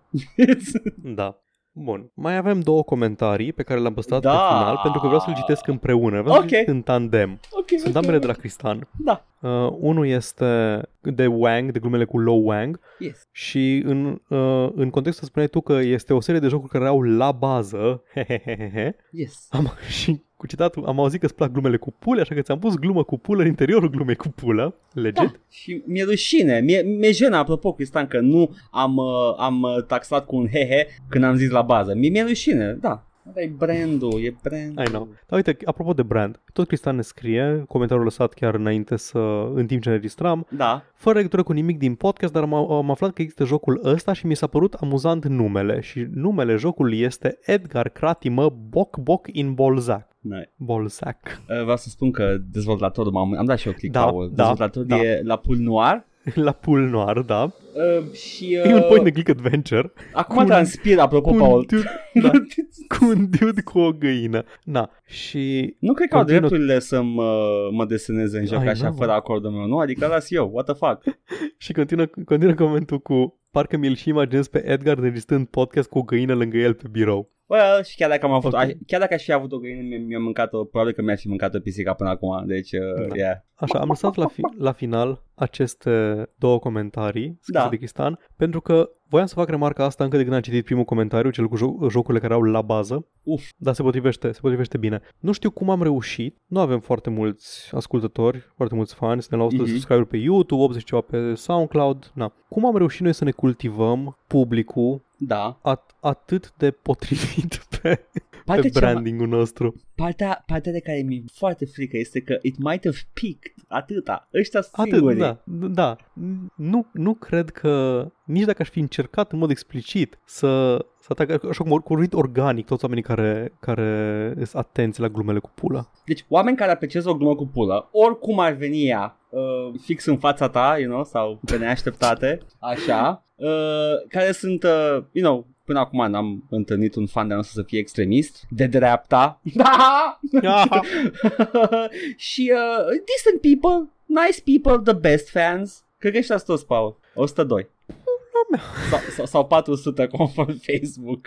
Da. Bun. Mai avem două comentarii pe care le-am păstrat Da. pe final pentru că vreau să-l citesc împreună. Vreau să-l Ok. citesc în tandem. ok, Sunt ok, ambele ok. de la Cristan. Da, Uh, unul este de Wang, de glumele cu Low Wang yes. și în, uh, în contextul spuneai tu că este o serie de jocuri care au la bază hehehehe. Yes. Am, și cu citatul am auzit că îți plac glumele cu pule, așa că ți-am pus glumă cu pulă în interiorul glumei cu pulă. Legit? Da, și mi-e rușine, mi-e, mi-e jenă, apropo, Cristian, că nu am, uh, am uh, taxat cu un hehe când am zis la bază. Mi- mi-e rușine, da. Ăla e brandul, e brandul. I know. Dar uite, apropo de brand, tot Cristian ne scrie, comentariul lăsat chiar înainte să, în timp ce ne registram, Da, fără legătură cu nimic din podcast, dar am, am aflat că există jocul ăsta și mi s-a părut amuzant numele. Și numele jocului este Edgar Kratimă Bok Bok in Bolzac. Nice. Bolzac. Uh, vreau să spun că dezvoltatorul, m-am, am dat și eu click Da, Paul. da, Dezvoltatorul da. e la Pool Noir La Pool Noir, da. uh, și E un uh, point and click adventure acum cu un- transpir, apropo, cu un, Paul. dude, da, cu un dude cu o găină. Da. Și Nu cred că au Continuă- drepturile să mă, mă deseneze în joc I așa know. fără acordul meu, nu? Adică las eu, what the fuck? Și continuă, continuă comentul cu Parcă mi-l și imaginez pe Edgar înregistrând podcast cu o găină lângă el pe birou. Well, și chiar dacă am avut, Ok. okay. chiar dacă aș fi avut o găină, mi-a, mi-a mâncat-o, probabil că mi-ar fi mâncat-o pisica până acum, deci, uh, Da. yeah. Așa, am lăsat la, fi- la final aceste două comentarii scrise Da. de Cristan, pentru că voiam să fac remarca asta încă de când am citit primul comentariu, cel cu jo- jocurile care au la bază, Uf, dar se potrivește, se potrivește bine. Nu știu cum am reușit, nu avem foarte mulți ascultători, foarte mulți fani, suntem la 100 de Mhm. subscriberi pe YouTube, 80 ceva pe SoundCloud, na. Cum am reușit noi să ne cultivăm publicul da. at- atât de potrivit pe, Partea, pe cea, branding-ul nostru? partea, partea de care mi-e foarte frică este că it might have peaked atâta. Ăștia Atât, singuri. da, da. Nu, nu cred că nici dacă aș fi încercat în mod explicit să, să atac, așa cum cu urmit organic toți oamenii care, care sunt atenți la glumele cu pula. Deci oameni care apreciază o glumă cu pulă, oricum ar veni ea, uh, fix în fața ta, you know, sau pe neașteptate, așa, uh, care sunt, uh, you know, până acum n-am întâlnit un fan de nostru să fie extremist, de dreapta, da! și uh, decent people, nice people, the best fans. Cred că ăștia sunt toți, Paul. 102. Sau, sau, sau 400 conform Facebook.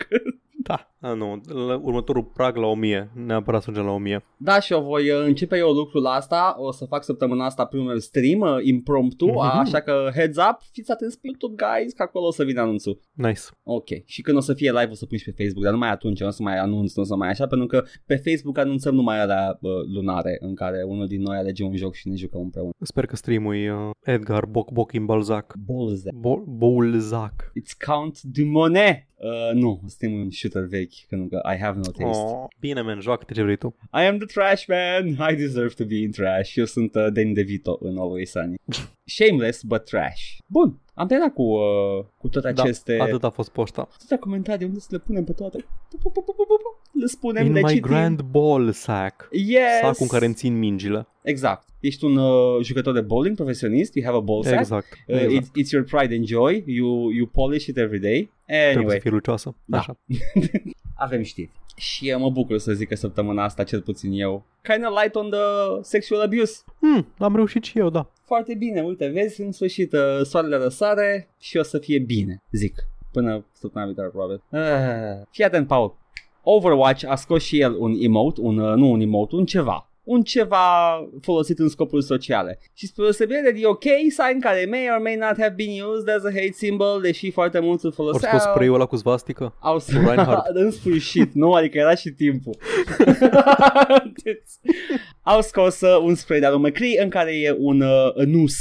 Da. A, nu, la următorul prag la 1000, neapărat să ajungem la 1000. Da, și eu voi uh, începe eu lucrul ăsta, o să fac săptămâna asta primul stream, uh, impromptu, Mhm. uh-huh. așa că heads up, fiți atenți pe YouTube, guys, că acolo o să vină anunțul. Nice. Ok, și când o să fie live o să pun și pe Facebook, dar numai atunci, nu o să mai anunț, nu o să mai așa, pentru că pe Facebook anunțăm numai alea uh, lunare, în care unul din noi alege un joc și ne jucăm împreună. Sper că stream-ul e uh, Edgar Boc Boc in Balzac. Bolze. Bo- Bolzac. It's Count Dumone. Uh, nu, suntem un shooter vechi, pentru că I have no taste. Oh, bine, man, joacă-te ce vrei tu. I am the trash man. I deserve to be in trash. Eu sunt uh, Danny DeVito în Always Sunny. Shameless but trash. Bun, am terminat cu, uh, cu toate aceste... Da, atât a fost poșta. atâtea comentarii unde să le punem pe toate. Le spunem, In le my citim. grand ball sack. Yes! Sacul în care îmi țin mingile. Exact. Ești un uh, jucător de bowling profesionist, you have a ball sack. Exact. Uh, exact. it's, it's your pride and joy. You, you polish it every day. Trebuie Anyway, să fie lucioasă. Da. Așa. avem știri. Și uh, mă bucur să zic că săptămâna asta, cel puțin eu, kind of light on the sexual abuse. Hmm, am reușit și eu, da. Foarte bine, uite, vezi, în sfârșit uh, soarele răsare și o să fie bine, zic. Până săptămâna viitoare, probabil. Uh, fii atent, Paul. Overwatch a scos și el un emote, un, uh, nu un emote, un ceva. Un ceva folosit în scopuri sociale. Și spre deosebire de the OK sign care may or may not have been used as a hate symbol, deși foarte mulți îl Ori foloseau. scos spray-ul ăla cu svastică? Au Cu Reinhardt. în sfârșit, nu? Adică era și timpul. Au scos uh, un spray de-al lui McCree în care e un uh, nus.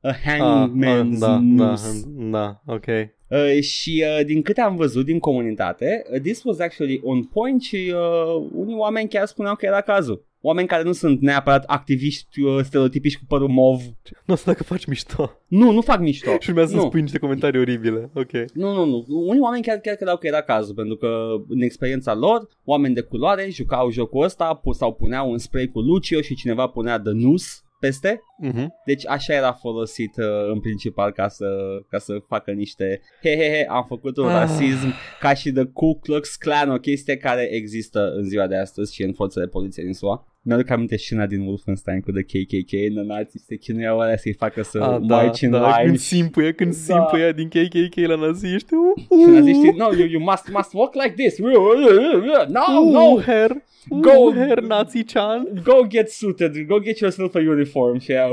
A hangman's da, da, noose. da, ok. Uh, și uh, din câte am văzut din comunitate, uh, this was actually on point și uh, unii oameni chiar spuneau că era cazul. Oameni care nu sunt neapărat activiști uh, stereotipici cu părul mov. Nu asta dacă faci mișto. Nu, nu fac mișto. Și urmează să nu. spui niște comentarii oribile. Ok. Nu, nu, nu. Unii oameni chiar, chiar credeau că era cazul, pentru că în experiența lor, oameni de culoare jucau jocul ăsta pu- sau puneau un spray cu Lucio și cineva punea The Noose peste. Mhm. Deci așa era folosit uh, în principal ca să, ca să facă niște he he he, am făcut un Ah. rasism ca și de Ku Klux Klan, o chestie care există în ziua de astăzi și în forțele poliției din SUA. Mi-aduc aminte scena din Wolfenstein cu The KKK în nații se chinuiau alea să-i facă să Ah, da, march in da, line când simpuie, când Da. simpuie din KKK la naziști. Și naziștii, no, you, you must, must walk like this. No, no, Uh, her, Go- uh, her, nazi-chan. go get suited, go get yourself a uniform. Și ea,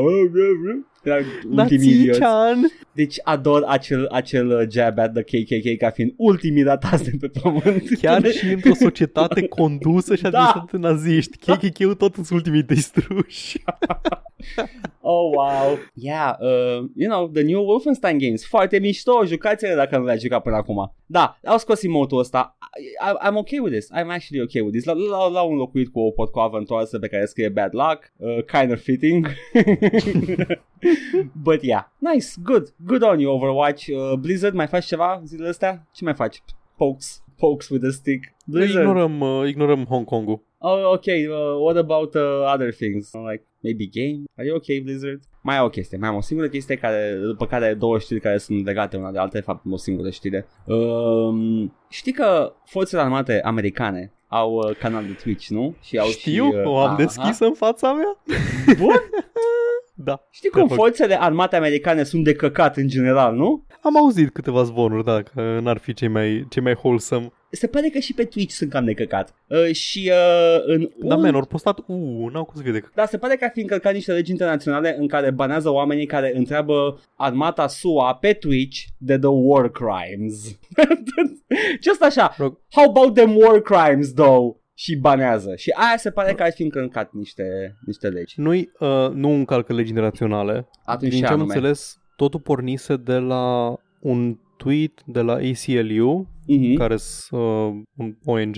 era ultimii idioți. Nazi-chan. Deci ador acel, acel uh, jab at the KKK ca fiind ultimii ratați de pe pământ. Chiar și într-o societate condusă și Da. administrată de naziști. KKK-ul tot sunt ultimii distruși. Oh, wow. Yeah, uh, you know, the new Wolfenstein games. Foarte mișto, jucați-le dacă nu le-ați jucat până acum. Da, au scos emote-ul ăsta. I, I'm okay with this. I'm actually okay with this. L- l- L-au înlocuit cu o potcoavă întoarsă pe care scrie bad luck. Uh, kind of fitting. But yeah, nice, good. Good on you, Overwatch. Uh, Blizzard, mai faci ceva zilele astea? Ce mai faci? Pokes. Pokes with a stick. Blizzard. Ignorăm, uh, ignorăm Hong Kongul. Oh, okay. Uh, what about uh, other things? Like maybe game? Are you okay, Blizzard? Mai am o chestie, mai am o singură chestie care, după care două știri care sunt legate una de alta, de fapt o singură știre. Um, știi că forțele armate americane au uh, canal de Twitch, nu? Și au Știu, și, uh, o am aha. deschis în fața mea. Bun. Da. Știi cum Te rog. forțele armate americane sunt de căcat în general, nu? Am auzit câteva zvonuri, da, că n-ar fi cei mai, cei mai wholesome. Se pare că și pe Twitch sunt cam de căcat. Uh, și uh, în Dar, man, ori postat, uuu, n-au cum să fie de Da, se pare că ar fi încălcat niște legi internaționale în care banează oamenii care întreabă armata SUA pe Twitch de the war crimes. Just așa, Rog. how about them war crimes though? Și banează. Și aia se pare că ar fi încălcat niște, niște legi. Nu-i, uh, nu încalcă legi internaționale. Atunci Din ce ce am anume? înțeles, totul pornise de la un tweet de la ACLU, Mhm, care sunt uh, un ONG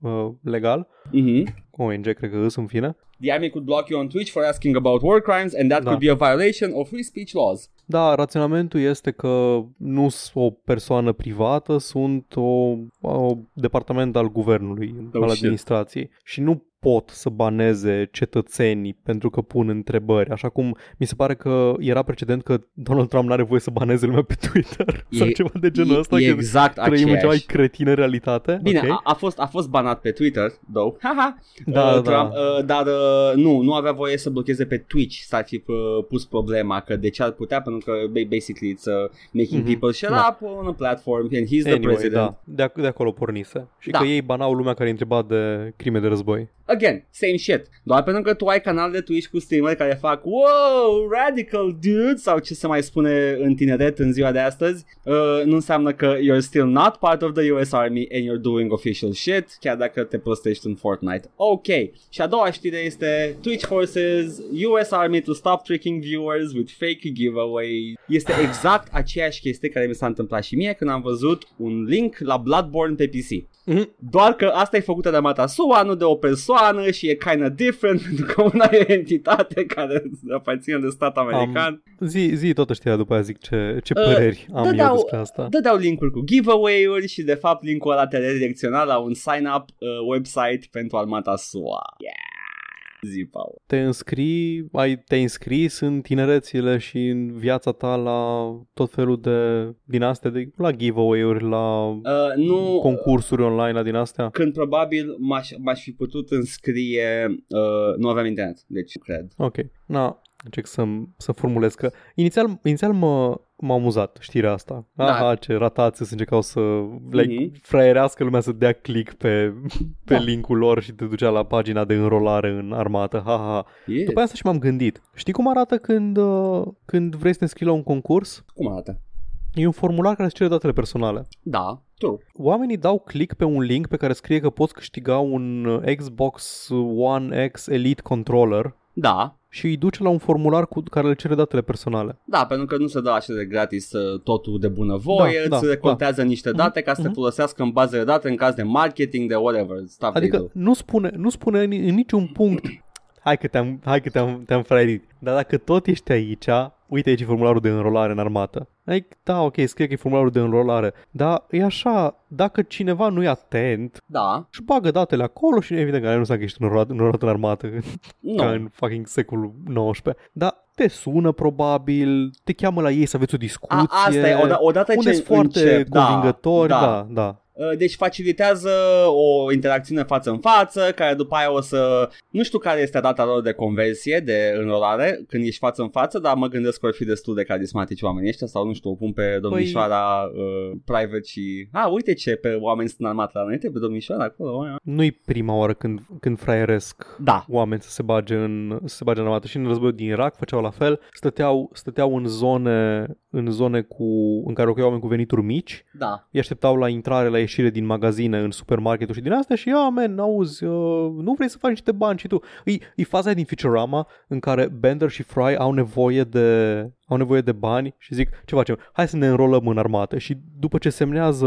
uh, legal. mhm. ONG, cred că îs, în fine. The army could block you on Twitch for asking about war crimes and that Da. could be a violation of free speech laws. Da, raționamentul este că nu sunt o persoană privată, sunt o, o departament al guvernului, Oh, al shit. administrației și nu pot să baneze cetățenii pentru că pun întrebări, așa cum mi se pare că era precedent că Donald Trump nu are voie să baneze lumea pe Twitter E- sau ceva de genul ăsta, e că exact trăim în cea mai aceeași. cretină realitate. Bine, ok? a, a, fost, a fost banat pe Twitter, though. Haha. Da, uh, da. Trump, uh, dar uh, nu, nu avea voie să blocheze pe Twitch, s-ar fi uh, pus problema că de ce ar putea, pentru că ba- basically it's uh, making Mhm, people shut da. up on a platform and he's the Anyway, president. da, de, ac- de acolo pornise. Și Da. că ei banau lumea care îi întreba de crime de război. Again, same shit. Doar pentru că tu ai canal de Twitch cu streamer care fac Wow, radical dude sau ce se mai spune în tineret în ziua de astăzi, uh, nu înseamnă că you're still not part of the US Army and you're doing official shit, chiar dacă te prostești în Fortnite. Ok. Și a doua știre este Twitch forces US Army to stop tricking viewers with fake giveaway. Este exact aceeași chestie care mi s-a întâmplat și mie când am văzut un link la Bloodborne pe PC. Mhm. Doar că asta e făcută de armata SUA, nu de o persoană și e kind of different pentru că una e o entitate care aparține de stat american. Zi, zi toată știrea după aia zic ce, ce Uh, păreri am eu dădeau- despre asta. Dădeau linkuri cu giveaway-uri și de fapt linkul ăla te redirecționa la un sign-up uh, website pentru armata SUA. Yeah! Zi, Paul. Te înscrii, ai, te înscris în tinerețile și în viața ta la tot felul de din astea, de, la giveaway-uri, la Uh, nu, concursuri online, la din astea. când probabil m-aș, m-aș fi putut înscrie, uh, nu aveam internet, deci cred. Ok, na, încerc să, să formulez că inițial, inițial mă, m-a amuzat știrea asta. Da. Aha, ce ratați să încercau să like, Mhm. fraierească lumea să dea click pe, pe Da. linkul lor și te ducea la pagina de înrolare în armată. Ha, ha, ha. Yes. După asta și m-am gândit. Știi cum arată când, uh, când vrei să te înscrii la un concurs? Cum arată? E un formular care îți cere datele personale. Da, true. Oamenii dau click pe un link pe care scrie că poți câștiga un uh, Xbox One X Elite Controller Da, și îi duce la un formular cu care le cere datele personale. Da, pentru că nu se dă așa de gratis uh, totul de bunăvoie, Da, îți da, recontează niște date ca să te mhm. folosească în bază de date în caz de marketing, de whatever, stuff Adică they do. nu spune, nu spune în, în niciun punct Hai că te-am, hai că te-am, te-am fraierit. Dar dacă tot ești aici, uite aici e formularul de înrolare în armată. Adică, da, ok, scrie că e formularul de înrolare. Dar e așa, dacă cineva nu e atent, Da, își bagă datele acolo și evident că nu înseamnă că ești înrolat, înrolat în armată nu. ca în fucking secolul XIX. Dar te sună probabil, te cheamă la ei să aveți o discuție. A, asta e, oda- odată unde ce sunt foarte încep, da, convingători, da. da, da. Uh, Deci facilitează o interacțiune față în față, care după aia o să... Nu știu care este data lor de conversie, de înrolare, când ești față în față, dar mă gândesc că ar fi destul de carismatici oamenii ăștia sau nu știu, o pun pe domnișoara uh, private și... A, uite ce pe oameni sunt armat la noi, uite pe domnișoara acolo. ăia. Nu-i prima oară când, când fraieresc Da, oameni să se bage în, să se bage în armată. Și în războiul din Irak făceau la fel. Stăteau, stăteau în zone, în zone cu, în care locuiau oameni cu venituri mici. da. Îi așteptau la intrare, la ieșire din magazine, în supermarketuri și din astea și, ia, man, auzi, uh, nu vrei să faci niște bani și tu. E, e faza aia din Futurama în care Bender și Fry au nevoie de au nevoie de bani și zic, ce facem? Hai să ne înrolăm în armată. Și după ce semnează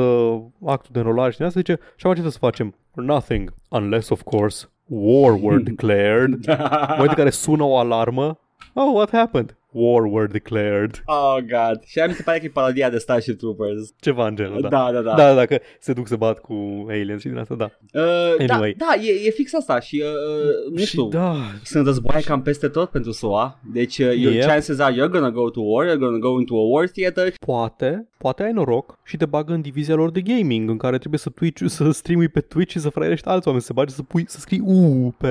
actul de înrolare și din asta zice, și acum ce trebuie să facem? Nothing, unless, of course, war were declared. În momentul în care sună o alarmă, oh, what happened? War were declared. Oh, God. Și aia mi se pare că e parodia de Starship Troopers. Ceva în genul, da. Da, da, da. Da, da, dacă se duc să bat cu aliens și din asta, da. Uh, Anyway. Da, da e, e fix asta și uh, nu și știu. da, Sunt războaie cam peste tot pentru SUA Deci uh, your Yep. chances are you're gonna go to war You're gonna go into a war theater poate, poate ai noroc și te bagă în divizia lor de gaming, în care trebuie să Twitch, să streamui pe Twitch și să fraierești alți oameni, să bagi, să pui, să scrii U pe...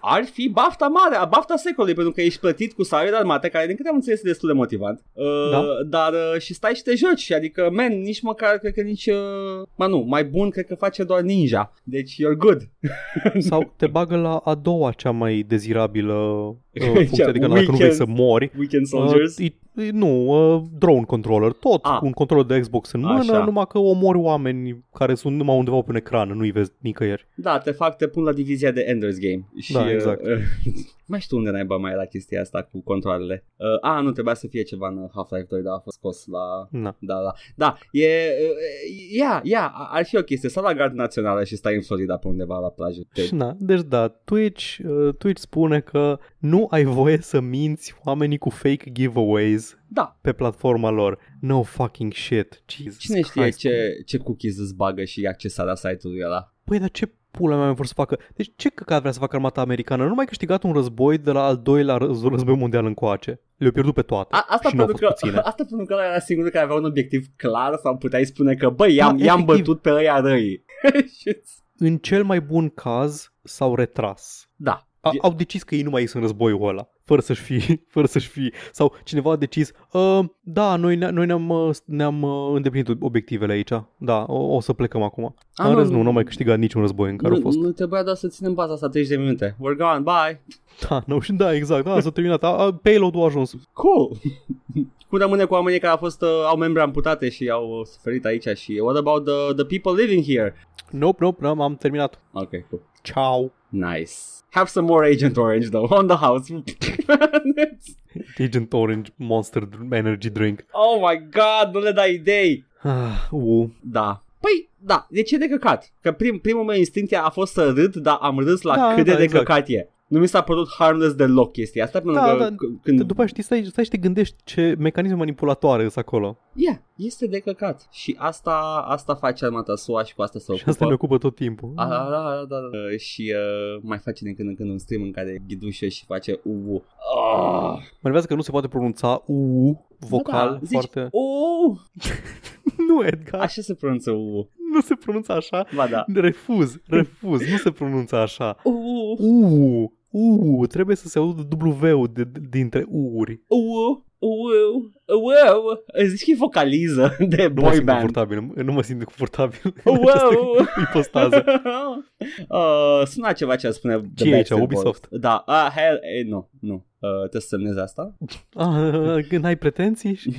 Ar fi bafta mare, bafta secolului Pentru că ești plătit cu salariul de armate Care din câte am înțeles este destul de motivant. Uh, Da. Dar uh, și stai și te joci. Adică, man, nici măcar Cred că nici, uh, mă nu, mai bun cred că face doar ninja. Deci you're good. Sau te bagă la a doua cea mai dezirabilă uh, funcție, adică dacă nu Weekend- vrei să mori, Weekend soldiers Uh, e, e, nu, uh, drone controller, tot Ah. cu un controller de Xbox în mână, Așa. numai că omori oameni care sunt numai undeva pe un ecran, nu-i vezi nicăieri. Da, te fac, te pun la divizia de Ender's Game. Și, Da, exact. Uh, mai știu unde naiba mai era chestia asta cu controlele. Uh, a, nu trebuia să fie ceva în Half-Life 2, dar a fost scos la... Na. Da, da. Da, e... uh, Ia, ia, ar fi o chestie. Sau la gard națională și stai în Florida pe undeva la plajă. Te... Și na, deci da, Twitch, uh, Twitch spune că nu ai voie să minți oamenii cu fake giveaways Da, pe platforma lor. No fucking shit. Jesus cine știe Christ. ce, ce cookies îți bagă și accesarea site-ului ăla. Păi, dar ce pula mea vor să facă? Deci ce căcat vrea să facă armata americană? Nu mai câștigat un război de la al doilea răz- război mondial încoace. Le-au pierdut pe toate. A, asta, și nu au pentru fost că, puține. asta pentru că ăla era singurul care avea un obiectiv clar sau puteai spune că băi, i-am, Da, i-am efectiv. bătut pe ăia răi. Și- În cel mai bun caz s-au retras. da, A, E- au decis că ei nu mai ies în războiul ăla, fără să-și fi, fără să-și fi, sau cineva a decis, uh, da, noi, ne- noi ne-am, uh, ne-am uh, îndeplinit obiectivele aici, da, o, o să plecăm acum. A, în nu, rest, nu, nu. nu am mai câștigat niciun război în care nu, au fost. nu trebuia doar să ținem baza asta 30 de minute. We're gone, bye. Da, nu, și da, exact, da, s-a terminat, a, a, payload-ul a ajuns. Cool. Cum rămâne cu oamenii care au fost, uh, au membre amputate și au uh, suferit aici și what about the, the people living here? Nope, nope, am, am terminat. Ok, cool. Ciao. Nice. Have some more Agent Orange though on the house. Agent Orange Monster Energy Drink. oh my god, nu le dai idei. Ah, uh. Da. Păi, da, de ce de căcat? Că prim, primul meu instinct a fost să râd, dar am râs la Da, cât de da, de exact. căcat e. Nu mi s-a părut harmless deloc chestia asta, pentru Da, că da. c- când... După aia știi, stai, stai și te gândești ce mecanisme manipulatoare sunt acolo. Yeah, este de căcat. Și asta, asta face armata SUA și cu asta se Și ocupă. asta ne ocupă tot timpul. A, da, da, da, da. Uh, și uh, mai face din când în când un stream în care ghidușă și face uu. Oh. Mă enervează că nu se poate pronunța U vocal da, da. Zici, foarte... uu. Nu, Edgar, Așa se pronunță uu. nu se pronunță așa. Ba da. Refuz, refuz, nu se pronunță așa. Uu. U, U, trebuie să se audă W-ul de, de, dintre U-uri. Uu. Wow, wow. Zici că e vocaliză de Nu mă boy simt band. confortabil, nu mă simt confortabil. Wow. Ipostază. uh, suna ceva ce spune The Ce e aici, Backstreet Boys. Ubisoft? Da, uh, hell, eh, nu, nu. Uh, trebuie să semnezi asta. Ah, când ai pretenții? și-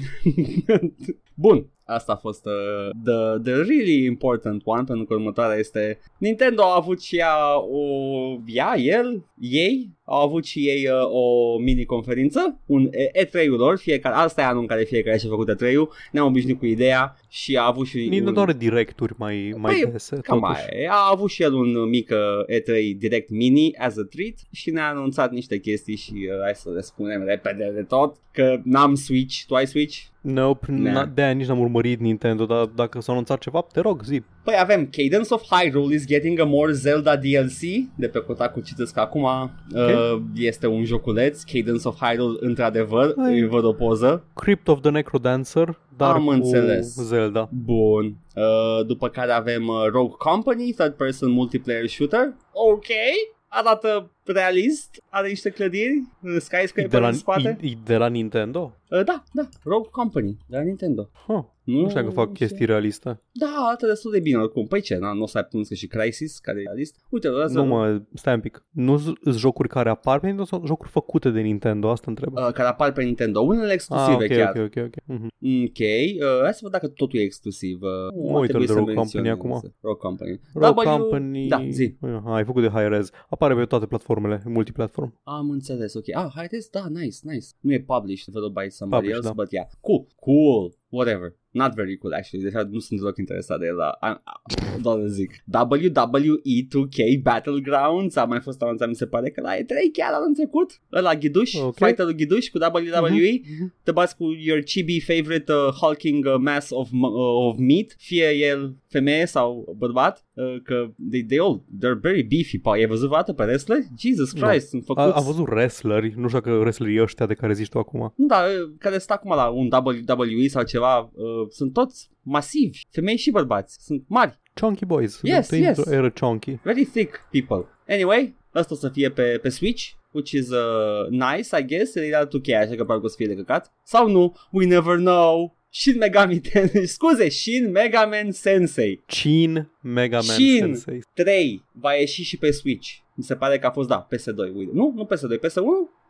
Bun, asta a fost uh, the, the really important one pentru că următoarea este Nintendo a avut și ea o ea, el, ei au avut și ei uh, o mini conferință, un E- E3-ul lor, fiecare, asta e anul în care fiecare și-a făcut E3-ul, ne-am obișnuit cu ideea și a avut și Nintendo are directuri mai, mai Păi, dese, Cam totuși. aia. A avut și el un mic uh, E3 Direct Mini as a treat și ne-a anunțat niște chestii și uh, hai să le spunem repede de tot că n-am Switch. Tu ai Switch? Nope, Na. n- de-aia nici n-am urmărit Nintendo, dar dacă s-a anunțat ceva, te rog, zi. Păi avem Cadence of Hyrule is getting a more Zelda DLC de pe Kotaku citesc că acum uh, este un joculeț Cadence of Hyrule într-adevăr Hai. îi văd o poză Crypt of the Necrodancer, dar Am cu înțeles. Zelda. Bun uh, După care avem uh, Rogue Company Third person multiplayer shooter Ok Arată realist Are niște clădiri E Skyscraper de, la, în spate e, e de la Nintendo? uh, Da, da Rogue Company De la Nintendo Huh. Nu știu dacă fac chestii realiste. Da, arată destul de bine oricum Păi ce, na, nu o să ai că și Crisis Care e realist Uite, ăsta Nu mă, stai un pic. Nu sunt jocuri care apar pe Nintendo sau jocuri făcute de Nintendo? Asta întreb. uh, Care apar pe Nintendo Unele ah, exclusive ok, chiar ok, ok, ok. Mhm. Ok, uh, hai să văd dacă totul e exclusiv. Uh, Mă ar uit trebui de să Rogue menționez. Company acum. Rogue Company. Rogue W- Company... Da, zi. Ah, ai făcut de high res. Apare pe toate platformele, multiplatform. Am înțeles, ok. Ah, haideți, da, nice, nice. Nu e published, developed by somebody Published, else, da. but yeah. Cool, cool, whatever. Not very cool, actually. Deja nu sunt deloc interesat de el, dar am- am- doar zic. WWE 2K Battlegrounds a mai fost anunțat, mi se pare că la E3 chiar anul trecut. Ăla Ghiduș, Ok. fighterul Ghiduș cu WWE. Mhm. te bați cu your chibi favorite uh, hulking uh, mass of, m- uh, of meat, fie el femeie sau bărbat, uh, că they, they all, they're very beefy. Pa, ai văzut vreodată pe wrestler? Jesus Nu. Christ, sunt A, făcuți... a văzut wrestleri, nu știu dacă wrestlerii ăștia de care zici tu acum. Nu, dar uh, care stă acum la un WWE sau ceva, uh, sunt toți masivi, femei și bărbați, sunt mari, Chunky Boys. Yes, Trăim yes. într-o Era chunky. very thick people. Anyway, asta o să fie pe, pe Switch, which is uh, nice, I guess, e la 2K, așa că parcă o să fie de căcat. Sau nu, we never know. Shin Megami Tensei, scuze, Shin Mega Man Sensei Chin Mega Man Chin. Sensei. 3 va ieși și pe Switch. Mi se pare că a fost, da, PS2, uite. Nu, nu PS2, PS1?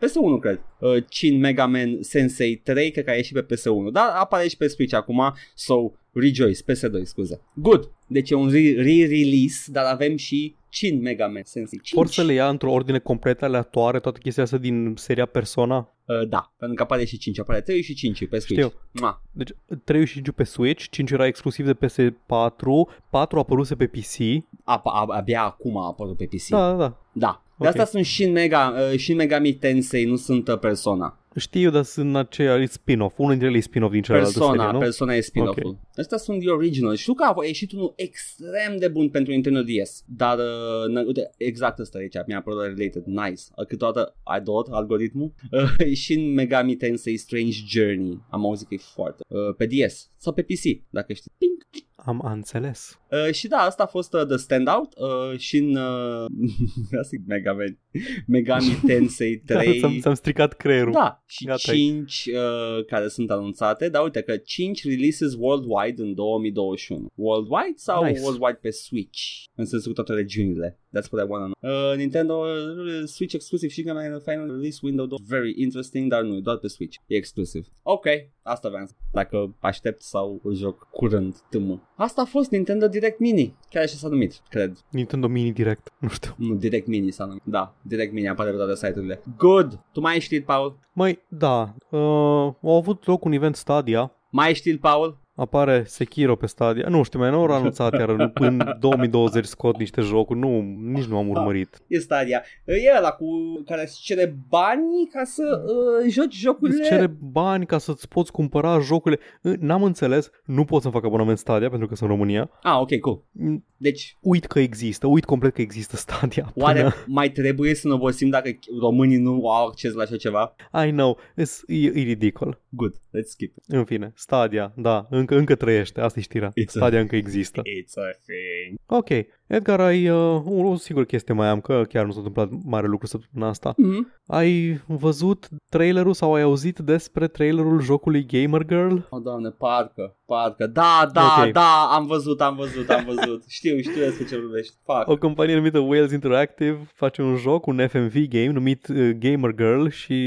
PS1, cred. Uh, Shin Mega Man Sensei 3, cred că a ieșit pe PS1. Dar apare și pe Switch acum, so rejoice, PS2, scuze. Good. Deci e un re- re-release, dar avem și Shin Mega Man Sensei 5. Vor să le ia într-o ordine complet aleatoare toată chestia asta din seria Persona? Uh, da, pentru că apare și 5, apare 3 și 5 pe Switch. Știu. Mua. Deci 3 și 5 pe Switch, 5 era exclusiv de PS4, 4 a apăruse pe PC. A, a, abia acum a apărut pe PC. Da, da, da. Da. De Ok. asta sunt Shin, Mega, uh, Shin Megami Tensei, nu sunt uh, Persona. Știu, dar sunt aceea e spin-off. Unul dintre ele e spin-off din celălalt Persona, serie, nu? Persona e spin-off-ul. Okay. Astea sunt the original. Știu că a ieșit unul extrem de bun pentru Nintendo DS, dar uh, n- uite, exact ăsta aici, mi-a apărut related, nice. Uh, Câteodată ador algoritmul. Uh, și în Megami Tensei Strange Journey, am auzit că e foarte. Uh, pe DS sau pe PC, dacă știți. Ping. Am înțeles. Uh, și da, asta a fost uh, The Standout uh, și în uh, zic Mega Man, Megami Tensei 3. ți-am, ți-am stricat creierul. Da, și Gata. 5 uh, care sunt anunțate, dar uite că 5 releases worldwide în 2021. Worldwide sau Nice. worldwide pe Switch? În sensul cu toate regiunile. That's what I wanna know. Uh, Nintendo uh, Switch exclusive și Final final release window very interesting, dar nu, e doar pe Switch. E exclusiv. Ok, asta vreau să- Dacă aștept sau îl joc curând tâmă. Asta a fost Nintendo Direct Mini. Chiar așa s-a numit, cred. Nintendo Mini Direct. Nu știu. Nu, Direct Mini s-a numit. Da, Direct Mini apare pe toate site-urile. Good! Tu mai ai știut, Paul? Mai, da. Uh, au avut loc un event Stadia. Mai ai știut, Paul? Apare Sekiro pe Stadia. Nu știu, mai nu au anunțat iar în- în 2020 scot niște jocuri. Nu, nici nu am urmărit. E Stadia. E ăla cu care îți cere bani ca să uh, joci jocurile. Îți cere bani ca să-ți poți cumpăra jocurile. Uh, N-am înțeles, nu pot să-mi fac abonament Stadia pentru că sunt în România. Ah, ok, cool. Mm, Deci, Uit că există, uit complet că există Stadia. Până... oare mai trebuie să ne obosim dacă românii nu au acces la așa ceva? I know, It's, e, e ridicol. Good, let's skip it. În fine, Stadia, da, încă, încă trăiește, asta e știrea. It's a- Stadia încă există. It's a thing. Ok, Edgar, ai uh, o, o singură chestie mai am, că chiar nu s-a întâmplat mare lucru săptămâna asta. Mm-hmm. Ai văzut trailerul sau ai auzit despre trailerul jocului Gamer Girl? O, doamne, parcă, parcă. Da, da, Ok. da, am văzut, am văzut, am văzut. știu, știu despre ce vorbești. Fuck. O companie numită Wales Interactive face un joc, un FMV game numit uh, Gamer Girl și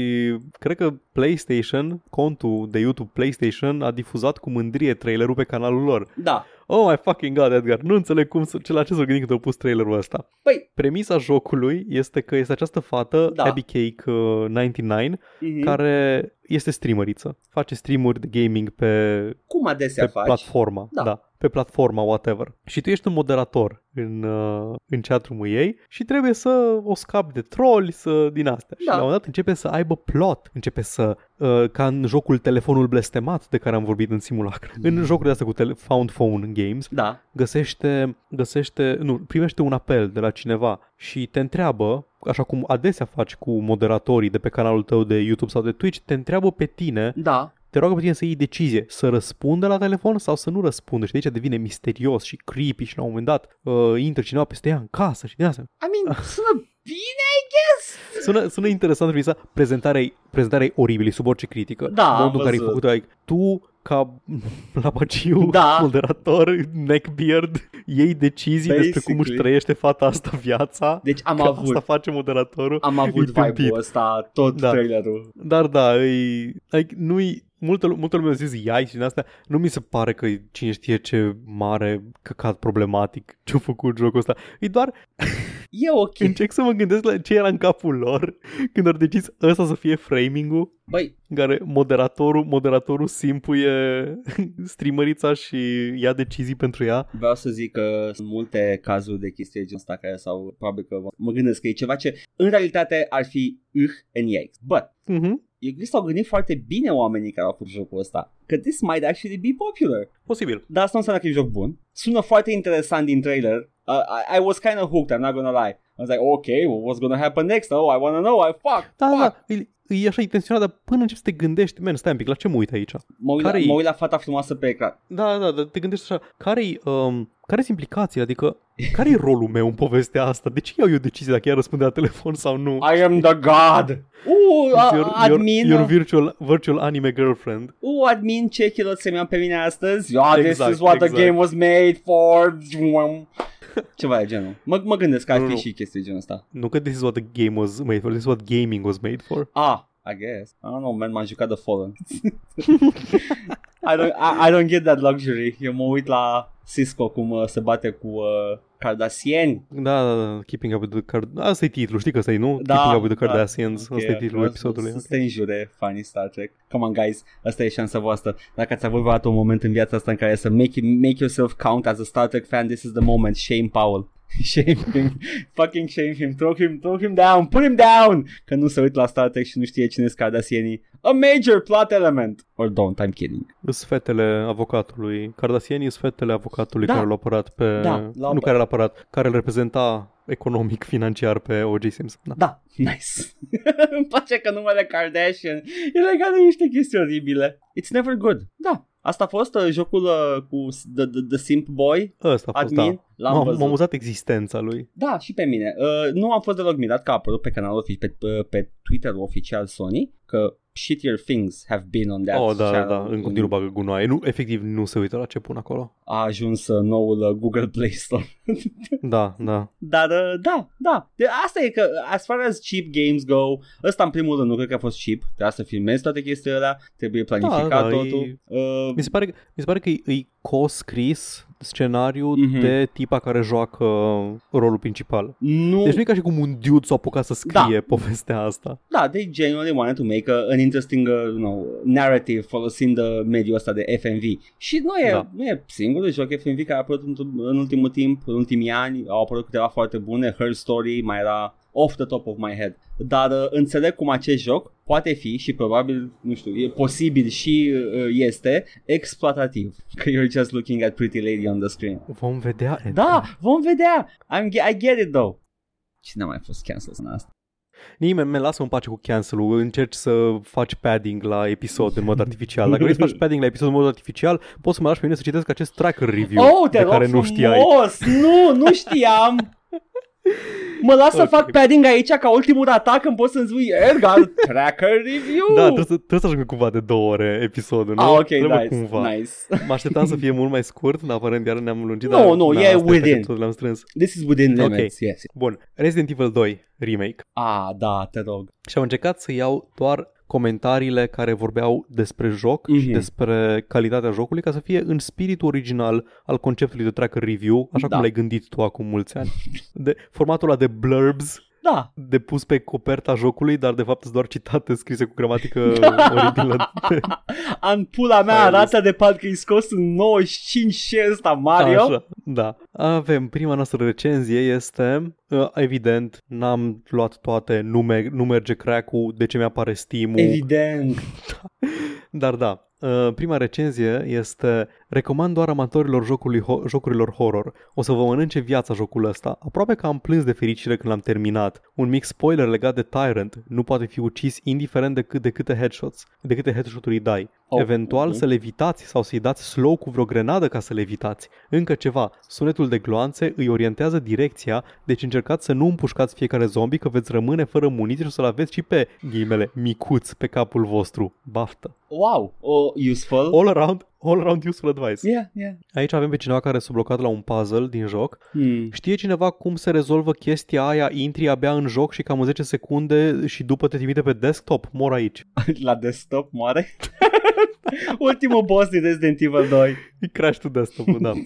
cred că PlayStation, contul de YouTube PlayStation a difuzat cu mândrie trailerul pe canalul lor. Da. Oh my fucking god, Edgar, nu înțeleg cum, să- ce la ce s-au gândit când au pus trailerul ăsta. Păi, Premisa jocului este că este această fată, Da. Abby Cake uh, 99, mm-hmm. care este streameriță. Face streamuri de gaming pe, cum adesea pe faci? platforma. Da. da. Pe platforma, whatever. Și tu ești un moderator în, uh, în chat-room-ul ei și trebuie să o scapi de troli, să din astea. Și Da. la un moment dat începe să aibă plot, începe să, uh, ca în jocul telefonul blestemat de care am vorbit în simulacru. În jocurile astea cu tele- found phone games, Da. găsește, găsește, nu, primește un apel de la cineva și te întreabă, așa cum adesea faci cu moderatorii de pe canalul tău de YouTube sau de Twitch, te întreabă pe tine, Da. Te roagă pe tine să iei decizie, să răspundă la telefon sau să nu răspundă și de aici devine misterios și creepy și la un moment dat uh, intră cineva peste ea în casă și din asta. I mean, sună bine, I guess. Sună, sună interesant premisa, prezentarea e, prezentarea e oribilă, e sub orice critică. Da, am Modul în care ai văzut. făcut, like, tu ca lapaciu, Da. moderator, neckbeard, iei decizii despre cum își Basically. trăiește fata asta viața. Deci am că avut, Asta face moderatorul. am avut e tâmpit. vibe-ul ăsta tot Da. trailerul. Dar da, e, like, nu-i, multă, multă lume a zis iai și din astea, nu mi se pare că e cine știe ce mare căcat problematic ce-a făcut jocul ăsta. E doar, E ok. încerc să mă gândesc la ce era în capul lor când au decis ăsta să fie framing-ul Băi, în care moderatorul, moderatorul simpuie streamerița și ia decizii pentru ea. vreau să zic că sunt multe cazuri de chestii de genul ăsta care sau probabil că mă gândesc că e ceva ce în realitate ar fi ugh and yikes. But Mhm. Eu cred că s-au gândit foarte bine oamenii care au făcut jocul ăsta. Că this might actually be popular. Posibil. Dar asta nu înseamnă că e un joc bun. Sună foarte interesant din trailer. Uh, I, I was kind of hooked, I'm not gonna lie. I was like, okay, well, what's gonna happen next? Oh, I wanna know. I fuck, Da, fuck. da, e, e așa intenționat, dar până începi să te gândești, man, stai un pic, la ce mă uit aici? Mă uit, la, Care-i- mă uit la fata frumoasă pe ecran. Da, da, da, te gândești așa, care-i, um, care-s implicațiile? Adică, care-i rolul meu în povestea asta? De ce iau eu decizie dacă ea răspunde la telefon sau nu? I am the god. Uh, It's a- your, admin. your, your virtual, virtual anime girlfriend. Uh, admin, ce kilot să-mi iau pe mine astăzi? Yeah, this Exact, is what exact. the game was made for. Ceva de genul. Mă, mă gândesc că ar Nu, fi nu. și chestii de genul ăsta. Nu că this is what the game was made for, this is what gaming was made for. Ah, I guess. I don't know, man, m-am jucat The Fallen. I, don't, I, I don't get that luxury. Eu mă uit la Cisco cum uh, se bate cu uh, Kardashian. Da, da, da, Keeping Up with the Card... Asta e titlul, știi că ăsta e, nu? Da, Keeping Up with the da. Kardashians, Ok, asta e titlul vreau episodului. Să, să te înjure fanii Star Trek. Come on, guys. Asta e șansa voastră. Dacă ați avut vreodată un moment în viața asta în care să make, make yourself count as a Star Trek fan, this is the moment. Shame Powell. Shame him. Fucking shame him. Throw him, throw him down. Put him down. Că nu se uit la Star Trek și nu știe cine sunt Kardashianii. A major plot element. Or don't, I'm kidding. Sunt fetele avocatului. Kardashianii sunt fetele avocatului Da. care l-a apărat pe... Da, l-a nu apărat. care l-a apărat, care îl reprezenta economic, financiar pe O.J. Simpson. Da. Da, nice. Îmi place că numele Kardashian e legat de niște chestii oribile. It's never good. Da. Asta a fost uh, jocul uh, cu s- the, the, the Simp Boy, Ăsta a fost, admin. da. L-am M-a, văzut. m-a amuzat existența lui. Da, și pe mine. Uh, nu am fost deloc mirat că a apărut pe canalul ofi- pe, pe, pe Twitter oficial Sony că shittier things have been on that oh, da, da, channel. da, în continuu bagă gunoaie. Nu, efectiv, nu se uită la ce pun acolo. A ajuns uh, noul uh, Google Play Store. Da, da. Dar uh, da, da. De asta e că as far as cheap games go, ăsta în primul rând nu cred că a fost cheap. Trebuia să filmezi toate chestiile alea, trebuie planificat Da, da, totul. Uh, Mi se pare, mi se pare că e, e co-scris scenariu Mhm. de tipa care joacă rolul principal. nu, Deci nu e ca și cum un dude s-a apucat să scrie Da. povestea asta. da, they genuinely wanted to make a, an interesting uh, you know, narrative folosind uh, mediul ăsta de FMV. Și nu e, Da. nu e singurul joc FMV care a apărut în, în ultimul timp, în ultimii ani, au apărut câteva foarte bune, Her Story mai era off the top of my head. Dar uh, înțeleg cum acest joc poate fi și probabil, nu știu, e posibil și uh, este exploatativ. Că you're just looking at pretty lady on the screen. Vom vedea. Edgar. Da, vom vedea. I'm, ge- I get it though. Cine a mai fost cancelled în asta? Nimeni me lasă în pace cu cancel-ul, încerci să faci padding la episod în mod artificial. Dacă vrei să faci padding la episod în mod artificial, poți să mă lași pe mine să citesc acest tracker review Oh, te de rog care nu frumos! știai. Nu, nu știam! Mă las să Ok. fac padding aici ca ultimul atac când poți să-mi spui Edgar, tracker review! Da, trebuie să, trebuie să ajungă cumva de două ore episodul, nu? Ah, ok, trebuie nice, cumva. nice. Mă așteptam să fie mult mai scurt, dar aparent iar ne-am lungit. Nu, dar, nu, da, e asta within. episodul l-am strâns. This is within Ok. limits, yes. Bun, Resident Evil 2 Remake. Ah, da, te rog. Și am încercat să iau doar comentariile care vorbeau despre joc Mhm. și despre calitatea jocului ca să fie în spiritul original al conceptului de tracker review, așa Da. cum l-ai gândit tu acum mulți ani. De, formatul ăla de blurbs Da, de pus pe coperta jocului, dar de fapt sunt doar citate scrise cu gramatică oribilă. An pula mea Ai arată de parcă e scos în 95 și ăsta Mario. Așa, da. Avem, prima noastră recenzie este, uh, evident, n-am luat toate, nu, me- nu merge crack-ul, de ce mi-apare Steam-ul, Evident. dar da. Uh, prima recenzie este Recomand doar amatorilor jocului ho- jocurilor horror. O să vă mănânce viața jocul ăsta. Aproape că am plâns de fericire când l-am terminat. Un mic spoiler legat de Tyrant. Nu poate fi ucis indiferent de, cât, de câte headshots, de câte headshot-uri îi dai. Oh, Eventual ok. să levitați sau să-i dați slow cu vreo grenadă ca să levitați. Încă ceva, sunetul de gloanțe îi orientează direcția, deci încercați să nu împușcați fiecare zombie că veți rămâne fără muniție și o să-l aveți și pe, ghimele, micuț pe capul vostru. Baftă. Wow, oh, useful. All around, all around useful advice. Yeah, yeah. Aici avem pe cineva care s-a blocat la un puzzle din joc. Hmm. Știe cineva cum se rezolvă chestia aia, intri abia în joc și cam în 10 secunde și după te trimite pe desktop? Mor aici. La desktop moare. Ultimul boss din Resident Evil 2. E crash to desktop da.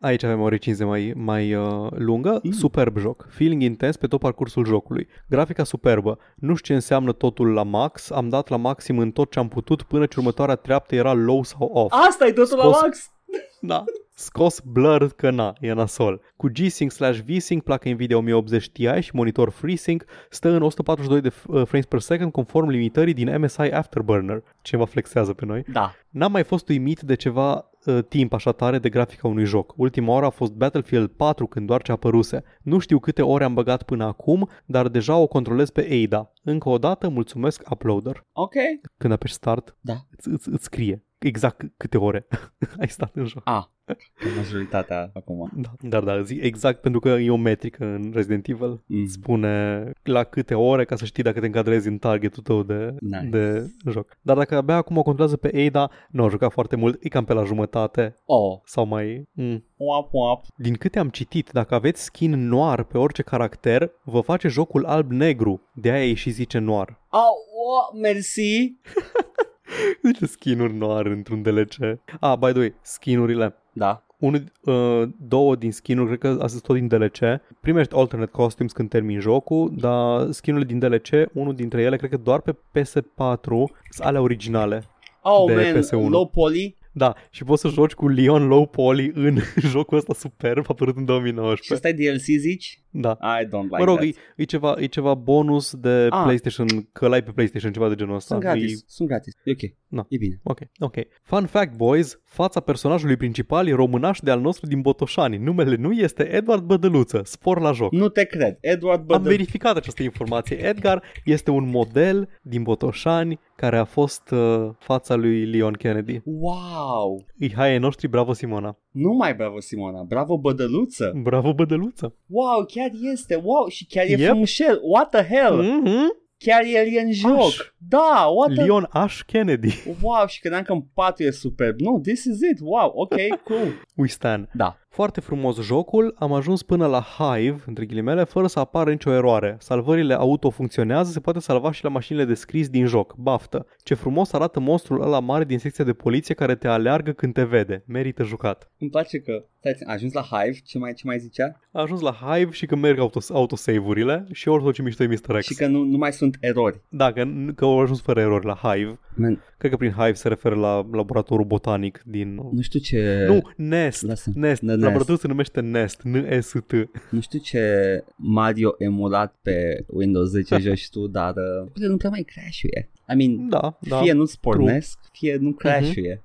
Aici avem o recinzie mai, mai uh, lungă. Mm. Superb joc. Feeling intens pe tot parcursul jocului. Grafica superbă. Nu știu ce înseamnă totul la max. Am dat la maxim în tot ce am putut până ce următoarea treaptă era low sau off. Asta e totul la Scos- max. Da. Scos blur că na, e nasol. Cu G-Sync slash V-Sync, placă Nvidia 1080 Ti și monitor FreeSync, stă în 142 de f- uh, frames per second conform limitării din MSI Afterburner. Cineva flexează pe noi. Da. N-am mai fost uimit de ceva uh, timp așa tare de grafica unui joc. Ultima oară a fost Battlefield 4 când doar ce apăruse. Nu știu câte ore am băgat până acum, dar deja o controlez pe Ada. Încă o dată mulțumesc uploader. Ok. Când apeși start, Da. îți, îți, îți scrie exact c- câte ore ai stat în joc. Ah. Că majoritatea acum. Da, dar da, zic exact pentru că e o metrică în Resident Evil. Mm. Spune la câte ore ca să știi dacă te încadrezi în targetul tău de, Nice. de joc. Dar dacă abia acum o controlează pe Ada, nu a jucat foarte mult, e cam pe la jumătate Oh. sau mai... Mm. Wap, wap. Din câte am citit, dacă aveți skin noir pe orice caracter, vă face jocul alb-negru. De aia ei și zice noir. Oh, oh, mersi. Zice skin-uri noir într-un DLC. Ah, by the way, skin-urile. Da. Unul, uh, două din skin-uri, cred că astea sunt tot din DLC. Primești alternate costumes când termini jocul, dar skin-urile din DLC, unul dintre ele, cred că doar pe PS4 sunt alea originale. Oh, De man, PS1. low poly. Da, și poți să joci cu Leon Low Poly în jocul ăsta superb, apărut în Și 2019. ăsta e DLC, zici? Da. I don't like Mă rog, that. e, e, ceva, e ceva bonus de Ah. PlayStation, că l-ai pe PlayStation, ceva de genul ăsta. Sunt gratis, E, sunt gratis. E ok. Da. E bine. Ok, ok. Fun fact, boys, fața personajului principal e românaș de al nostru din Botoșani. Numele nu este Edward Bădăluță. Spor la joc. Nu te cred. Edward Am Bădăl... verificat această informație. Edgar este un model din Botoșani care a fost uh, fața lui Leon Kennedy. Wow! Îi haie noștri, bravo Simona. Nu mai bravo Simona, bravo Bădăluță. Bravo Bădăluță. Wow, chiar este. Wow, și chiar e Yep. frumușel. What the hell? Mm-hmm. Chiar el e în joc. Aș. Da, what the... Leon Ash Kennedy. Wow, și credeam că în 4 e superb. No, this is it. Wow, ok, cool. We stand. Da. Foarte frumos jocul, am ajuns până la Hive, între ghilimele, fără să apară nicio eroare. Salvările auto funcționează, se poate salva și la mașinile de scris din joc. Baftă! Ce frumos arată monstrul ăla mare din secția de poliție care te aleargă când te vede. Merită jucat. Îmi place că stai, a ajuns la Hive, ce mai, ce mai zicea? A ajuns la Hive și că merg auto, autosave-urile și ori ce mișto e Mr. X. Și că nu, nu mai sunt erori. Da, că, că au ajuns fără erori la Hive. Man, Cred că prin Hive se referă la laboratorul botanic din... nu știu ce... Nu, Nest. Lasă. Nest. The Nest. Laboratorul se numește Nest. N-S-T. Nu știu ce Mario emulat pe Windows 10 joci tu, dar uh, nu prea mai crash-uie. I mean, Da, da. fie nu-ți pornesc, fie nu crash-uie.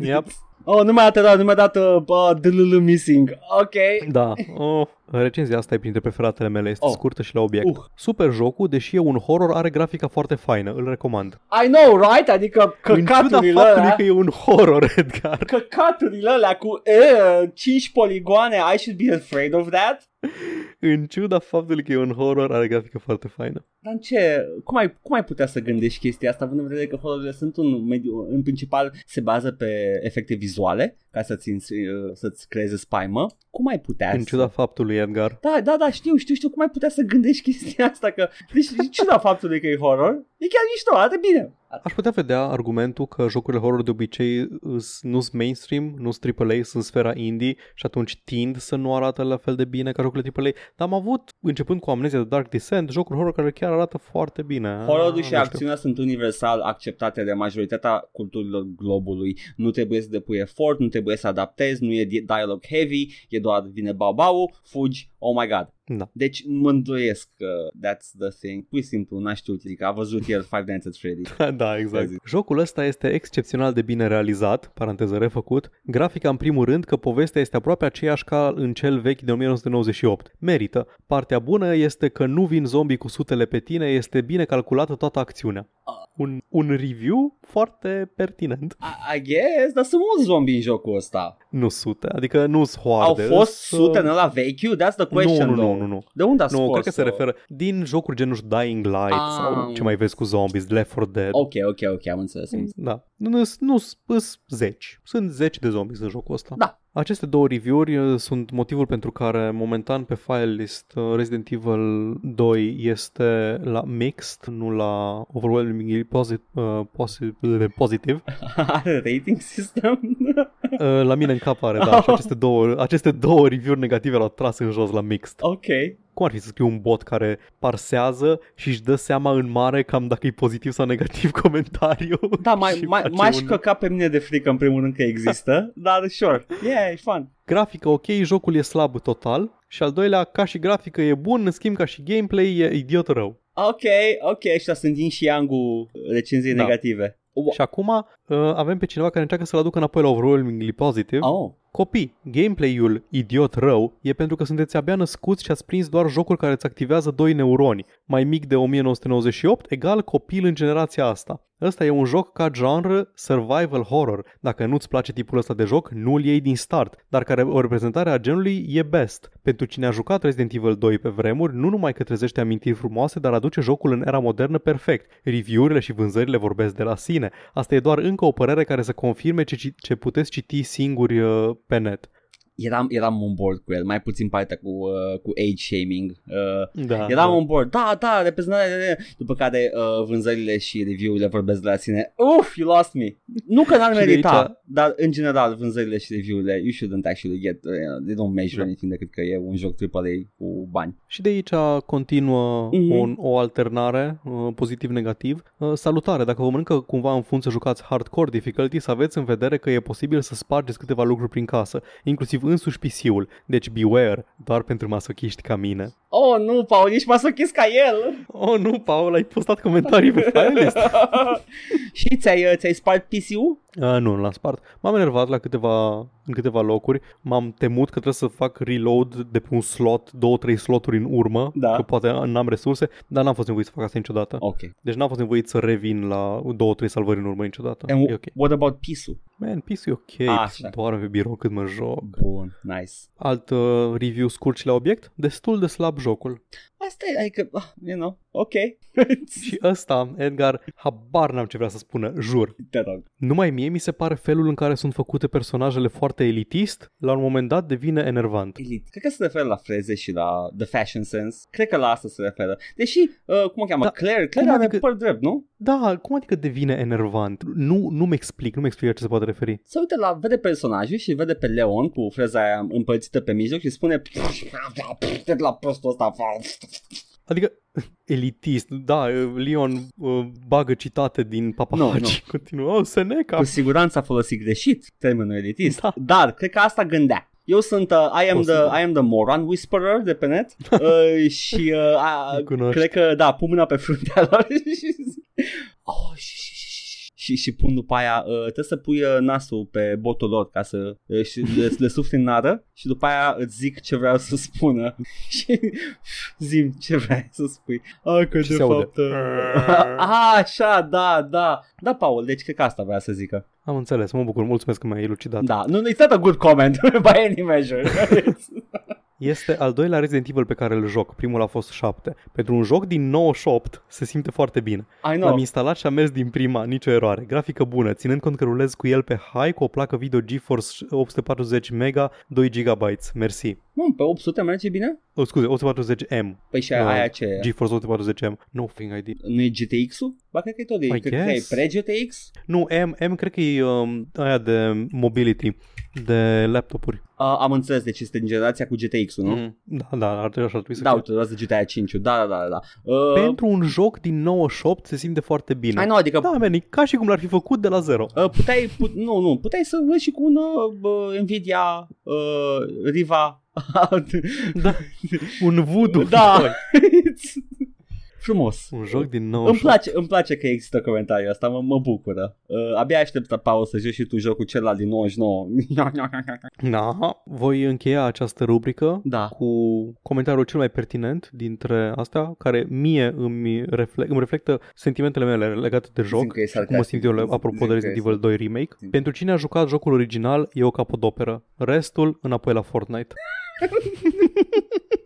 Yep. Oh, nu mi-a dat, nu mi-a dat uh, uh, DLL missing. Ok. Da, oh, recenzia asta e printre preferatele mele, este Oh. scurtă și la obiect. Uh. Super jocul, deși e un horror, are grafica foarte faină, îl recomand. I know, right? Adică În ciuda căcaturile faptului alea, că e un horror, Edgar. căcaturile alea cu uh, 5 poligoane, I should be afraid of that? În ciuda faptului că e un horror, are grafică foarte faină. Dar în ce, cum ai, cum ai putea să gândești chestia asta, având în vedere că horrorurile sunt un mediu, în principal se bază pe efecte vizuale, ca să-ți, ins- uh, să-ți creeze spaimă? Cum ai putea În să... ciuda faptului, Edgar. Da, da, da, știu, știu, știu cum ai putea să gândești chestia asta, că, deci, în ciuda faptului că e horror, e chiar mișto, arată bine. Aș putea vedea argumentul că jocurile horror de obicei îs- nu sunt mainstream, nu sunt AAA, sunt sfera indie și atunci tind să nu arată la fel de bine ca jocurile AAA. Dar am avut, începând cu Amnesia de Dark Descent, jocuri horror care chiar arată foarte bine. Horrorul Ah, și nu știu. acțiunea sunt universal acceptate de majoritatea culturilor globului. Nu trebuie să depui efort, nu trebuie să adaptezi, nu e di- dialog heavy, e doar vine bau fugi, oh my god. Da. Deci mă îndoiesc că that's the thing. Pur și simplu n-aș știut, adică a văzut el Five Nights at Freddy. da, exact. zic. Jocul ăsta este excepțional de bine realizat, paranteză refăcut, grafica în primul rând că povestea este aproape aceeași ca în cel vechi de 1998. Merită. Partea bună este că nu vin zombie cu sutele pe tine, este bine calculată toată acțiunea. Un, un review foarte pertinent. I, I guess, dar sunt mulți zombie în jocul ăsta. Nu sute, adică nu sunt hoarde. Au fost îs, sute uh, în ăla vechiul? That's the question, nu, nu, though. nu, nu. De unde a scos? Nu, cred că se uh, referă din jocuri genul Dying Light Ah. sau ce mai vezi cu zombies, Left 4 Dead. Ok, ok, ok, am înțeles. am înțeles. Da. Nu, nu sunt zeci. Sunt zeci de zombies în jocul ăsta. Da. Aceste două review-uri uh, sunt motivul pentru care momentan pe file list uh, Resident Evil 2 este la mixed, nu la overwhelmingly posit, uh, posi, positive. Are rating system? Uh, la mine în cap are, da, și aceste două, aceste două review-uri negative l-au tras în jos la mixed. ok. Cum ar fi să scriu un bot care parsează și își dă seama în mare cam dacă e pozitiv sau negativ comentariul? Da, mai, și mai, face m-aș un- căca pe mine de frică în primul rând că există, dar sure, yeah, e fun. Grafică ok, jocul e slab total și al doilea, ca și grafică e bun, în schimb ca și gameplay e idiot rău. Ok, ok, ăștia sunt din și Yang-ul recenziei Da. negative. Wa- Și acum uh, avem pe cineva care încearcă să-l aducă înapoi la overwhelmingly positive. Oh, Copii, gameplay-ul idiot rău e pentru că sunteți abia născuți și ați prins doar jocuri care îți activează doi neuroni. Mai mic de 1998 egal copil în generația asta. Ăsta e un joc ca genre survival horror. Dacă nu-ți place tipul ăsta de joc, nu-l iei din start, dar care o reprezentare a genului e best. Pentru cine a jucat Resident Evil 2 pe vremuri, nu numai că trezește amintiri frumoase, dar aduce jocul în era modernă perfect. Review-urile și vânzările vorbesc de la sine. Asta e doar încă o părere care să confirme ce, ci- ce puteți citi singuri uh, pe net. Eram, eram on board cu el, mai puțin partea cu, uh, cu age shaming. Uh, Da, Eram da. on board, da, da, reprezentarea După care uh, vânzările și review-urile vorbesc de la sine Uf, you lost me Nu că n-ar Și de merita, aici- dar în general vânzările și review-urile You shouldn't actually get, uh, they don't measure Da. anything decât că e un joc AAA cu bani Și de aici continuă Mhm. un, o alternare, uh, pozitiv-negativ. Uh, salutare, dacă vă mănâncă cumva în fund să jucați hardcore difficulty, să aveți în vedere că e posibil să spargeți câteva lucruri prin casă, inclusiv însuși PC-ul. Deci beware, doar pentru masochiști ca mine. Oh, nu, Paul, ești masochist ca el Oh, nu, Paul, ai postat comentarii pe file list? Și ți-ai, uh, ți-ai spart PC-ul? Uh, nu, nu l-am spart. M-am enervat la câteva, în câteva locuri. M-am temut că trebuie să fac reload de pe un slot, două, trei sloturi în urmă, Da. că poate n-am resurse, dar n-am fost nevoit să fac asta niciodată. Ok Deci n-am fost nevoit să revin la două, trei salvări în urmă niciodată. And e ok. what about PC-ul? Man, PC e ok, Așa. doar pe birou cât mă joc. Bun, nice Alt uh, review scurt și la obiect, destul de slab jocul. Asta e, adică, ah, you know, ok Și ăsta, Edgar, habar n-am ce vrea să spună, jur. Te rog Numai mie mi se pare felul în care sunt făcute personajele foarte elitist, la un moment dat devine enervant. Elite. Cred că se referă la freze și la the fashion sense. Cred că la asta se referă. Deși, uh, cum o cheamă? Da. Claire. Claire Cum are adică- păr drept, nu? Da, cum adică devine enervant? Nu, nu-mi explic, nu-mi explic la ce se poate referi. Se uită la, vede personajul și vede pe Leon cu freza aia împărțită pe mijloc și spune de la prostul ăsta Adică elitist, da, Leon uh, bagă citate din papahagi, Nu, nu. continuă, oh, Seneca, Cu siguranță a folosit greșit termenul elitist. Da. Dar, cred că asta gândea. Eu sunt uh, I, am the, Posibil. I am the moron whisperer de pe net uh, și uh, a, Îl cunoști. cred că da, pun mâna pe fruntea lor și zic, oh, și, și, și, și, și, și pun după aia, uh, trebuie să pui uh, nasul pe botul lor ca să uh, și le, le sufli în nară și după aia îți zic ce vreau să spună și zim ce vrei să spui. Ah, că Și de se aude. fapt... Uh... ah, așa, da, da. Da, Paul, deci cred că asta vrea să zică. Am înțeles, mă bucur, mulțumesc că m-ai elucidat. Da, nu, it's not a good comment by any measure. Este al doilea Resident Evil pe care îl joc. Primul a fost 7. Pentru un joc din 98 se simte foarte bine. I know. L-am instalat și am mers din prima, nicio eroare. Grafică bună, ținând cont că rulez cu el pe high cu o placă video GeForce 840 mega, 2 GB. Mersi. Bun, pe 800 merge bine? Oh, scuze, 840M. Păi și Uh, aia ce e? GeForce 840M. No thing ID. Nu e GTX-ul? Ba, cred că e tot de, I cred că e guess. pre-GTX? Nu, M, M cred că e um, aia de mobility, de laptopuri. Uh, am înțeles, deci este din generația cu GTX-ul, nu? Mm. Da, da, ar trebui, așa ar trebui să Da, fie. uite, ăsta GTA 5 da, da, da, da. Uh, Pentru un joc din 98 se simte foarte bine. I know, adică Da, man, e ca și cum l-ar fi făcut de la zero. Uh, puteai, put, nu, nu, puteai să vezi și cu un uh, Nvidia uh, Riva. Da. Un voodoo. da. Doi. Frumos. Un joc din Îmi 98. place, îmi place că există comentariul ăsta, mă, mă bucură. Uh, abia aștept, Paul, să joci și tu jocul celălalt din 99. Da, voi încheia această rubrică da. cu comentariul cel mai pertinent dintre astea, care mie îmi, refle- îmi reflectă sentimentele mele legate de joc. Zic că e și cum mă simt eu sarcastic. apropo Zic de că Resident este. Evil 2 Remake. Zic. Pentru cine a jucat jocul original, e o capodoperă. Restul, înapoi la Fortnite.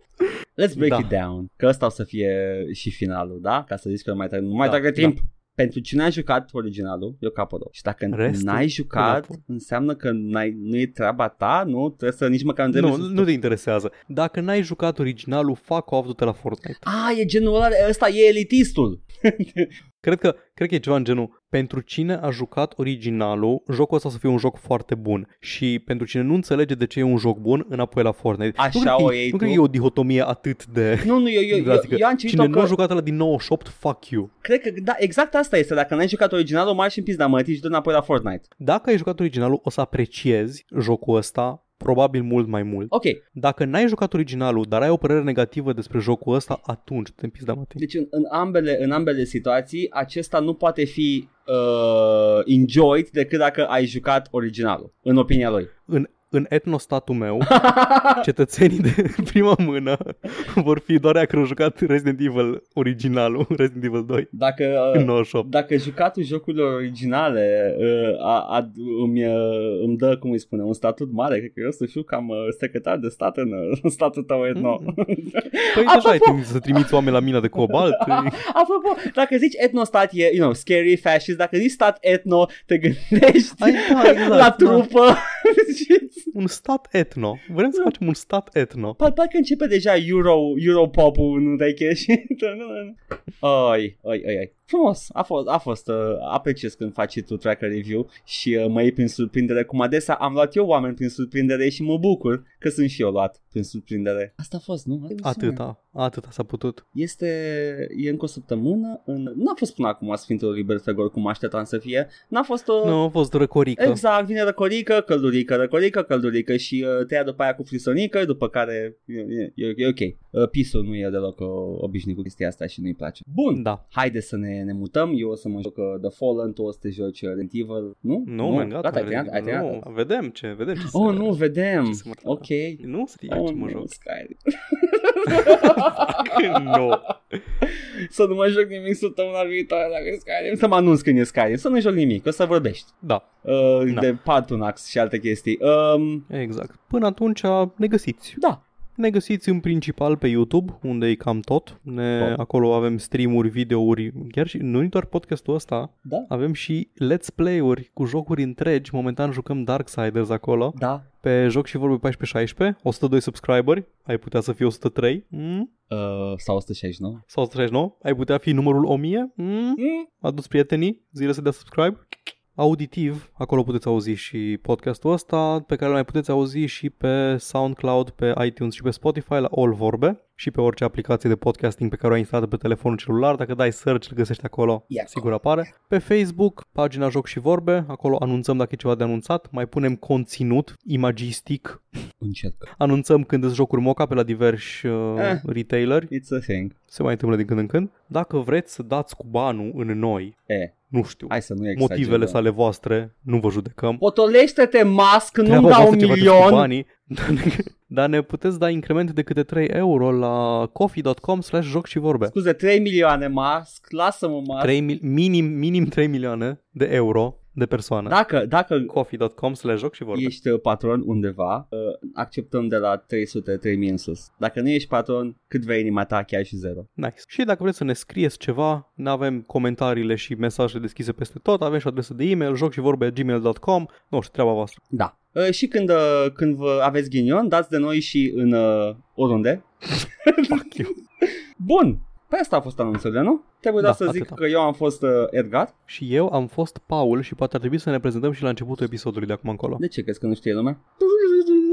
Let's break Da. it down. Că ăsta o să fie și finalul, da? Ca să zici că nu mai trag, nu mai Da, trag timp. Pentru cine a jucat originalul, e o capodă. Și dacă Restul, n-ai jucat, înapoi. înseamnă că n-ai, nu e treaba ta, nu? Trebuie să nici măcar nu trebuie Nu, să... nu te interesează. Dacă n-ai jucat originalul, fac off du-te la Fortnite. A, e genul ăla, ăsta e elitistul. Cred că, cred că e ceva în genul pentru cine a jucat originalul, jocul ăsta o să fie un joc foarte bun și pentru cine nu înțelege de ce e un joc bun, înapoi la Fortnite. Așa nu cred că o e- iei Nu cred tu? că e o dihotomie atât de... Nu, nu, eu, eu, eu, drastică. eu am citit Cine nu că... a jucat ăla din 98, fuck you. Cred că, da, exact asta este. Dacă n-ai jucat originalul, mai și în pizda mă, și dă înapoi la Fortnite. Dacă ai jucat originalul, o să apreciezi jocul ăsta probabil mult mai mult. Ok, Dacă n-ai jucat originalul, dar ai o părere negativă despre jocul ăsta, atunci te împiți de mătii. deci în, în, ambele, în ambele situații, acesta nu poate fi uh, enjoyed decât dacă ai jucat originalul, în opinia lui. În, în etnostatul meu, cetățenii de prima mână vor fi doar aia care au jucat Resident Evil originalul, Resident Evil 2, Dacă, în uh, 98. dacă jucatul jocurilor originale uh, a, a, îmi, uh, îmi dă, cum îi spune, un statut mare, cred că eu o să fiu cam uh, secretar de stat în, uh, în statul tău etno. Mm. Păi deja ai Apropo- timp să trimiți oameni la mina de cobalt. Apropo, dacă zici etnostat e, you know, scary, fascist, dacă zici stat etno, te gândești Ai, da, exact, la da. trupă. Și- Un stat etno. Vrem să facem un stat etno. Pa- Parcă începe deja Euro, Europop-ul în ureche și... Oi, oi, oi, oi. Frumos, a fost, a fost uh, apreciez când faci și tu tracker review și uh, mă iei prin surprindere cum adesea am luat eu oameni prin surprindere și mă bucur că sunt și eu luat prin surprindere. Asta a fost, nu? Atâta, atâta s-a putut. Este, e încă o săptămână, în, n-a fost până acum Sfântul Libertăgor cum așteptam să fie, n-a fost o... Nu, a fost răcorică. Exact, vine răcorică, căldurică, răcorică, căldurică și uh, te ia după aia cu frisonică, după care e, e, e, e ok. Uh, pisul nu e deloc uh, obișnuit cu chestia asta și nu-i place. Bun, Da. haide să ne, ne mutăm, eu o să mă joc uh, The Fallen, tu o să te joci uh, Resident Evil, nu? Nu, man, gata. gata ai terminat, ai terminat. nu, vedem ce, vedem ce Oh, se- nu, vedem. ce se mă- Ok. Nu știu Oh, ce mă nu, joc. Skyrim. nu. să nu mă joc nimic săptămâna viitoare dacă e Skyrim. Să mă anunț când e Skyrim. Să nu joc nimic, o să vorbești. Da, Uh, Da. De Partunax și alte chestii. Um, exact. Până atunci ne găsiți. da, Ne găsiți în principal pe YouTube, unde e cam tot. Ne, Tot. acolo avem streamuri, videouri, chiar și nu doar podcastul ăsta, da, avem și let's play-uri cu jocuri întregi. Momentan jucăm Darksiders acolo. da. Pe joc și vorbe 14-16, 102 subscriberi, ai putea să fii 103 mm? Uh, sau 169. sau 139, ai putea fi numărul 1000. Mm? Mm. Adus prietenii, zile să dea subscribe. Auditiv, acolo puteți auzi și podcastul ăsta, pe care îl mai puteți auzi și pe SoundCloud, pe iTunes și pe Spotify la All Vorbe. Și pe orice aplicație de podcasting pe care o ai instalată pe telefonul celular. Dacă dai search, îl găsești acolo, E acolo. sigur apare. Pe Facebook, pagina Joc și Vorbe, acolo anunțăm dacă e ceva de anunțat, mai punem conținut imagistic, Încet. anunțăm când îți jocuri moca pe la diversi uh, Eh. retaileri, It's a thing. se mai întâmplă din când în când. Dacă vreți să dați cu banul în noi, E, nu știu, hai să nu exagerăm. motivele sale voastre, nu vă judecăm. Potolește-te mask, nu-mi Treaba dau un voastră ce faceți cu milion. banii, dar ne puteți da increment de câte 3 euro la coffee.com slash joc și vorbe. Scuze, 3 milioane mask, lasă-mă mask. 3 mil- minim, minim 3 milioane de euro de persoană. Dacă, dacă coffee.com slash joc și vorbe. ești uh, patron undeva, uh, acceptăm de la 300 3000 în sus. Dacă nu ești patron, cât vei inima ta, chiar și zero. Nice. Și dacă vreți să ne scrieți ceva, ne avem comentariile și mesaje deschise peste tot, avem și adresă de e-mail, joc și vorbe gmail.com, nu știu, treaba voastră. Da. Uh, și când, uh, când vă aveți ghinion, dați de noi și în uh, oriunde. Fuck you. Bun. Pe asta a fost anunțurile, nu? Trebuie doar Da, să zic atâta. că eu am fost uh, Edgar. Și eu am fost Paul și poate ar trebui să ne prezentăm și la începutul episodului de acum încolo. De ce crezi că nu știe lumea?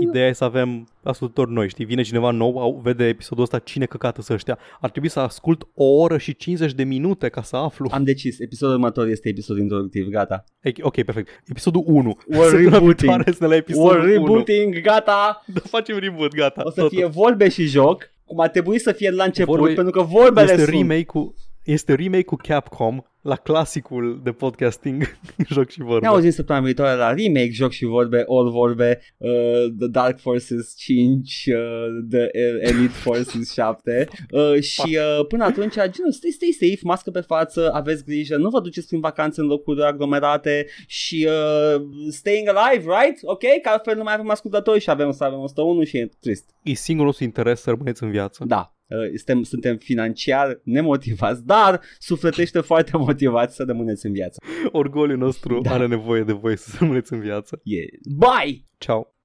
Ideea e să avem ascultători noi, știi? Vine cineva nou, au, vede episodul ăsta, cine căcată să ăștia. Ar trebui să ascult o oră și 50 de minute ca să aflu. Am decis. Episodul următor este episodul introductiv. Gata. E- Ok, perfect. Episodul 1. We're Săptămâna rebooting. viitoare să ne la episodul We're 1. rebooting. Gata. Da, facem reboot, gata. O să Totul. fie vorbe și joc. Cum a trebuit să fie la început, Vorbe- pentru că vorbele este sunt... remake cu este remake cu Capcom la clasicul de podcasting joc și vorbe. Ne auzim săptămâna viitoare la remake, joc și vorbe, all vorbe, uh, The Dark Forces 5, uh, The Elite Forces 7 uh, și uh, până atunci, genul, stay, stay safe, mască pe față, aveți grijă, nu vă duceți prin vacanțe în locuri aglomerate și uh, staying alive, right? Ok? Că altfel nu mai avem ascultători și avem să avem 101 și e trist. E singurul nostru interes să rămâneți în viață. Da. Uh, Suntem, suntem financiar nemotivați, dar sufletește foarte motivați să rămâneți în viață. Orgoliul nostru Da. are nevoie de voi să rămâneți în viață. Yeah. Bye! Ciao.